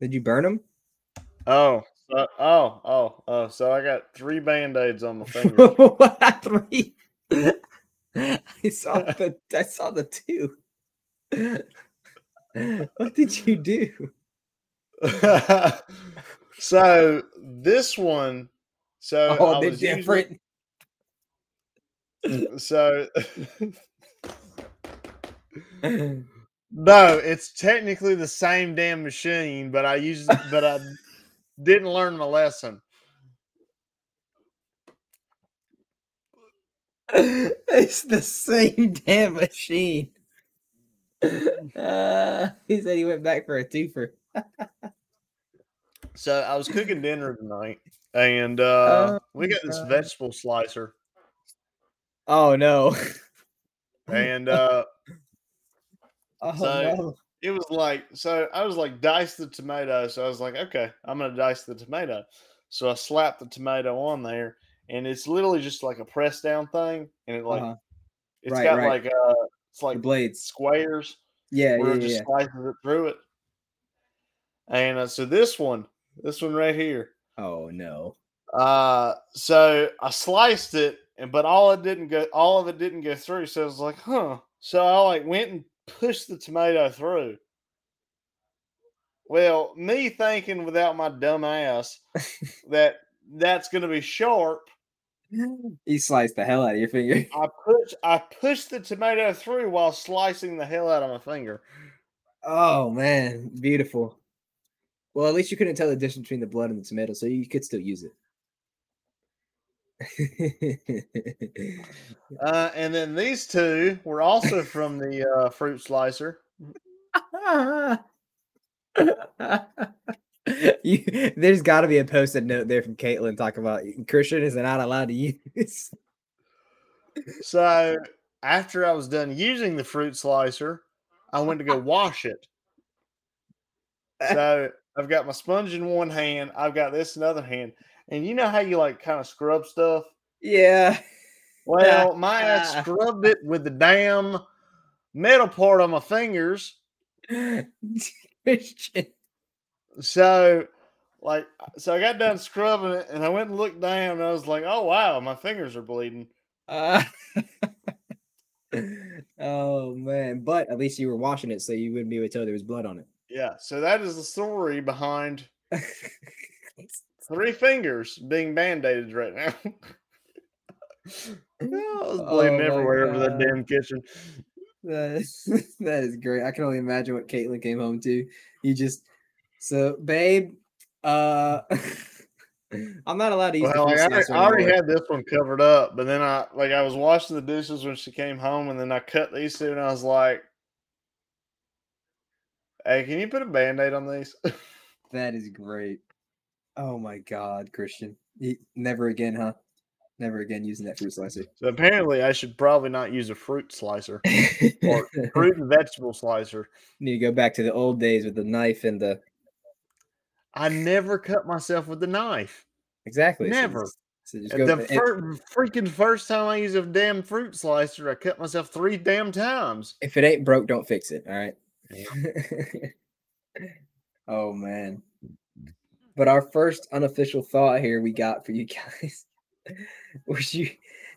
Speaker 1: Did you burn them?
Speaker 2: Oh, so, oh, oh, oh. So I got three band aids on my fingers.
Speaker 1: what three? I saw the I saw the two. what did you do?
Speaker 2: so this one, so
Speaker 1: Oh,
Speaker 2: I was using-
Speaker 1: different.
Speaker 2: so no, it's technically the same damn machine, but I used, but I didn't learn my lesson.
Speaker 1: it's the same damn machine. Uh, he said he went back for a twofer.
Speaker 2: So I was cooking dinner tonight, and uh,
Speaker 1: Oh,
Speaker 2: we got this vegetable slicer,
Speaker 1: Oh no!
Speaker 2: and uh,
Speaker 1: Oh
Speaker 2: So-
Speaker 1: no!
Speaker 2: it was like so I was like dice the tomato. So I was like, okay, I'm gonna dice the tomato. So I slapped the tomato on there, and it's literally just like a press down thing, and it like
Speaker 1: Uh-huh.
Speaker 2: it's
Speaker 1: Right,
Speaker 2: got
Speaker 1: right.
Speaker 2: like uh it's
Speaker 1: The
Speaker 2: like
Speaker 1: blades.
Speaker 2: squares
Speaker 1: Yeah,
Speaker 2: where
Speaker 1: yeah,
Speaker 2: it just
Speaker 1: yeah.
Speaker 2: slices it through it. And uh, so this one, this one right here,
Speaker 1: Oh no!
Speaker 2: uh, so I sliced it, and but all it didn't go, all of it didn't go through. So I was like, huh. So I like went and pushed the tomato through, Well, me thinking without my dumb ass that that's going to be sharp,
Speaker 1: You sliced the hell out of your finger.
Speaker 2: I push I pushed the tomato through while slicing the hell out of my finger.
Speaker 1: Oh man, beautiful. Well, at least you couldn't tell the difference between the blood and the tomato, so you could still use it.
Speaker 2: Uh, and then these two were also from the uh, fruit slicer.
Speaker 1: you, there's got to be a posted note there from Caitlin talking about Christian is not allowed to use.
Speaker 2: So after I was done using the fruit slicer, I went to go wash it. So I've got my sponge in one hand, I've got this in the other hand, and you know how you like kind of scrub stuff.
Speaker 1: yeah.
Speaker 2: Well, my ass scrubbed it with the damn metal part on my fingers. So, like, so I got done scrubbing it, and I went and looked down, and I was like, "Oh wow, my fingers are bleeding."
Speaker 1: Uh, oh man, but at least you were washing it, so you wouldn't be able to tell there was blood on it.
Speaker 2: Yeah, so that is the story behind three fingers being band-aided right now. I was
Speaker 1: Oh
Speaker 2: bleeding
Speaker 1: my
Speaker 2: everywhere over that damn kitchen.
Speaker 1: That is, that is great. I can only imagine what Caitlin came home to. You just so, babe. Uh, I'm not allowed to use.
Speaker 2: Well, like, I, I already had this one covered up, but then I like I was washing the dishes when she came home, and then I cut these two, and I was like, "Hey, can you put a band-aid on these?"
Speaker 1: That is great. Oh my God, Christian. You- never again, huh? Never again using that fruit slicer.
Speaker 2: so apparently, I should probably not use a fruit slicer or fruit and vegetable slicer.
Speaker 1: You Need to go back to the old days with the knife and the
Speaker 2: I never cut myself with the knife.
Speaker 1: exactly. so
Speaker 2: Never.
Speaker 1: just- so just
Speaker 2: the fir- freaking first time I used a damn fruit slicer, I cut myself three damn times.
Speaker 1: if it ain't broke, don't fix it. All right. oh man. But our first unofficial thought here we got for you guys. would you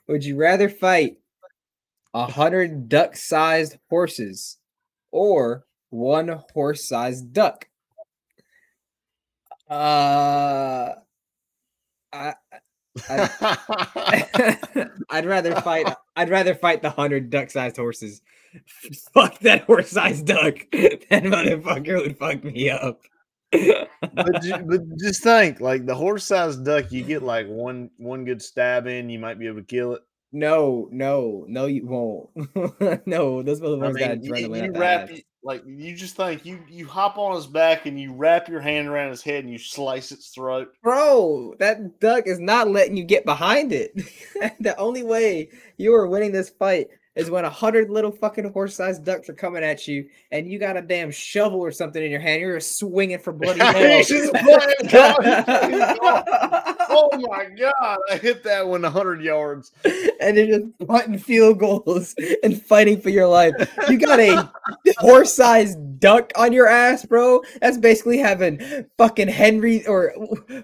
Speaker 1: would you rather fight a hundred duck-sized horses or one horse-sized duck? Uh I I'd rather fight. I'd rather fight the hundred duck-sized horses. Fuck that horse-sized duck. That motherfucker would fuck me up.
Speaker 2: But, ju- but just think, like the horse-sized duck, you get like one one good stab in, you might be able to kill it.
Speaker 1: no, no, no, you won't. no, those
Speaker 2: I
Speaker 1: motherfuckers got
Speaker 2: mean, you,
Speaker 1: adrenaline.
Speaker 2: you
Speaker 1: up the
Speaker 2: wrap
Speaker 1: ass.
Speaker 2: like you just think you you hop on his back and you wrap your hand around his head and you slice its throat.
Speaker 1: Bro, that duck is not letting you get behind it. the only way you are winning this fight is when a hundred little fucking horse-sized ducks are coming at you, and you got a damn shovel or something in your hand. You're just swinging for bloody hell.
Speaker 2: He's just playing golf, he's playing golf. Oh my god! I hit that one one hundred yards.
Speaker 1: and they're just field goals and fighting for your life. You got a horse-sized duck on your ass, bro. That's basically having fucking Henry or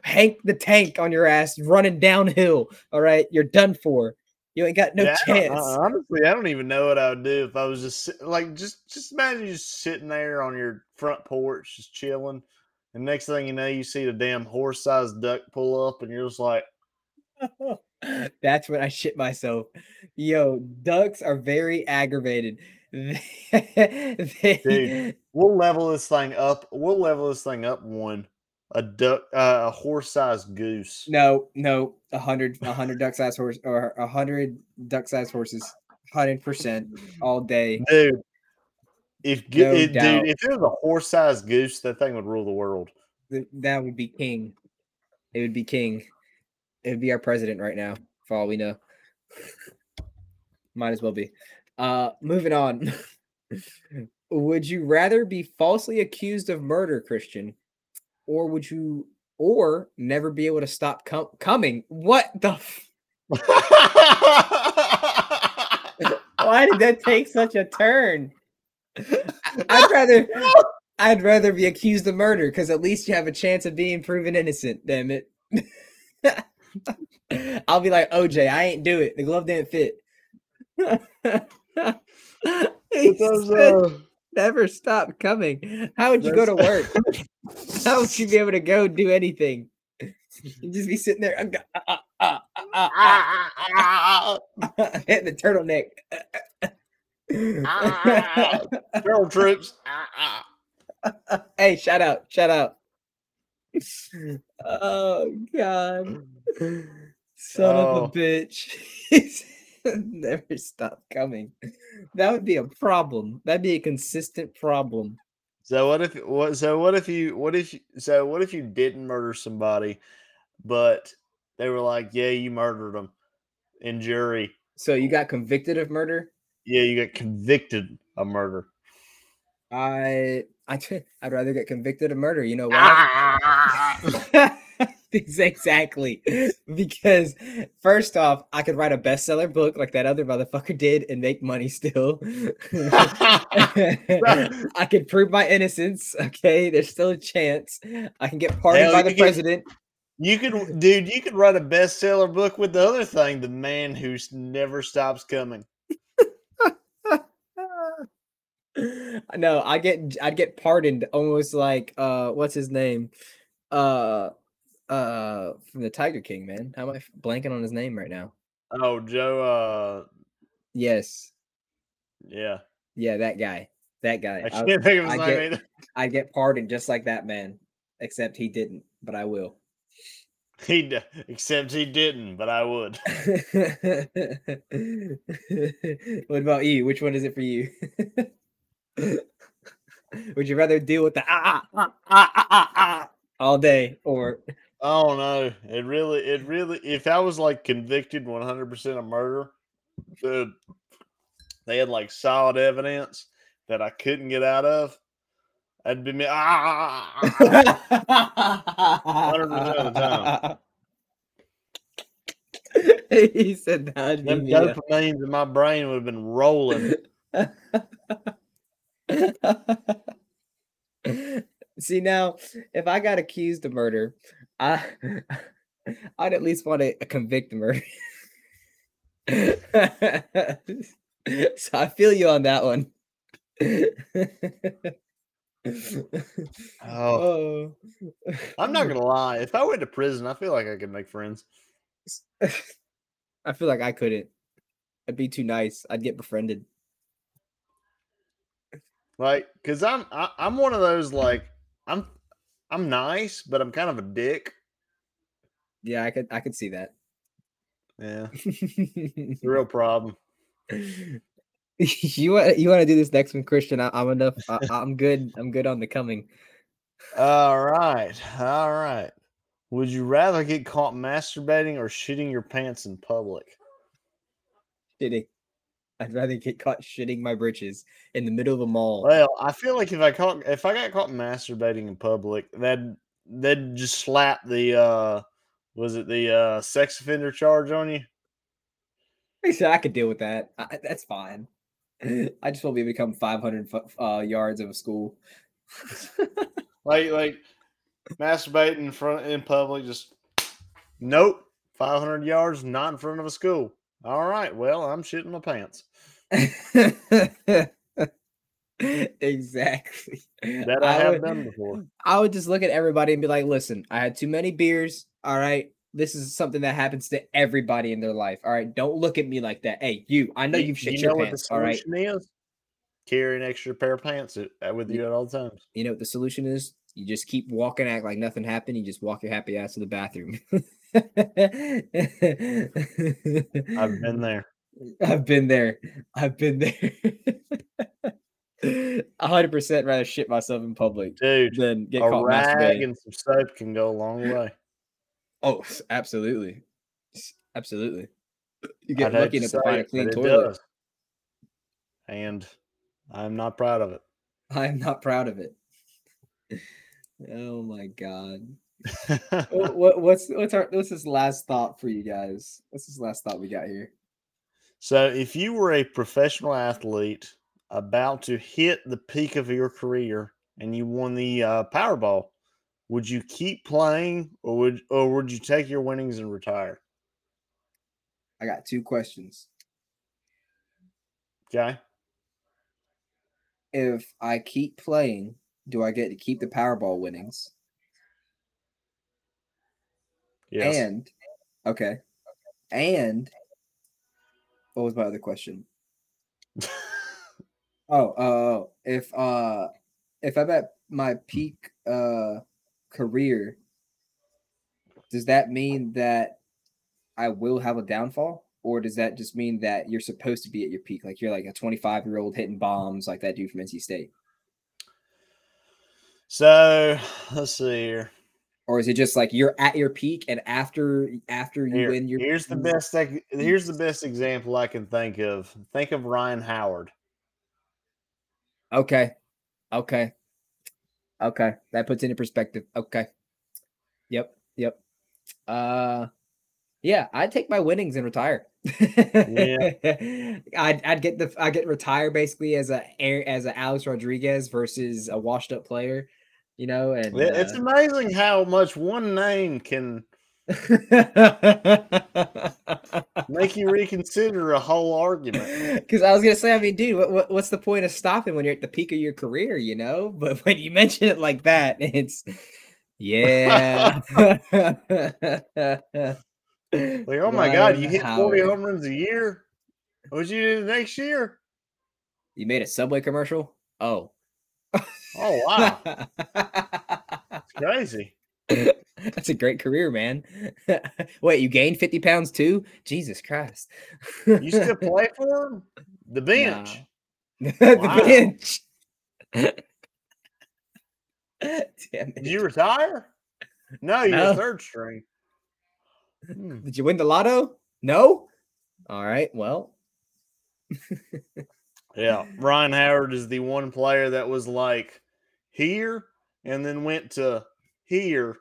Speaker 1: Hank the Tank on your ass running downhill. All right, you're done for. You ain't got no
Speaker 2: Yeah,
Speaker 1: chance.
Speaker 2: uh, honestly, I don't even know what I would do if I was just like just just imagine you just sitting there on your front porch, just chilling, and next thing you know, you see the damn horse-sized duck pull up, and you're just like,
Speaker 1: That's when I shit myself. Yo, ducks are very aggravated. They-
Speaker 2: Dude. "We'll level this thing up. We'll level this thing up one." A duck, uh, a horse-sized goose.
Speaker 1: No, no, a hundred, a hundred duck-sized horse or a hundred duck-sized horses, hundred percent all day.
Speaker 2: dude. If
Speaker 1: No
Speaker 2: it, dude, if it was a horse-sized goose, that thing would rule the world.
Speaker 1: That would be king. It would be king. It would be our president right now, for all we know. Might as well be. Uh, moving on. would you rather be falsely accused of murder, Christian, or would you, or never be able to stop com- coming? What the? F- Why did that take such a turn? I'd rather I'd rather be accused of murder because at least you have a chance of being proven innocent. Damn it! I'll be like OJ. I ain't do it. The glove didn't fit. He
Speaker 2: Those,
Speaker 1: said,
Speaker 2: uh,
Speaker 1: never stop coming. How would you go to work? How would you be able to go do anything? You'd just be sitting there, ah, hitting the turtleneck.
Speaker 2: Ah. Feral troops. Ah, ah.
Speaker 1: hey, shout out, shout out. Oh God, son of
Speaker 2: Oh.
Speaker 1: a bitch. Never stop coming. That would be a problem. That'd be a consistent problem.
Speaker 2: So what if what so what if you what if so what if you didn't murder somebody, but they were like, yeah, you murdered them, in jury,
Speaker 1: So you got convicted of murder?
Speaker 2: yeah, you got convicted of murder.
Speaker 1: I I I'd rather get convicted of murder. You know
Speaker 2: Ah.
Speaker 1: why? exactly. Because first off, I could write a bestseller book like that other motherfucker did and make money still. I could prove my innocence. Okay, there's still a chance. I can get pardoned
Speaker 2: Hell,
Speaker 1: by the president.
Speaker 2: You could, dude. You could write a bestseller book with the other thing, the man who never stops coming.
Speaker 1: no, I get I'd get pardoned almost like uh what's his name? Uh uh from the Tiger King, man. How am I blanking on his name right now?
Speaker 2: Oh, Joe. Uh,
Speaker 1: Yes.
Speaker 2: yeah,
Speaker 1: Yeah, that guy. That guy.
Speaker 2: I
Speaker 1: I,
Speaker 2: can't think of his
Speaker 1: I
Speaker 2: name
Speaker 1: get-
Speaker 2: either.
Speaker 1: I'd get pardoned just like that man. Except he didn't, but I will.
Speaker 2: He except he didn't, but I would.
Speaker 1: what about you? Which one is it for you? Would you rather deal with the ah, ah, ah, ah, ah, ah, ah all day or
Speaker 2: Oh no! It really, it really. If I was like convicted one hundred percent of murder, the they had like solid evidence that I couldn't get out of. I'd be me. Ah, 100% of the time.
Speaker 1: he said that.
Speaker 2: them dopamines in my brain would have been rolling.
Speaker 1: See now, if I got accused of murder, I I'd at least want to convict murder. so I feel you on that one.
Speaker 2: Oh,
Speaker 1: oh,
Speaker 2: I'm not gonna lie. If I went to prison, I feel like I could make friends.
Speaker 1: I feel like I couldn't. I'd be too nice. I'd get befriended.
Speaker 2: Like, cause I'm I, I'm one of those like I'm I'm nice, but I'm kind of a dick.
Speaker 1: Yeah, I could. I could see that.
Speaker 2: Yeah, it's a real problem.
Speaker 1: you want you want to do this next one, Christian? I, I'm enough. I, I'm good. I'm good on the coming.
Speaker 2: All right, all right. Would you rather get caught masturbating or shitting your pants in public?
Speaker 1: Shitting. I'd rather get caught shitting my britches in the middle of a mall.
Speaker 2: Well, I feel like if I caught if I got caught masturbating in public, that they'd just slap the uh was it the uh sex offender charge on you?
Speaker 1: I said I could deal with that. I, that's fine. I just want to become 500 uh, yards of a school.
Speaker 2: Like like masturbating in front in public, just nope. Five hundred yards, not in front of a school. All right, well, I'm shitting my pants.
Speaker 1: Exactly.
Speaker 2: That I, have
Speaker 1: would,
Speaker 2: done before.
Speaker 1: I would just look at everybody and be like, listen, I had too many beers. All right. This is something that happens to everybody in their life. All right. Don't look at me like that. Hey, you, I know
Speaker 2: You-
Speaker 1: you've shit
Speaker 2: you
Speaker 1: your
Speaker 2: know
Speaker 1: pants.
Speaker 2: what
Speaker 1: All
Speaker 2: the
Speaker 1: right.
Speaker 2: solution is? Carry an extra pair of pants with you at all times.
Speaker 1: You know what the solution is? You just keep walking, act like nothing happened. You just walk your happy ass to the bathroom.
Speaker 2: I've been there.
Speaker 1: I've been there. I've been there. A hundred percent rather shit myself in public
Speaker 2: Dude,
Speaker 1: than get
Speaker 2: a
Speaker 1: caught
Speaker 2: rag
Speaker 1: masturbating.
Speaker 2: and some soap can go a long way.
Speaker 1: Oh, absolutely, absolutely. You get
Speaker 2: I'd
Speaker 1: lucky enough to find a clean toilet.
Speaker 2: does. And I'm not proud of it.
Speaker 1: I am not proud of it. Oh my god. What, what, what's what's our what's this last thought for you guys? What's this last thought we got here?
Speaker 2: So, if you were a professional athlete about to hit the peak of your career and you won the uh, Powerball, would you keep playing or would or would you take your winnings and retire?
Speaker 1: I got two questions.
Speaker 2: Okay.
Speaker 1: If I keep playing, do I get to keep the Powerball winnings?
Speaker 2: Yes.
Speaker 1: And okay. And what was my other question? Oh, uh, if uh if I'm at my peak uh career, does that mean that I will have a downfall? Or does that just mean that you're supposed to be at your peak? Like you're like a 25 year old hitting bombs like that dude from NC State?
Speaker 2: so let's see here.
Speaker 1: Or is it just like you're at your peak and after after you
Speaker 2: Here-
Speaker 1: win your
Speaker 2: here's the best. ex- Here's the best example I can think of. Think of Ryan Howard.
Speaker 1: Okay. Okay. Okay. That puts into perspective. Okay. Yep. Yep. Uh yeah, I'd take my winnings and retire.
Speaker 2: Yeah.
Speaker 1: I'd I'd get the I get retire basically as a air as a Alex Rodriguez versus a washed up player, you know, and
Speaker 2: It- It's
Speaker 1: uh,
Speaker 2: amazing how much one name can make you reconsider a whole argument.
Speaker 1: Because I was gonna say, I mean, dude, what, what, what's the point of stopping when you're at the peak of your career, you know? But when you mention it like that, it's yeah.
Speaker 2: Like, oh my god, you hit 40 home runs a year. What'd you do the next year?
Speaker 1: You made a Subway commercial? Oh.
Speaker 2: Oh wow, it's crazy.
Speaker 1: That's a great career, man. Wait, you gained 50 pounds too? Jesus Christ.
Speaker 2: You still play for him? The bench.
Speaker 1: the bench. Damn it.
Speaker 2: Did you retire? No, you're
Speaker 1: No.
Speaker 2: a third string. Hmm.
Speaker 1: Did you win the lotto? No? All right. Well,
Speaker 2: Yeah, Ryan Howard is the one player that was like here and then went to here.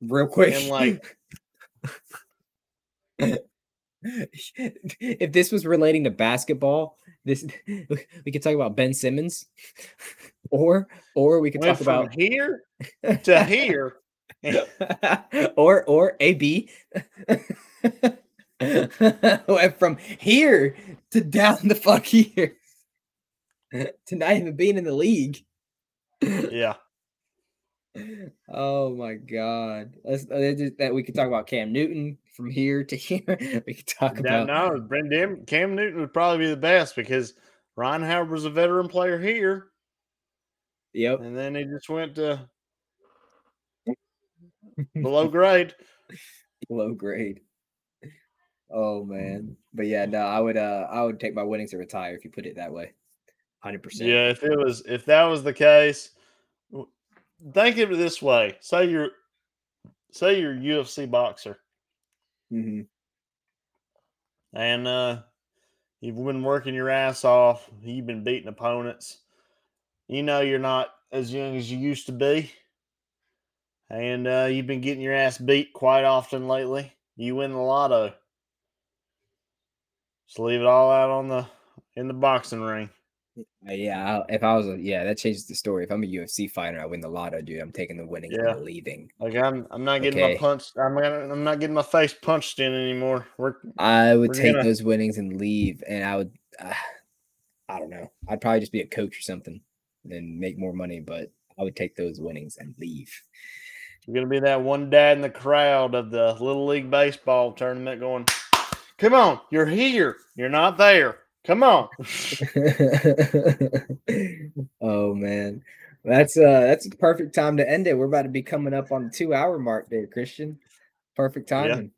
Speaker 1: real quick.
Speaker 2: And, like-
Speaker 1: if this was relating to basketball, this we could talk about Ben Simmons, or or we could
Speaker 2: Went
Speaker 1: talk about
Speaker 2: here to here.
Speaker 1: or or AB went from here to down the fuck here to not even being in the league.
Speaker 2: Yeah.
Speaker 1: Oh my god. Let's, uh, just- that we could talk about Cam Newton from here to here. We could talk
Speaker 2: No,
Speaker 1: about
Speaker 2: no, Brendan Cam Newton would probably be the best because Ryan Howard was a veteran player here,
Speaker 1: yep.
Speaker 2: and then he just went to below grade.
Speaker 1: low grade. Oh man. But yeah, no, I would uh I would take my winnings to retire if you put it that way. 100%.
Speaker 2: Yeah, if it was if that was the case, w- think of it this way: say you're say you're a UFC boxer,
Speaker 1: hmm
Speaker 2: and uh, you've been working your ass off. You've been beating opponents. You know you're not as young as you used to be, and uh, you've been getting your ass beat quite often lately. You win the lotto. Just leave it all out on the in the boxing ring.
Speaker 1: Uh, yeah, I- if I was a yeah, that changes the story. If I'm a UFC fighter, I win the lotto, dude. I'm taking the winnings
Speaker 2: Yeah.
Speaker 1: and leaving.
Speaker 2: Like I'm, I'm not getting
Speaker 1: Okay.
Speaker 2: my punch. I'm gonna, I'm not getting my face punched in anymore. We're
Speaker 1: I would take
Speaker 2: gonna-
Speaker 1: those winnings and leave, and I would, uh, I don't know. I'd probably just be a coach or something and make more money, but I would take those winnings and leave.
Speaker 2: You're gonna be that one dad in the crowd of the little league baseball tournament going, Come on, you're here. You're not there. Come on.
Speaker 1: oh man, that's uh that's a perfect time to end it. We're about to be coming up on the two hour mark there, Christian. Perfect timing.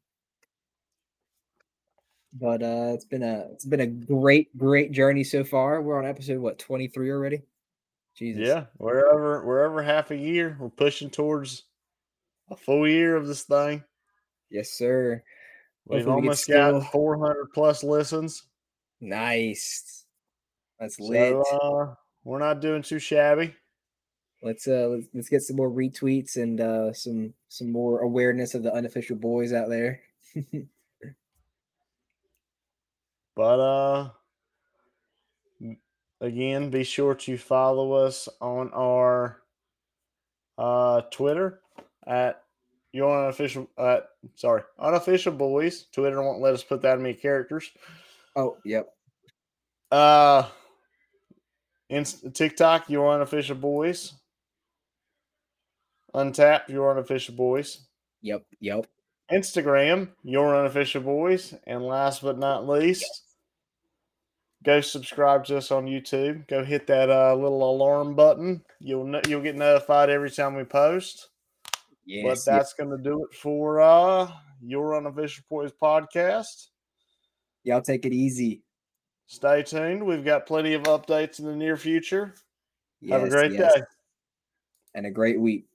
Speaker 1: But uh it's been a it's been a great great journey so far. We're on episode what twenty three already. Jesus.
Speaker 2: yeah, wherever wherever half a year, we're pushing towards a full year of this thing.
Speaker 1: Yes, sir.
Speaker 2: We've
Speaker 1: Hopefully we
Speaker 2: almost got
Speaker 1: still-
Speaker 2: 400 plus listens.
Speaker 1: Nice. That's lit.
Speaker 2: So uh, we're not doing too shabby.
Speaker 1: let's uh let's, let's get some more retweets and uh some some more awareness of the unofficial boys out there.
Speaker 2: But uh again, be sure to follow us on our uh Twitter at your unofficial uh sorry, unofficial boys. Twitter won't let us put that many characters.
Speaker 1: Oh, yep.
Speaker 2: Uh Inst- TikTok, your unofficial boys. Untappd, your unofficial boys.
Speaker 1: Yep, yep.
Speaker 2: Instagram, your unofficial boys. And last but not least, go subscribe to us on YouTube. Go hit that uh, little alarm button. You'll you'll get notified every time we post.
Speaker 1: Yes,
Speaker 2: but
Speaker 1: yes.
Speaker 2: that's going to do it for uh, your unofficial boys podcast.
Speaker 1: Y'all take it easy.
Speaker 2: Stay tuned. We've got plenty of updates in the near future. Have a great
Speaker 1: yes.
Speaker 2: day.
Speaker 1: And a great week.